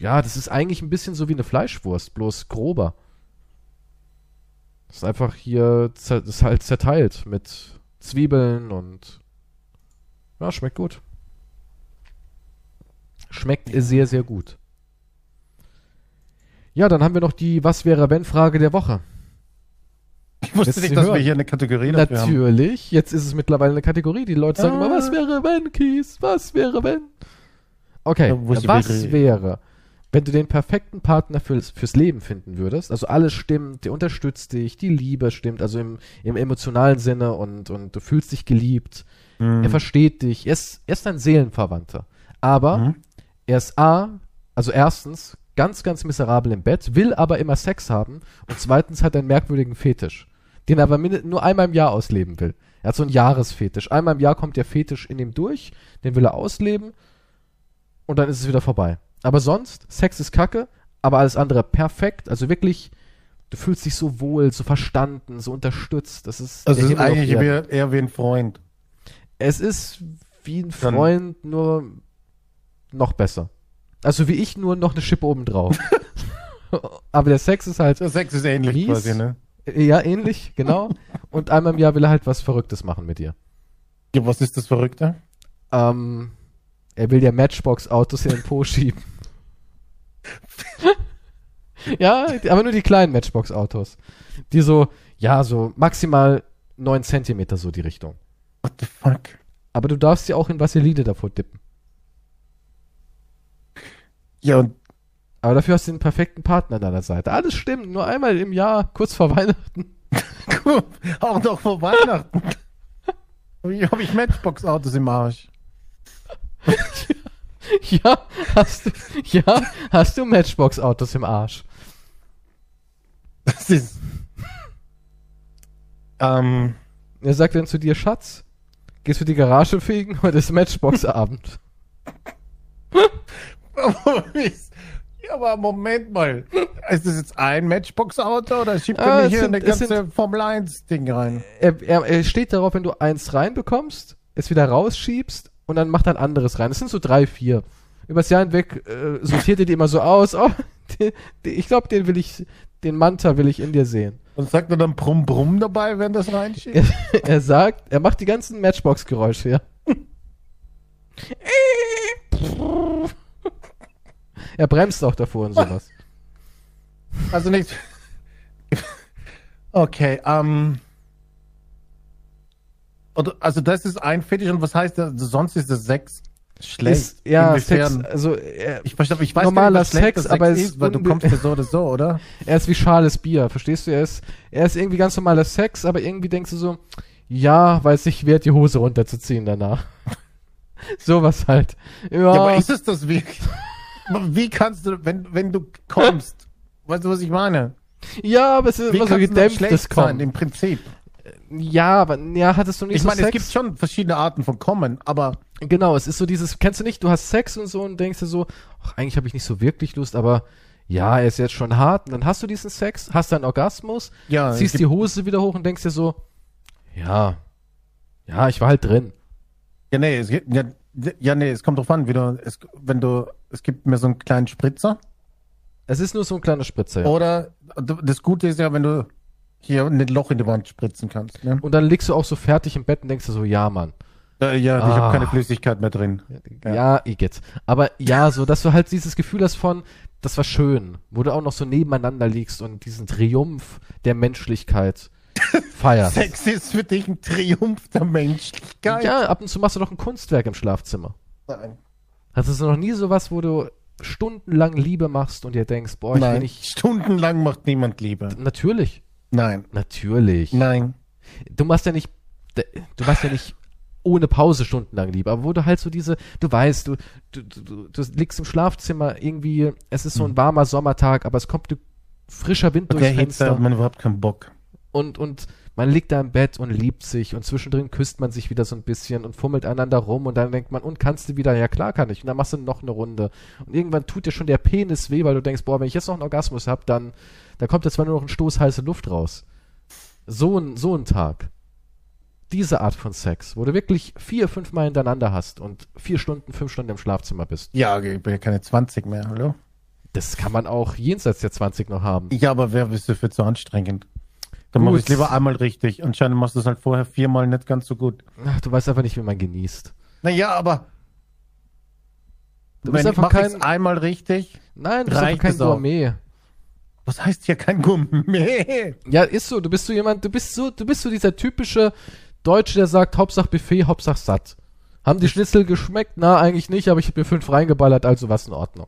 ja, das ist eigentlich ein bisschen so wie eine Fleischwurst, bloß grober. Das ist einfach hier, ist halt zerteilt mit Zwiebeln und, ja, schmeckt gut. Schmeckt sehr, sehr gut. Ja, dann haben wir noch die Was wäre wenn Frage der Woche. Ich wusste Willst nicht, dass hören? wir hier eine Kategorie haben. Natürlich. Jetzt ist es mittlerweile eine Kategorie. Die Leute sagen Ah. immer, was wäre wenn, Kies? Was wäre wenn? Okay, was wäre, wenn du den perfekten Partner fürs, fürs Leben finden würdest? Also alles stimmt, der unterstützt dich, die Liebe stimmt, also im, im emotionalen Sinne und, und du fühlst dich geliebt. Hm. Er versteht dich. Er ist, er ist dein Seelenverwandter. Aber Mhm. er ist A, also erstens, ganz, ganz miserabel im Bett, will aber immer Sex haben und zweitens hat er einen merkwürdigen Fetisch, den er aber nur einmal im Jahr ausleben will. Er hat so einen Jahresfetisch. Einmal im Jahr kommt der Fetisch in ihm durch, den will er ausleben und dann ist es wieder vorbei. Aber sonst, Sex ist kacke, aber alles andere perfekt, also wirklich, du fühlst dich so wohl, so verstanden, so unterstützt. Das ist Also ist eigentlich eher, eher wie ein Freund. Es ist wie ein Dann- Freund, nur noch besser. Also wie ich, nur noch eine Schippe obendrauf. (laughs) Aber der Sex ist halt, Der Sex ist ähnlich Mies. quasi, ne? ja, ähnlich, genau. Und einmal im Jahr will er halt was Verrücktes machen mit dir. Ja, was ist das Verrückte? Ähm, er will dir Matchbox-Autos in den Po schieben. (laughs) ja, aber nur die kleinen Matchbox-Autos. Die so, ja, so maximal 9 Zentimeter so die Richtung. What the fuck? Aber du darfst sie auch in Vaseline davor dippen. Ja, und Aber dafür hast du den perfekten Partner an deiner Seite. Alles stimmt, nur einmal im Jahr, kurz vor Weihnachten. (laughs) auch noch vor Weihnachten. (laughs) Wie habe ich Matchbox-Autos im Arsch? (laughs) Ja, hast du, ja, hast du Matchbox-Autos im Arsch. Das ist. Ähm. Er sagt dann zu dir, Schatz, gehst du die Garage fegen? Heute ist Matchbox-Abend. (laughs) ja, aber Moment mal. Ist das jetzt ein Matchbox-Auto oder schiebt Ah, er mir hier sind- eine ganze sind- Formel 1-Ding rein? Er, er, er steht darauf, wenn du eins reinbekommst, es wieder rausschiebst und dann macht er ein anderes rein. Es sind so drei, vier. Übers Jahr hinweg äh, sortiert er die immer so aus. Oh, die, die, ich glaube, den will ich, den Manta will ich in dir sehen. Und sagt er dann Brumm Brumm dabei, wenn das reinschiebt? (laughs) Er, er sagt, er macht die ganzen Matchbox-Geräusche, ja. (laughs) er bremst auch davor und sowas. Also nicht. (laughs) Okay, ähm. Oder, also das ist ein Fetisch und was heißt das? Sonst ist das Sex schlecht. Ist, ja, Inwiefern? Sex, also er, Ich, ich weiß Normaler nicht, schlechter Sex, aber es ist, weil du kommst ja so oder so, oder? (laughs) er ist wie schales Bier, verstehst du? Er ist, er ist irgendwie ganz normaler Sex, aber irgendwie denkst du so, ja, weil es sich wert, die Hose runterzuziehen danach. (laughs) Sowas halt. Ja, Ja, aber ist es das wirklich? Wie kannst du, wenn, wenn du kommst, weißt du, was ich meine? ja, aber es ist Wie immer so gedämpftes Kommen. im Prinzip? Ja, aber ja, hattest du nicht Ich so meine, es Sex? gibt schon verschiedene Arten von Kommen, aber Genau, es ist so dieses, kennst du nicht, du hast Sex und so und denkst dir so, ach, eigentlich habe ich nicht so wirklich Lust, aber ja, er ist jetzt schon hart. Und dann hast du diesen Sex, hast deinen Orgasmus, ja, es ziehst die Hose wieder hoch und denkst dir so, ja, ja, ich war halt drin. Ja, nee, es gibt, ja, ja, nee, es kommt drauf an, wie du, es, wenn du, es gibt mir so einen kleinen Spritzer. Es ist nur so ein kleiner Spritzer. Ja. Oder das Gute ist ja, wenn du hier ein Loch in die Wand spritzen kannst. Ne? Und dann liegst du auch so fertig im Bett und denkst dir so, ja, Mann. Äh, ja, ich Ah. habe keine Flüssigkeit mehr drin. Ja, Ja. Igitt. Aber ja, so, dass du halt dieses Gefühl hast von, das war schön, wo du auch noch so nebeneinander liegst und diesen Triumph der Menschlichkeit (laughs) feierst. Sex ist für dich ein Triumph der Menschlichkeit. Ja, ab und zu machst du doch ein Kunstwerk im Schlafzimmer. Nein. Hattest du noch nie sowas, wo du stundenlang Liebe machst und dir denkst, boah, ich will Nein. nicht. Stundenlang macht niemand Liebe. Natürlich. Nein. Natürlich. Nein. Du machst ja nicht, du machst ja nicht ohne Pause stundenlang Liebe, aber wo du halt so diese, du weißt, du, du, du, du liegst im Schlafzimmer irgendwie, es ist so ein warmer Sommertag, aber es kommt du- frischer Wind durchs Fenster hat man überhaupt keinen Bock. und, und man liegt da im Bett und liebt sich und zwischendrin küsst man sich wieder so ein bisschen und fummelt einander rum und dann denkt man, und kannst du wieder? Ja klar kann ich. Und dann machst du noch eine Runde. Und irgendwann tut dir schon der Penis weh, weil du denkst, boah, wenn ich jetzt noch einen Orgasmus hab, dann, da kommt jetzt zwar nur noch ein Stoß heiße Luft raus. So ein, so ein Tag. Diese Art von Sex, wo du wirklich vier, fünf Mal hintereinander hast und vier Stunden, fünf Stunden im Schlafzimmer bist. Ja, ich bin ja keine 20 mehr, hallo? Das kann man auch jenseits der 20 noch haben. Ja, aber wer ist dafür zu anstrengend? Dann mach ich lieber einmal richtig. Anscheinend machst du es halt vorher viermal nicht ganz so gut. Ach, du weißt einfach nicht, wie man genießt. Naja, aber Du bist einfach ich's kein, einmal richtig, nein, du bist einfach kein. Gourmet. Was heißt hier kein Gourmet? Ja, ist so. Du bist so jemand, du bist so, du bist so dieser typische Deutsche, der sagt, Hauptsache Buffet, Hauptsache satt. Haben die Schnitzel geschmeckt? Na, eigentlich nicht, aber ich habe mir fünf reingeballert, also was in Ordnung.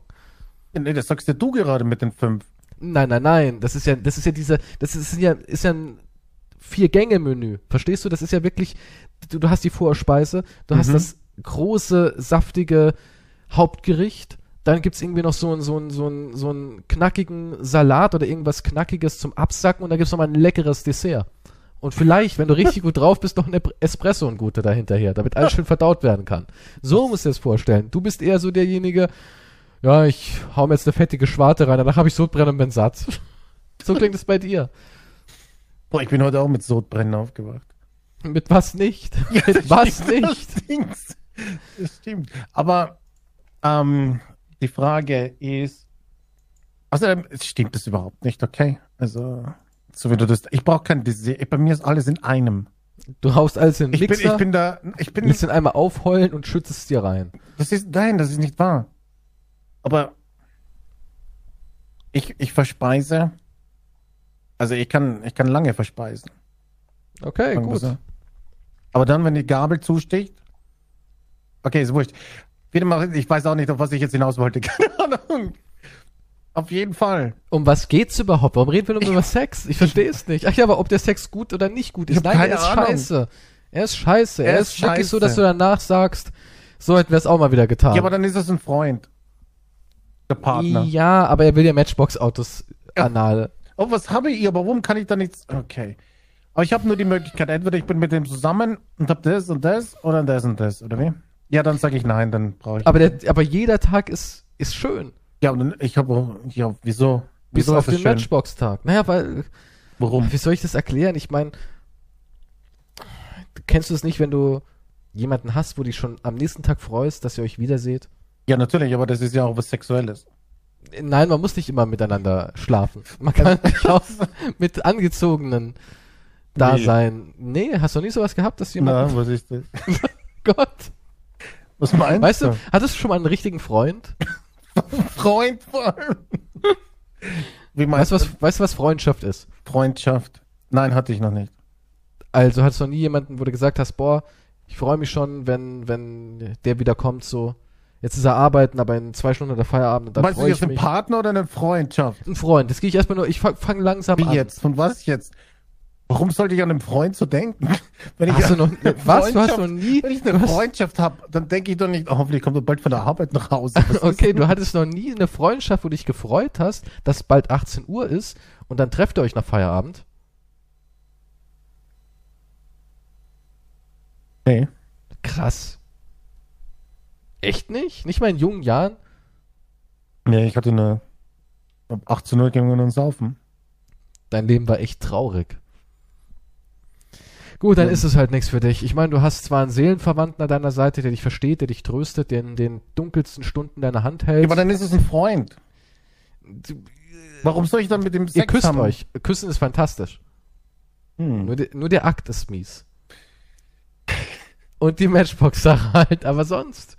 Nee, das sagst ja du gerade mit den fünf. Nein, nein, nein. Das ist ja, das ist ja diese, das ist ja, ist ja ein Vier-Gänge-Menü. Verstehst du? Das ist ja wirklich, du, du hast die Vorspeise, du hast Mhm. das große, saftige Hauptgericht, dann gibt's irgendwie noch so einen, so einen, so einen, so einen knackigen Salat oder irgendwas Knackiges zum Absacken und dann gibt's noch mal ein leckeres Dessert. Und vielleicht, wenn du richtig gut drauf bist, noch ein Espresso und gute dahinterher, damit alles schön verdaut werden kann. So musst du dir das vorstellen. Du bist eher so derjenige, ja, ich hau mir jetzt eine fettige Schwarte rein, danach habe ich Sodbrennen und bin satt. So klingt es bei dir. Boah, ich bin heute auch mit Sodbrennen aufgewacht. Mit was nicht? das Mit was stimmt, nicht? Das stimmt. Das stimmt. Aber ähm, die Frage ist, außerdem es stimmt das überhaupt nicht, okay? Also, so wie du das, ich brauche kein Dessert. Bei mir ist alles in einem. Du haust alles in den Ich bin, Mixer, ich bin da, ich bin, lässt den einmal aufheulen und schüttest es dir rein. das ist, nein, das ist nicht wahr. Aber ich, ich verspeise, also ich kann, ich kann lange verspeisen. Okay, Sagen gut. so. Aber dann, wenn die Gabel zusticht, okay, ist wurscht. Wieder mal, ich weiß auch nicht, auf was ich jetzt hinaus wollte. (laughs) Keine Ahnung. Auf jeden Fall. Um was geht's überhaupt? Warum reden wir nur über Sex? Ich verstehe es nicht. Ach ja, aber ob der Sex gut oder nicht gut ist. hab Nein, er ist Ahnung. scheiße. Er ist scheiße. Er, Er ist, ist wirklich so, scheiße. dass du danach sagst, so hätten wir es auch mal wieder getan. Ja, aber dann ist das ein Freund. Der Partner. Ja, aber er will ja Matchbox-Autos Ja. anal. Oh, was habe ich? Aber warum kann ich da nichts? Okay. Aber ich habe nur die Möglichkeit, entweder ich bin mit dem zusammen und habe das und das oder das und das, oder wie? Ja, dann sage ich nein, dann brauche ich. Aber, der, aber jeder Tag ist, ist schön. ja, und dann- ich habe, ja, wieso? Bis Wieso auf den? Matchbox-Tag. Naja, weil, Warum? wie soll ich das erklären? Ich meine, kennst du es nicht, wenn du jemanden hast, wo dich schon am nächsten Tag freust, dass ihr euch wiederseht? Ja, natürlich, aber das ist ja auch was Sexuelles. Nein, man muss nicht immer miteinander schlafen. Man kann (laughs) auch mit angezogenen da sein. Nee, hast du nie sowas gehabt, dass jemand. Na, was ist das? (laughs) Gott. Was meinst Weißt du, hattest du schon mal einen richtigen Freund? (laughs) Freund vor allem. Wie Weißt meinst du, du? was, weißt du, was Freundschaft ist? Freundschaft. Nein, hatte ich noch nicht. Also hattest du noch nie jemanden, wo du gesagt hast, boah, ich freue mich schon, wenn, wenn der wieder kommt, so. Jetzt ist er arbeiten, aber in zwei Stunden hat er Feierabend Meinst du jetzt einen. Partner oder eine Freundschaft? Ein Freund. Das gehe ich erstmal nur, ich fange fang langsam Wie an. jetzt? Von was jetzt? Warum sollte ich an einen Freund so denken? (laughs) Wenn ich Hast du noch, eine was? Freundschaft- noch nie, Wenn ich eine hast, Freundschaft habe, dann denke ich doch nicht, oh, hoffentlich kommt er bald von der Arbeit nach Hause. Was (laughs) okay, du hattest noch nie eine Freundschaft, wo du dich gefreut hast, dass bald 18 Uhr ist und dann trefft ihr euch nach Feierabend. Nee. Krass. Echt nicht? Nicht mal in jungen Jahren? Nee, ich hatte eine. Ab 18 Uhr gingen wir uns saufen. Dein Leben war echt traurig. Gut, dann Ja. ist es halt nichts für dich. Ich meine, du hast zwar einen Seelenverwandten an deiner Seite, der dich versteht, der dich tröstet, der in den dunkelsten Stunden deine Hand hält. Ja, aber dann ist es ein Freund. Warum soll ich dann mit dem Ihr Sex küsst haben? euch. Küssen ist fantastisch. Hm. Nur, de, nur der Akt ist mies. Und die Matchbox-Sache halt, aber sonst.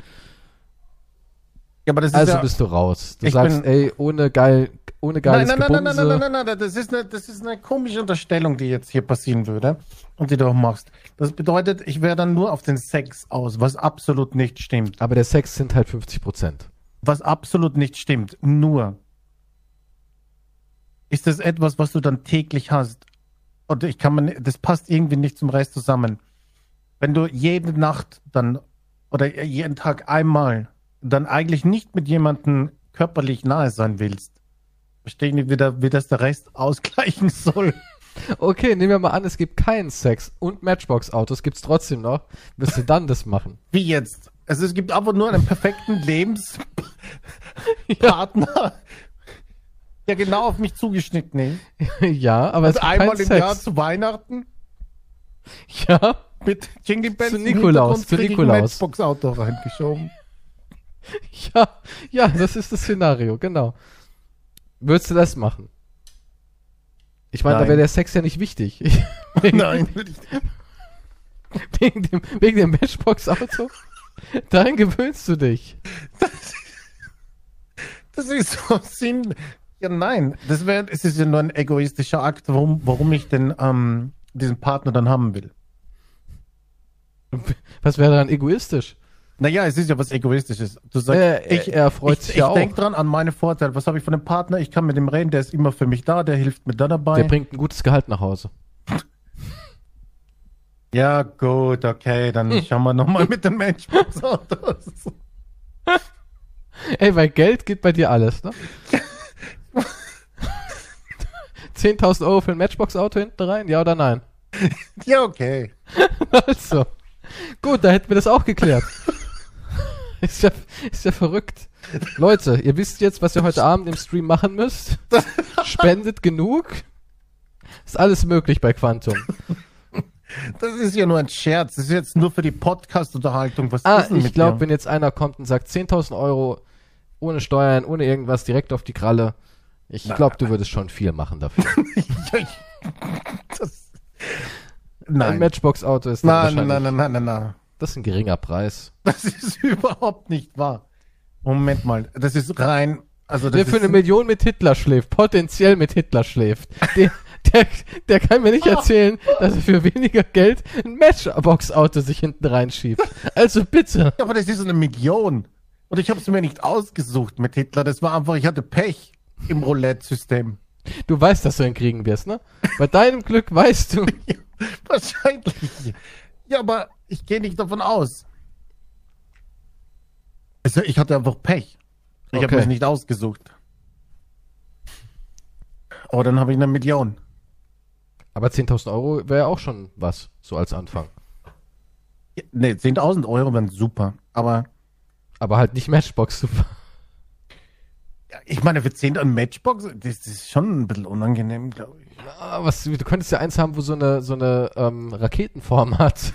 Ja, aber das ist Also ja, bist du raus. Du sagst, bin- ey, ohne geil, ohne Nein, geiles nein, nein, nein, nein, Gebumse. nein, nein, nein, nein, das ist, eine, das ist eine komische Unterstellung, die jetzt hier passieren würde und die du auch machst. Das bedeutet, ich wäre dann nur auf den Sex aus, was absolut nicht stimmt. Aber der Sex sind halt 50 Prozent. Was absolut nicht stimmt. Nur ist das etwas, was du dann täglich hast. Und ich kann man, das passt irgendwie nicht zum Rest zusammen. Wenn du jede Nacht dann oder jeden Tag einmal dann eigentlich nicht mit jemandem körperlich nahe sein willst, verstehe ich nicht, wie, da, wie das der Rest (laughs) ausgleichen soll. Okay, nehmen wir mal an, es gibt keinen Sex und Matchbox-Autos gibt's trotzdem noch. Wirst du dann das machen? (laughs) Wie jetzt? Also es gibt einfach nur einen perfekten Lebenspartner, (laughs) der genau auf mich zugeschnitten ist. (laughs) ja, aber es Also gibt einmal im Sex. Jahr zu Weihnachten ja, mit Jingle Bells Zu Nikolaus, zu Nikolaus. Matchbox-Auto reingeschoben. ja, ja, das ist das Szenario, genau. Würdest du das machen? Ich meine, da wäre der Sex ja nicht wichtig. (laughs) wegen, Nein. Wegen dem, wegen dem Matchbox-Auto? Daran gewöhnst du dich. Das ist so Sinn. Ja, nein. Das wäre, es ist ja nur ein egoistischer Akt, warum, warum ich denn ähm, diesen Partner dann haben will. Was wäre daran egoistisch? Naja, es ist ja was Egoistisches. Du sagst, Äh, ich, er freut ich, sich ich ja auch. denke dran an meine Vorteile. Was habe ich von dem Partner? Ich kann mit dem reden, der ist immer für mich da, der hilft mir da dabei. Der bringt ein gutes Gehalt nach Hause. (laughs) ja, gut, okay, dann Hm. (laughs) schauen wir nochmal mit den Matchbox-Autos. Ey, weil Geld geht bei dir alles, ne? (laughs) 10.000 Euro für ein Matchbox-Auto hinten rein? Ja oder nein? ja, okay. Also. Gut, da hätten wir das auch geklärt. Ist, ja, ist ja verrückt. Leute, ihr wisst jetzt, was ihr heute Abend im Stream machen müsst. Spendet genug. Ist alles möglich bei Quantum. Das ist ja nur ein Scherz. Das ist jetzt nur für die Podcast-Unterhaltung. Was Ah, ist denn ich glaube, wenn jetzt einer kommt und sagt 10.000 Euro ohne Steuern, ohne irgendwas, direkt auf die Kralle. Ich glaube, du würdest schon viel machen dafür. (laughs) das, Ein nein. Matchbox-Auto ist dann Nein, wahrscheinlich, nein, nein, nein, nein, nein. Das ist ein geringer Preis. (laughs) Das ist überhaupt nicht wahr. Moment mal, das ist rein. Also das Der für eine Million mit Hitler schläft, potenziell mit Hitler schläft, (laughs) der, der, der kann mir nicht erzählen, dass er für weniger Geld ein Matchbox-Auto sich hinten reinschiebt. (laughs) Also bitte. Ja, aber das ist eine Million. Und ich habe es mir nicht ausgesucht mit Hitler. Das war einfach, ich hatte Pech im Roulette-System. Du weißt, dass du ihn kriegen wirst, ne? Bei deinem Glück weißt du. Ja, wahrscheinlich. Ja, aber ich gehe nicht davon aus. Also ich hatte einfach Pech. Ich habe Okay. es nicht ausgesucht. Aber dann habe ich eine Million. Aber 10.000 Euro wäre ja auch schon was, so als Anfang. Ja, Nee, 10.000 Euro wären super. Aber Aber halt nicht Matchbox, super. ja, ich meine, für 10 an Matchbox, das, das ist schon ein bisschen unangenehm, glaube ich. Ah, was, du könntest ja eins haben, wo so eine, so eine ähm, Raketenform (laughs) hat.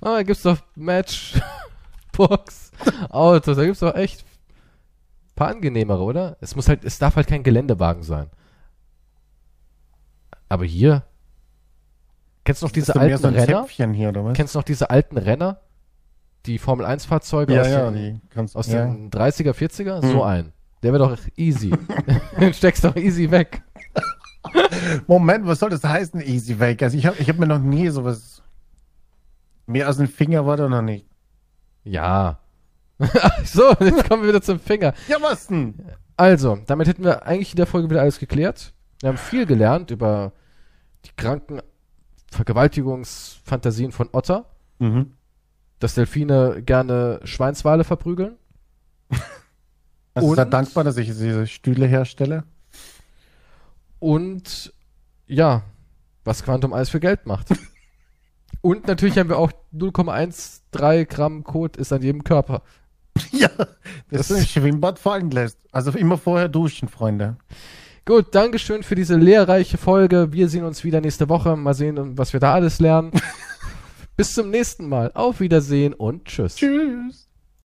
Ah, da gibt's doch Matchbox (laughs) Autos, da gibt's doch echt ein paar angenehmere, oder? Es muss halt, es darf halt kein Geländewagen sein. Aber hier, kennst du noch diese alten so Renner? Hier? Kennst du noch diese alten Renner? Die Formel 1 Fahrzeuge ja, aus, ja, den, kannst aus ja. den 30er, 40er? Hm. So ein. Der wäre doch easy. (laughs) Den steckst doch easy weg. (laughs) Moment, was soll das heißen, Easy Wake? Also ich habe ich hab mir noch nie sowas. Mehr als ein Finger war da noch nicht. Ja. (laughs) so, jetzt kommen wir wieder zum Finger. Ja, was denn? Also, damit hätten wir eigentlich in der Folge wieder alles geklärt. Wir haben viel gelernt über die kranken Vergewaltigungsfantasien von Otter, Mhm. dass Delfine gerne Schweinswale verprügeln. (laughs) Also Und- dankbar, dass ich diese Stühle herstelle. Und ja, was Quantum Eis für Geld macht. (laughs) Und natürlich haben wir auch 0,13 Gramm Kot ist an jedem Körper. (laughs) Ja, das, Das- ein Schwimmbad fallen lässt. Also immer vorher duschen, Freunde. Gut, Dankeschön für diese lehrreiche Folge. Wir sehen uns wieder nächste Woche. Mal sehen, was wir da alles lernen. (laughs) Bis zum nächsten Mal. Auf Wiedersehen und tschüss. Tschüss.